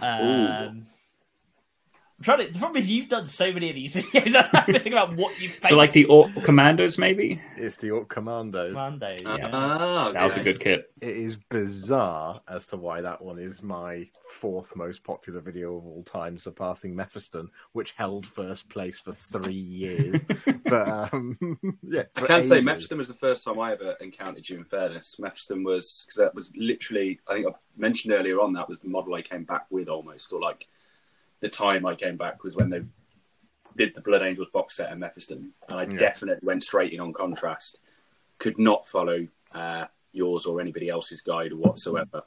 Um, I'm trying to. The problem is you've done so many of these videos. I have to think about what you've. So like the Orc Commandos, maybe. It's the Orc Commandos. Commandos. Yeah. Ah, That was a good kit. It is bizarre as to why that one is my fourth most popular video of all time, surpassing Mephiston, which held first place for three years. but um, yeah, I for can say ages. Mephiston was the first time I ever encountered you. In fairness, Mephiston was because that was literally I think I mentioned earlier on that was the model I came back with almost, or like the time I came back was when they did the Blood Angels box set and Mephiston, and I Yeah. definitely went straight in on contrast. Could not follow uh, yours or anybody else's guide whatsoever,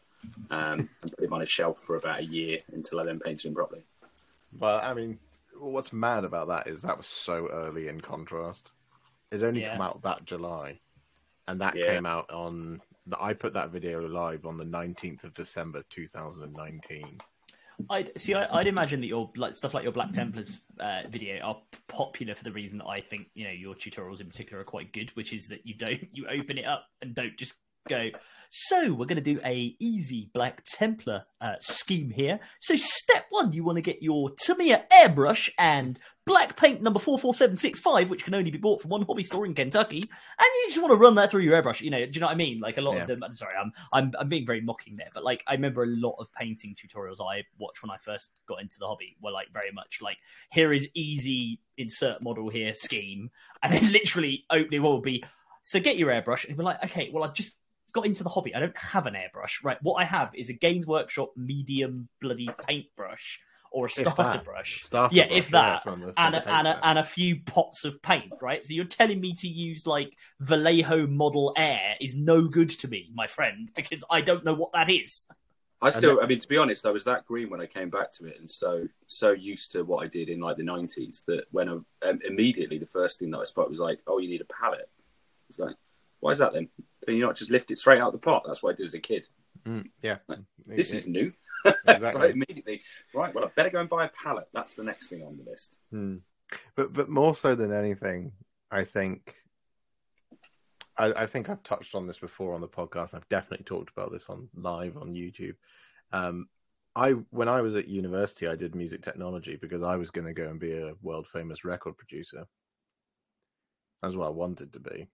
um, and put him on a shelf for about a year until I then painted him properly. Well, I mean, what's mad about that is that was so early in contrast. It only Yeah. come out that July, and that Yeah. came out on. I put that video live on the nineteenth of December, two thousand and nineteen. I'd see. I, I'd imagine that your like stuff like your Black Templars uh, video are popular for the reason that I think you know your tutorials in particular are quite good, which is that you don't you open it up and don't just go. So we're going to do a easy Black Templar uh, scheme here. So step one, you want to get your Tamiya airbrush and black paint number four four seven six five, which can only be bought from one hobby store in Kentucky, and you just want to run that through your airbrush. You know, do you know what I mean? Like a lot Yeah. of them. I'm sorry, I'm I'm I'm being very mocking there, but like I remember a lot of painting tutorials I watched when I first got into the hobby were like very much like here is easy insert model here scheme, and then literally opening one would be so get your airbrush and be like okay, well I've just got into the hobby. I don't have an airbrush, right? What I have is a Games Workshop medium bloody paintbrush or a If starter that. brush. Starter yeah, brush, if that, from the- and a, and, a, and a few pots of paint, right? So you're telling me to use like Vallejo Model Air is no good to me, my friend, because I don't know what that is. I still, then- I mean, to be honest, I was that green when I came back to it, and so so used to what I did in like the nineties that when I um, immediately the first thing that I spotted was like, oh, you need a palette. It's like, why is that then? Can you not just lift it straight out of the pot? That's what I did as a kid. Mm, yeah, This It- is new. Exactly. like immediately, right? Well, I better go and buy a palette. That's the next thing on the list. Hmm. But but more so than anything, I think I, I think I've touched on this before on the podcast. I've definitely talked about this on live on YouTube. Um, I when I was at university, I did music technology because I was going to go and be a world famous record producer. That's what I wanted to be,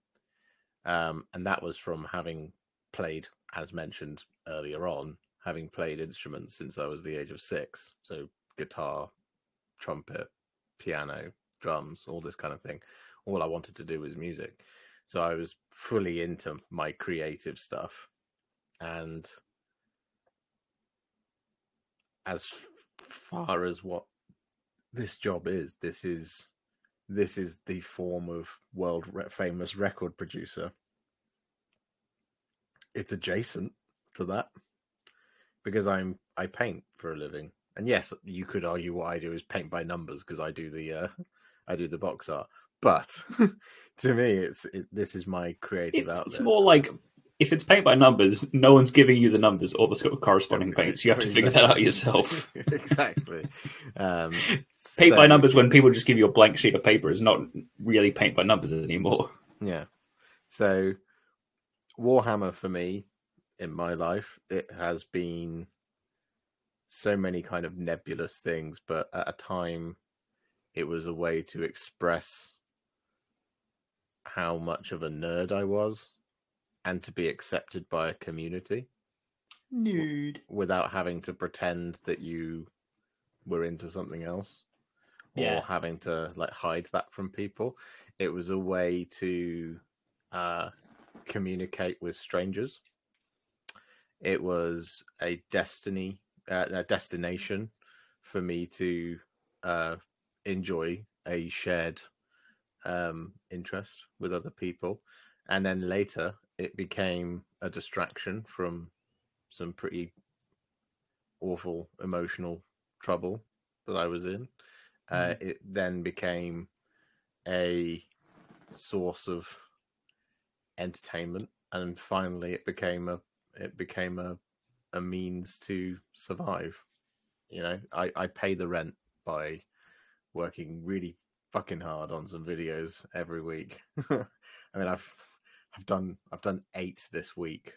um, and that was from having played, as mentioned earlier on, having played instruments since I was the age of six. So guitar, trumpet, piano, drums, all this kind of thing. All I wanted to do was music. So I was fully into my creative stuff. And as far as what this job is, this is this is the form of world re- famous record producer. It's adjacent to that because I'm I paint for a living. And yes, you could argue what I do is paint by numbers because I do the uh, I do the box art. But to me, it's it, this is my creative It's, outlet. it's more like if it's paint by numbers, no one's giving you the numbers or the sort of corresponding paints. You have to figure that out yourself. exactly. Um, paint by numbers when people just give you a blank sheet of paper is not really paint by numbers anymore. Yeah. So Warhammer for me in my life, it has been so many kind of nebulous things, but at a time it was a way to express how much of a nerd I was and to be accepted by a community? Nude. without having to pretend that you were into something else? Or Yeah. having to like hide that from people? It was a way to uh communicate with strangers. It was a destiny uh, a destination for me to uh enjoy a shared um interest with other people. And then later it became a distraction from some pretty awful emotional trouble that I was in. Uh, it then became a source of entertainment, and finally, it became a it became a a means to survive. You know, I I pay the rent by working really fucking hard on some videos every week. I mean, I've I've done I've done eight this week.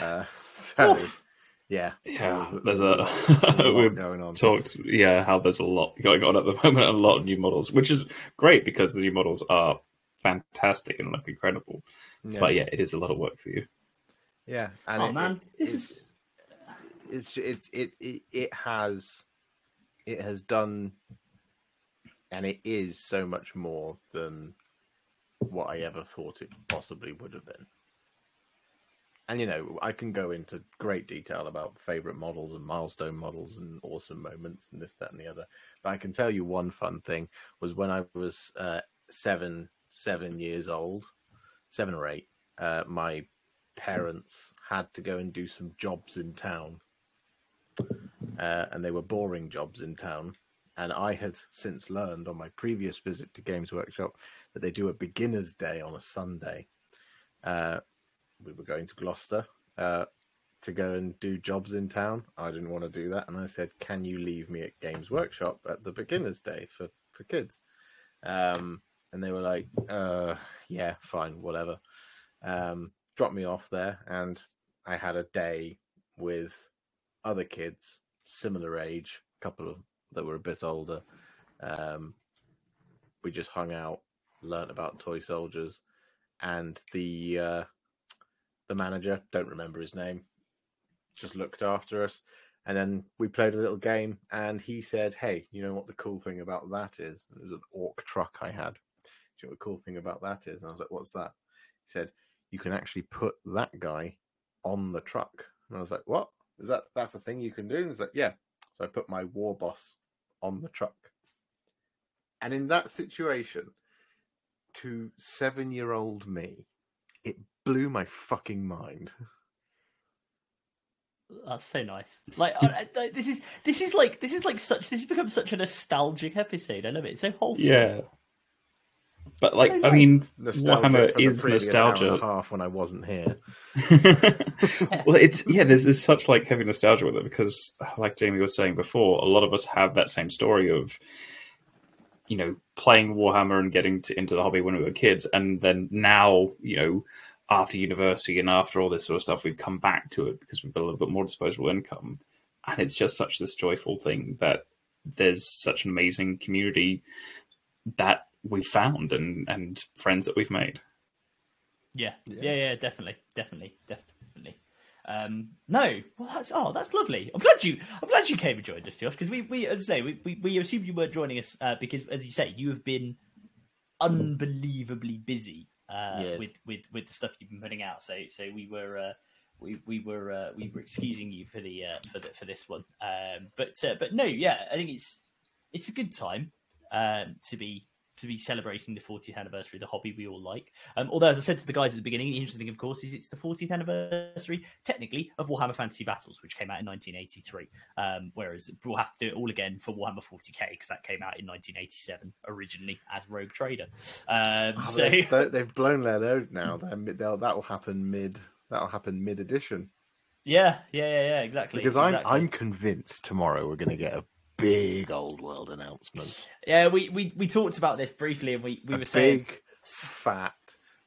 Uh, so Oof. Yeah, Yeah, there's, there's a- lot we've going on. talked yeah how there's a lot going on at the moment a lot of new models which is great because the new models are fantastic and look incredible Yeah. but yeah it is a lot of work for you Yeah, and Oh, it, man, it- this it's, is- it's it's it, it it has it has done, and it is so much more than what I ever thought it possibly would have been. And you know, I can go into great detail about favorite models and milestone models and awesome moments and this, that, and the other. But I can tell you one fun thing was when I was uh, seven seven years old, seven or eight. Uh, my parents had to go and do some jobs in town, uh, and they were boring jobs in town. And I had since learned on my previous visit to Games Workshop that they do a beginner's day on a Sunday. Uh, we were going to Gloucester uh, to go and do jobs in town. I didn't want to do that, and I said, "Can you leave me at Games Workshop at the beginner's day for for kids?" Um, and they were like, uh, "Yeah, fine, whatever." Um, dropped me off there, and I had a day with other kids similar age, a couple of that were a bit older. Um, we just hung out, learnt about toy soldiers, and the uh, the manager don't remember his name, just looked after us. And then we played a little game, and he said, "Hey, you know what the cool thing about that is? It was an orc truck I had. Do you know what the cool thing about that is?" And I was like, "What's that?" He said, "You can actually put that guy on the truck." And I was like, "What is that? That's the thing you can do?" And he's like, "Yeah." So I put my war boss on the truck, and in that situation, to seven-year-old me, it blew my fucking mind. That's so nice. Like I, I, this is this is like this is like such this has become such a nostalgic episode. I love it. It's so wholesome. yeah but like So i mean Nostalgia warhammer is previous hour and a nostalgia half when I wasn't here. well, it's yeah. There's there's such like heavy nostalgia with it because, like Jamie was saying before, a lot of us have that same story of, you know, playing Warhammer and getting to, into the hobby when we were kids, and then now, you know, after university and after all this sort of stuff, we've come back to it because we've got a little bit more disposable income, and it's just such this joyful thing that there's such an amazing community that we've found and and friends that we've made. Yeah, Yeah. yeah, yeah, definitely, definitely, definitely. Um, no, well, that's oh, that's lovely. I'm glad you, I'm glad you came and joined us, Josh, because we, we, as I say, we, we, we assumed you weren't joining us uh, because, as you say, you have been unbelievably busy uh, Yes. with, with, with the stuff you've been putting out. So, so we were, uh, we, we were, uh, we were excusing you for the, uh, for the, for this one. Um, but, uh, but no, yeah, I think it's, it's a good time um, to be to be celebrating the 40th anniversary of the hobby we all like. Um, although, as I said to the guys at the beginning, the interesting thing, of course, is it's the 40th anniversary, technically, of Warhammer Fantasy Battles, which came out in 1983. Um, whereas we'll have to do it all again for Warhammer 40k because that came out in 1987 originally as Rogue Trader. Um, Oh, so they've, they- they've blown their load now. They'll, that'll happen mid. That'll happen mid edition. yeah, yeah, yeah, yeah, exactly. Because I'm exactly. I'm convinced tomorrow we're going to get a big old world announcement. yeah, we, we we talked about this briefly, and we we a were saying big, fat,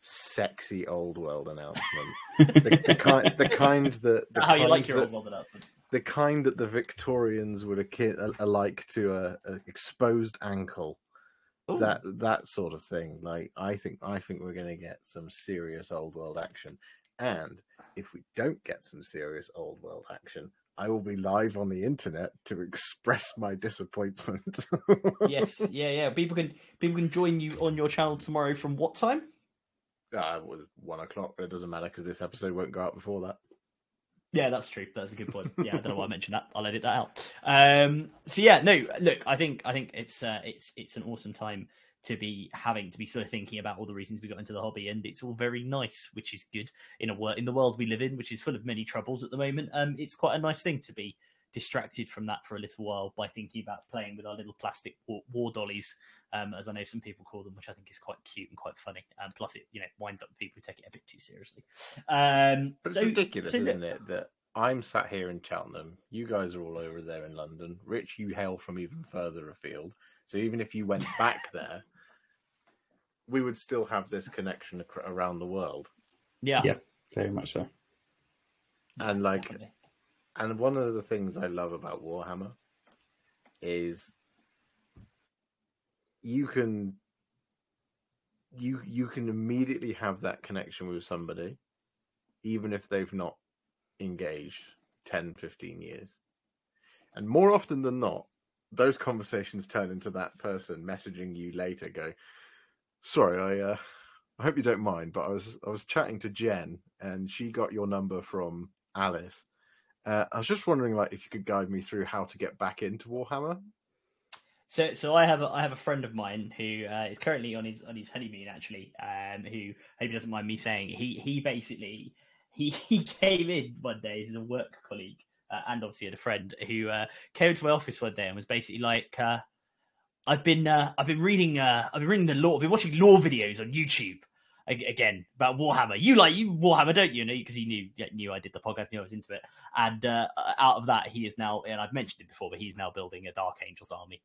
sexy old world announcement. the, the kind, the kind that the how you like your that, old world announcements. the kind that the Victorians would alike to a, a exposed ankle. Ooh. That that sort of thing. Like I think I think we're going to get some serious old world action, and if we don't get some serious old world action, I will be live on the internet to express my disappointment. yes, yeah, yeah. People can people can join you on your channel tomorrow from what time? Uh, one o'clock, but it doesn't matter because this episode won't go out before that. Yeah, that's true. That's a good point. Yeah, I don't know why I mentioned that. I'll edit that out. Um, so yeah, no, look, I think I think it's uh, it's it's an awesome time to be having to be sort of thinking about all the reasons we got into the hobby, and it's all very nice, which is good in a wor- in the world we live in, which is full of many troubles at the moment. Um, it's quite a nice thing to be distracted from that for a little while by thinking about playing with our little plastic war, war dollies, um, as I know some people call them, which I think is quite cute and quite funny. Um, plus, it you know winds up people who take it a bit too seriously. Um, But so, it's ridiculous, so isn't it? That I'm sat here in Cheltenham, you guys are all over there in London. Rich, you hail from even further afield. So even if you went back there, we would still have this connection ac- around the world. Yeah. Yeah. Very much so. And like, definitely. And one of the things I love about Warhammer is you can you you can immediately have that connection with somebody even if they've not engaged 10 15 years and more often than not those conversations turn into that person messaging you later go sorry i uh i hope you don't mind but i was i was chatting to jen and she got your number from alice. Uh, i was just wondering like if you could guide me through how to get back into warhammer. So, so I have a, I have a friend of mine who uh, is currently on his on his honeymoon actually, um, who hope he doesn't mind me saying he he basically he he came in one day as a work colleague uh, and obviously had a friend who uh, came to my office one day and was basically like, uh, I've been uh, I've been reading uh, I've been reading the lore, I've been watching lore videos on YouTube again about Warhammer. You like you Warhammer, don't you? Because he knew knew I did the podcast, knew I was into it. And uh, out of that, he is now, and I've mentioned it before, but he's now building a Dark Angels army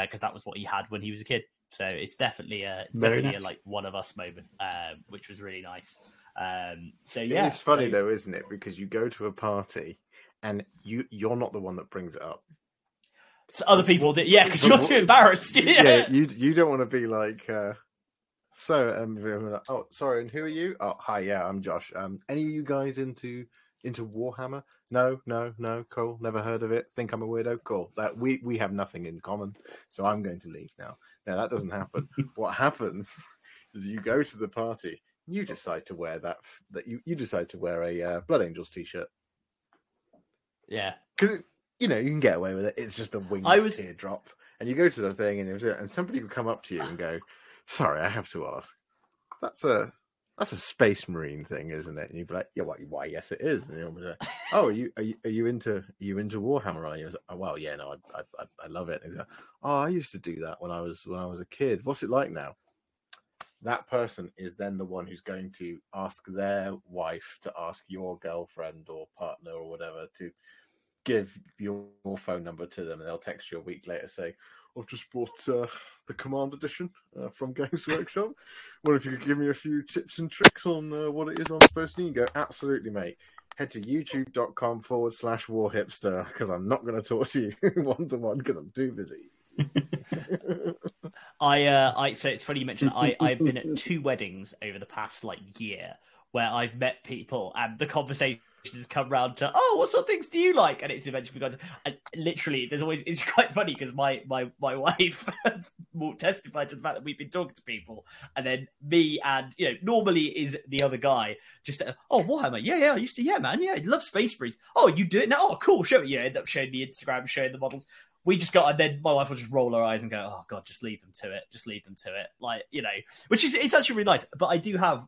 because uh, that was what he had when he was a kid. So it's definitely a it's definitely nice. a, like one of us moment, uh, which was really nice. Um, so yeah, it's funny so... though, isn't it? Because you go to a party and you you're not the one that brings it up. So other people did, yeah, because you're too embarrassed. yeah. yeah, you you don't want to be like. Uh... So, um, oh, sorry, and who are you? Oh, hi, yeah, I'm Josh. Um, any of you guys into into Warhammer? No, no, no. Cool. Never heard of it. Think I'm a weirdo. Cool. That we we have nothing in common. So I'm going to leave now. Now that doesn't happen. what happens is you go to the party. You decide to wear that. That you you decide to wear a uh, Blood Angels t-shirt. Yeah, because you know you can get away with it. It's just a winged I was... teardrop, and you go to the thing, and and somebody would come up to you and go, "Sorry, I have to ask." That's a that's a space marine thing, isn't it? And you'd be like, yeah, why, why yes, it is. And you'll be like, oh, are you, are you, are you into, are you into Warhammer? Are you? Like, oh, well, yeah, no, I, I, I love it. And like, oh, I used to do that when I was, when I was a kid. What's it like now? That person is then the one who's going to ask their wife to ask your girlfriend or partner or whatever to give your phone number to them, and they'll text you a week later saying I've just bought uh, the Command Edition uh, from Games Workshop. What if you could give me a few tips and tricks on uh, what it is I'm supposed to need? You go, absolutely, mate. Head to youtube.com forward slash war hipster because I'm not going to talk to you one to one because I'm too busy. I, uh, I, so it's funny you mentioned I, I've been at two weddings over the past like year where I've met people and the conversation just come round to, oh, what sort of things do you like? And it's eventually got to, and literally, there's always, it's quite funny because my, my, my wife has more testified to the fact that we've been talking to people. And then me and, you know, normally is the other guy just, oh, Warhammer. Yeah, yeah, I used to, yeah, man. Yeah, I love Space Marines. Oh, you do it now? Oh, cool. Show me. You know, end up showing the Instagram, showing the models we just got and then my wife will just roll her eyes and go oh god just leave them to it just leave them to it like you know which is it's actually really nice but i do have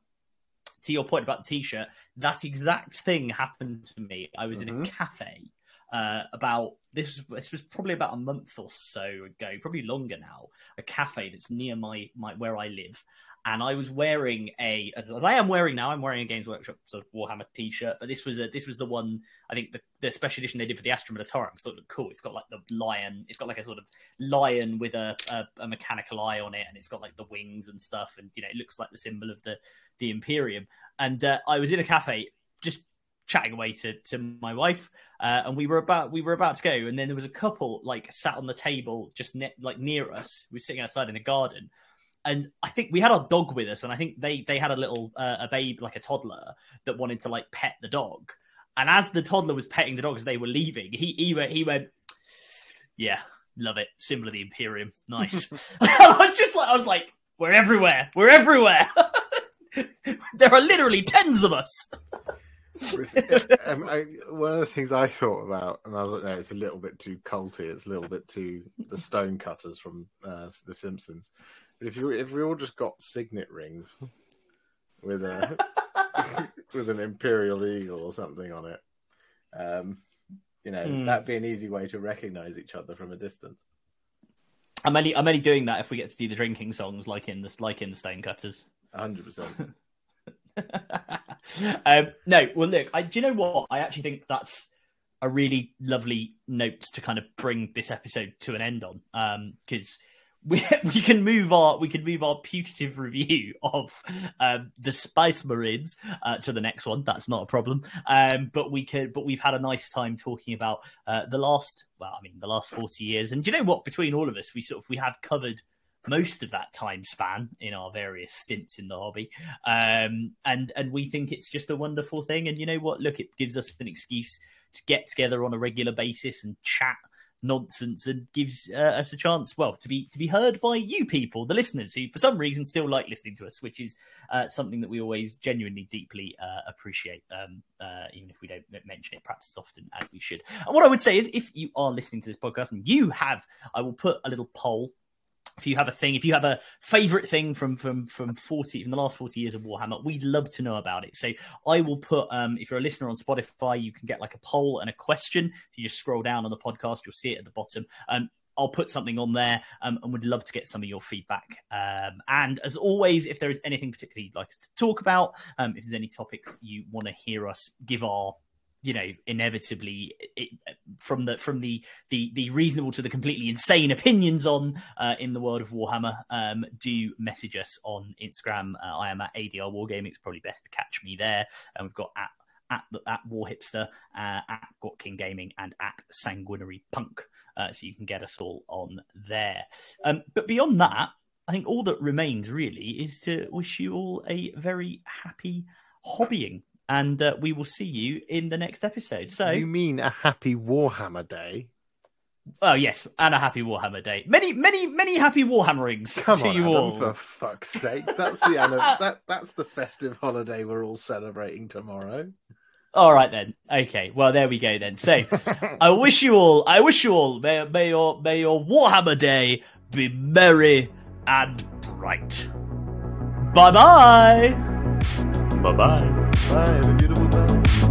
to your point about the t-shirt, that exact thing happened to me. I was mm-hmm. in a mm-hmm. cafe uh, about this was this was probably about a month or so ago, probably longer now. A cafe that's near my my where I live, and I was wearing a as I am wearing now. I'm wearing a Games Workshop sort of Warhammer T-shirt, but this was a this was the one I think the, the special edition they did for the Astra Militarum. Thought it looked cool. It's got like the lion. It's got like a sort of lion with a, a, a mechanical eye on it, and it's got like the wings and stuff, and you know it looks like the symbol of the the Imperium. And uh, I was in a cafe just chatting away to to my wife, uh, and we were about we were about to go, and then there was a couple like sat on the table just ne- like near us. We were sitting outside in the garden and I think we had our dog with us, and I think they they had a little uh, a babe like a toddler that wanted to like pet the dog. And as the toddler was petting the dog as they were leaving, he he went, he went yeah, love it, symbol of the Imperium, nice. I was just like I was like, we're everywhere, we're everywhere. there are literally tens of us. um, I, one of the things I thought about, and I was like, no, it's a little bit too culty. It's a little bit too the Stonecutters from uh, The Simpsons. If you if we all just got signet rings with a with an imperial eagle or something on it, um, you know, mm. that'd be an easy way to recognize each other from a distance. I'm only I'm only doing that if we get to do the drinking songs like in the like in the Stonecutters. hundred percent. Um, no, well, look, I, do you know what? I actually think that's a really lovely note to kind of bring this episode to an end on, because um, we we can move our we can move our putative review of um, the Spice Marines uh, to the next one. That's not a problem. Um, but we could but we've had a nice time talking about uh, the last well, I mean the last forty years. And you know what? Between all of us, we sort of we have covered most of that time span in our various stints in the hobby. Um, and and we think it's just a wonderful thing. And you know what? Look, it gives us an excuse to get together on a regular basis and chat nonsense and gives uh, us a chance, well, to be to be heard by you people, the listeners, who for some reason still like listening to us, which is uh, something that we always genuinely deeply uh, appreciate, um, uh, even if we don't mention it perhaps as often as we should. And what I would say is, if you are listening to this podcast and you have, I will put a little poll if you have a thing, if you have a favorite thing from from from forty from the last forty years of Warhammer, we'd love to know about it. So I will put um, if you're a listener on Spotify, you can get like a poll and a question. If you just scroll down on the podcast, you'll see it at the bottom. Um, I'll put something on there um, and would love to get some of your feedback. Um, and as always, if there is anything particularly you'd like us to talk about, um, if there's any topics you want to hear us give our you know inevitably it, from the from the, the the reasonable to the completely insane opinions on uh, in the world of Warhammer, um, do message us on Instagram. Uh, I am at ADR Wargaming. It's probably best to catch me there. And we've got at at at War Hipster, uh, at Gwatkin Gaming, and at Sanguinary Punk. Uh, so you can get us all on there. Um, but beyond that, I think all that remains really is to wish you all a very happy hobbying and uh, we will see you in the next episode. So you mean a happy Warhammer Day? Oh yes, and a happy Warhammer Day. Many, many, many happy Warhammerings Come to on, you Adam, all. for fuck's sake! That's the that that's the festive holiday we're all celebrating tomorrow. All right then. Okay. Well, there we go then. So, I wish you all. I wish you all. May, may your may your Warhammer Day be merry and bright. Bye bye. Bye bye. Bye. Have a beautiful day.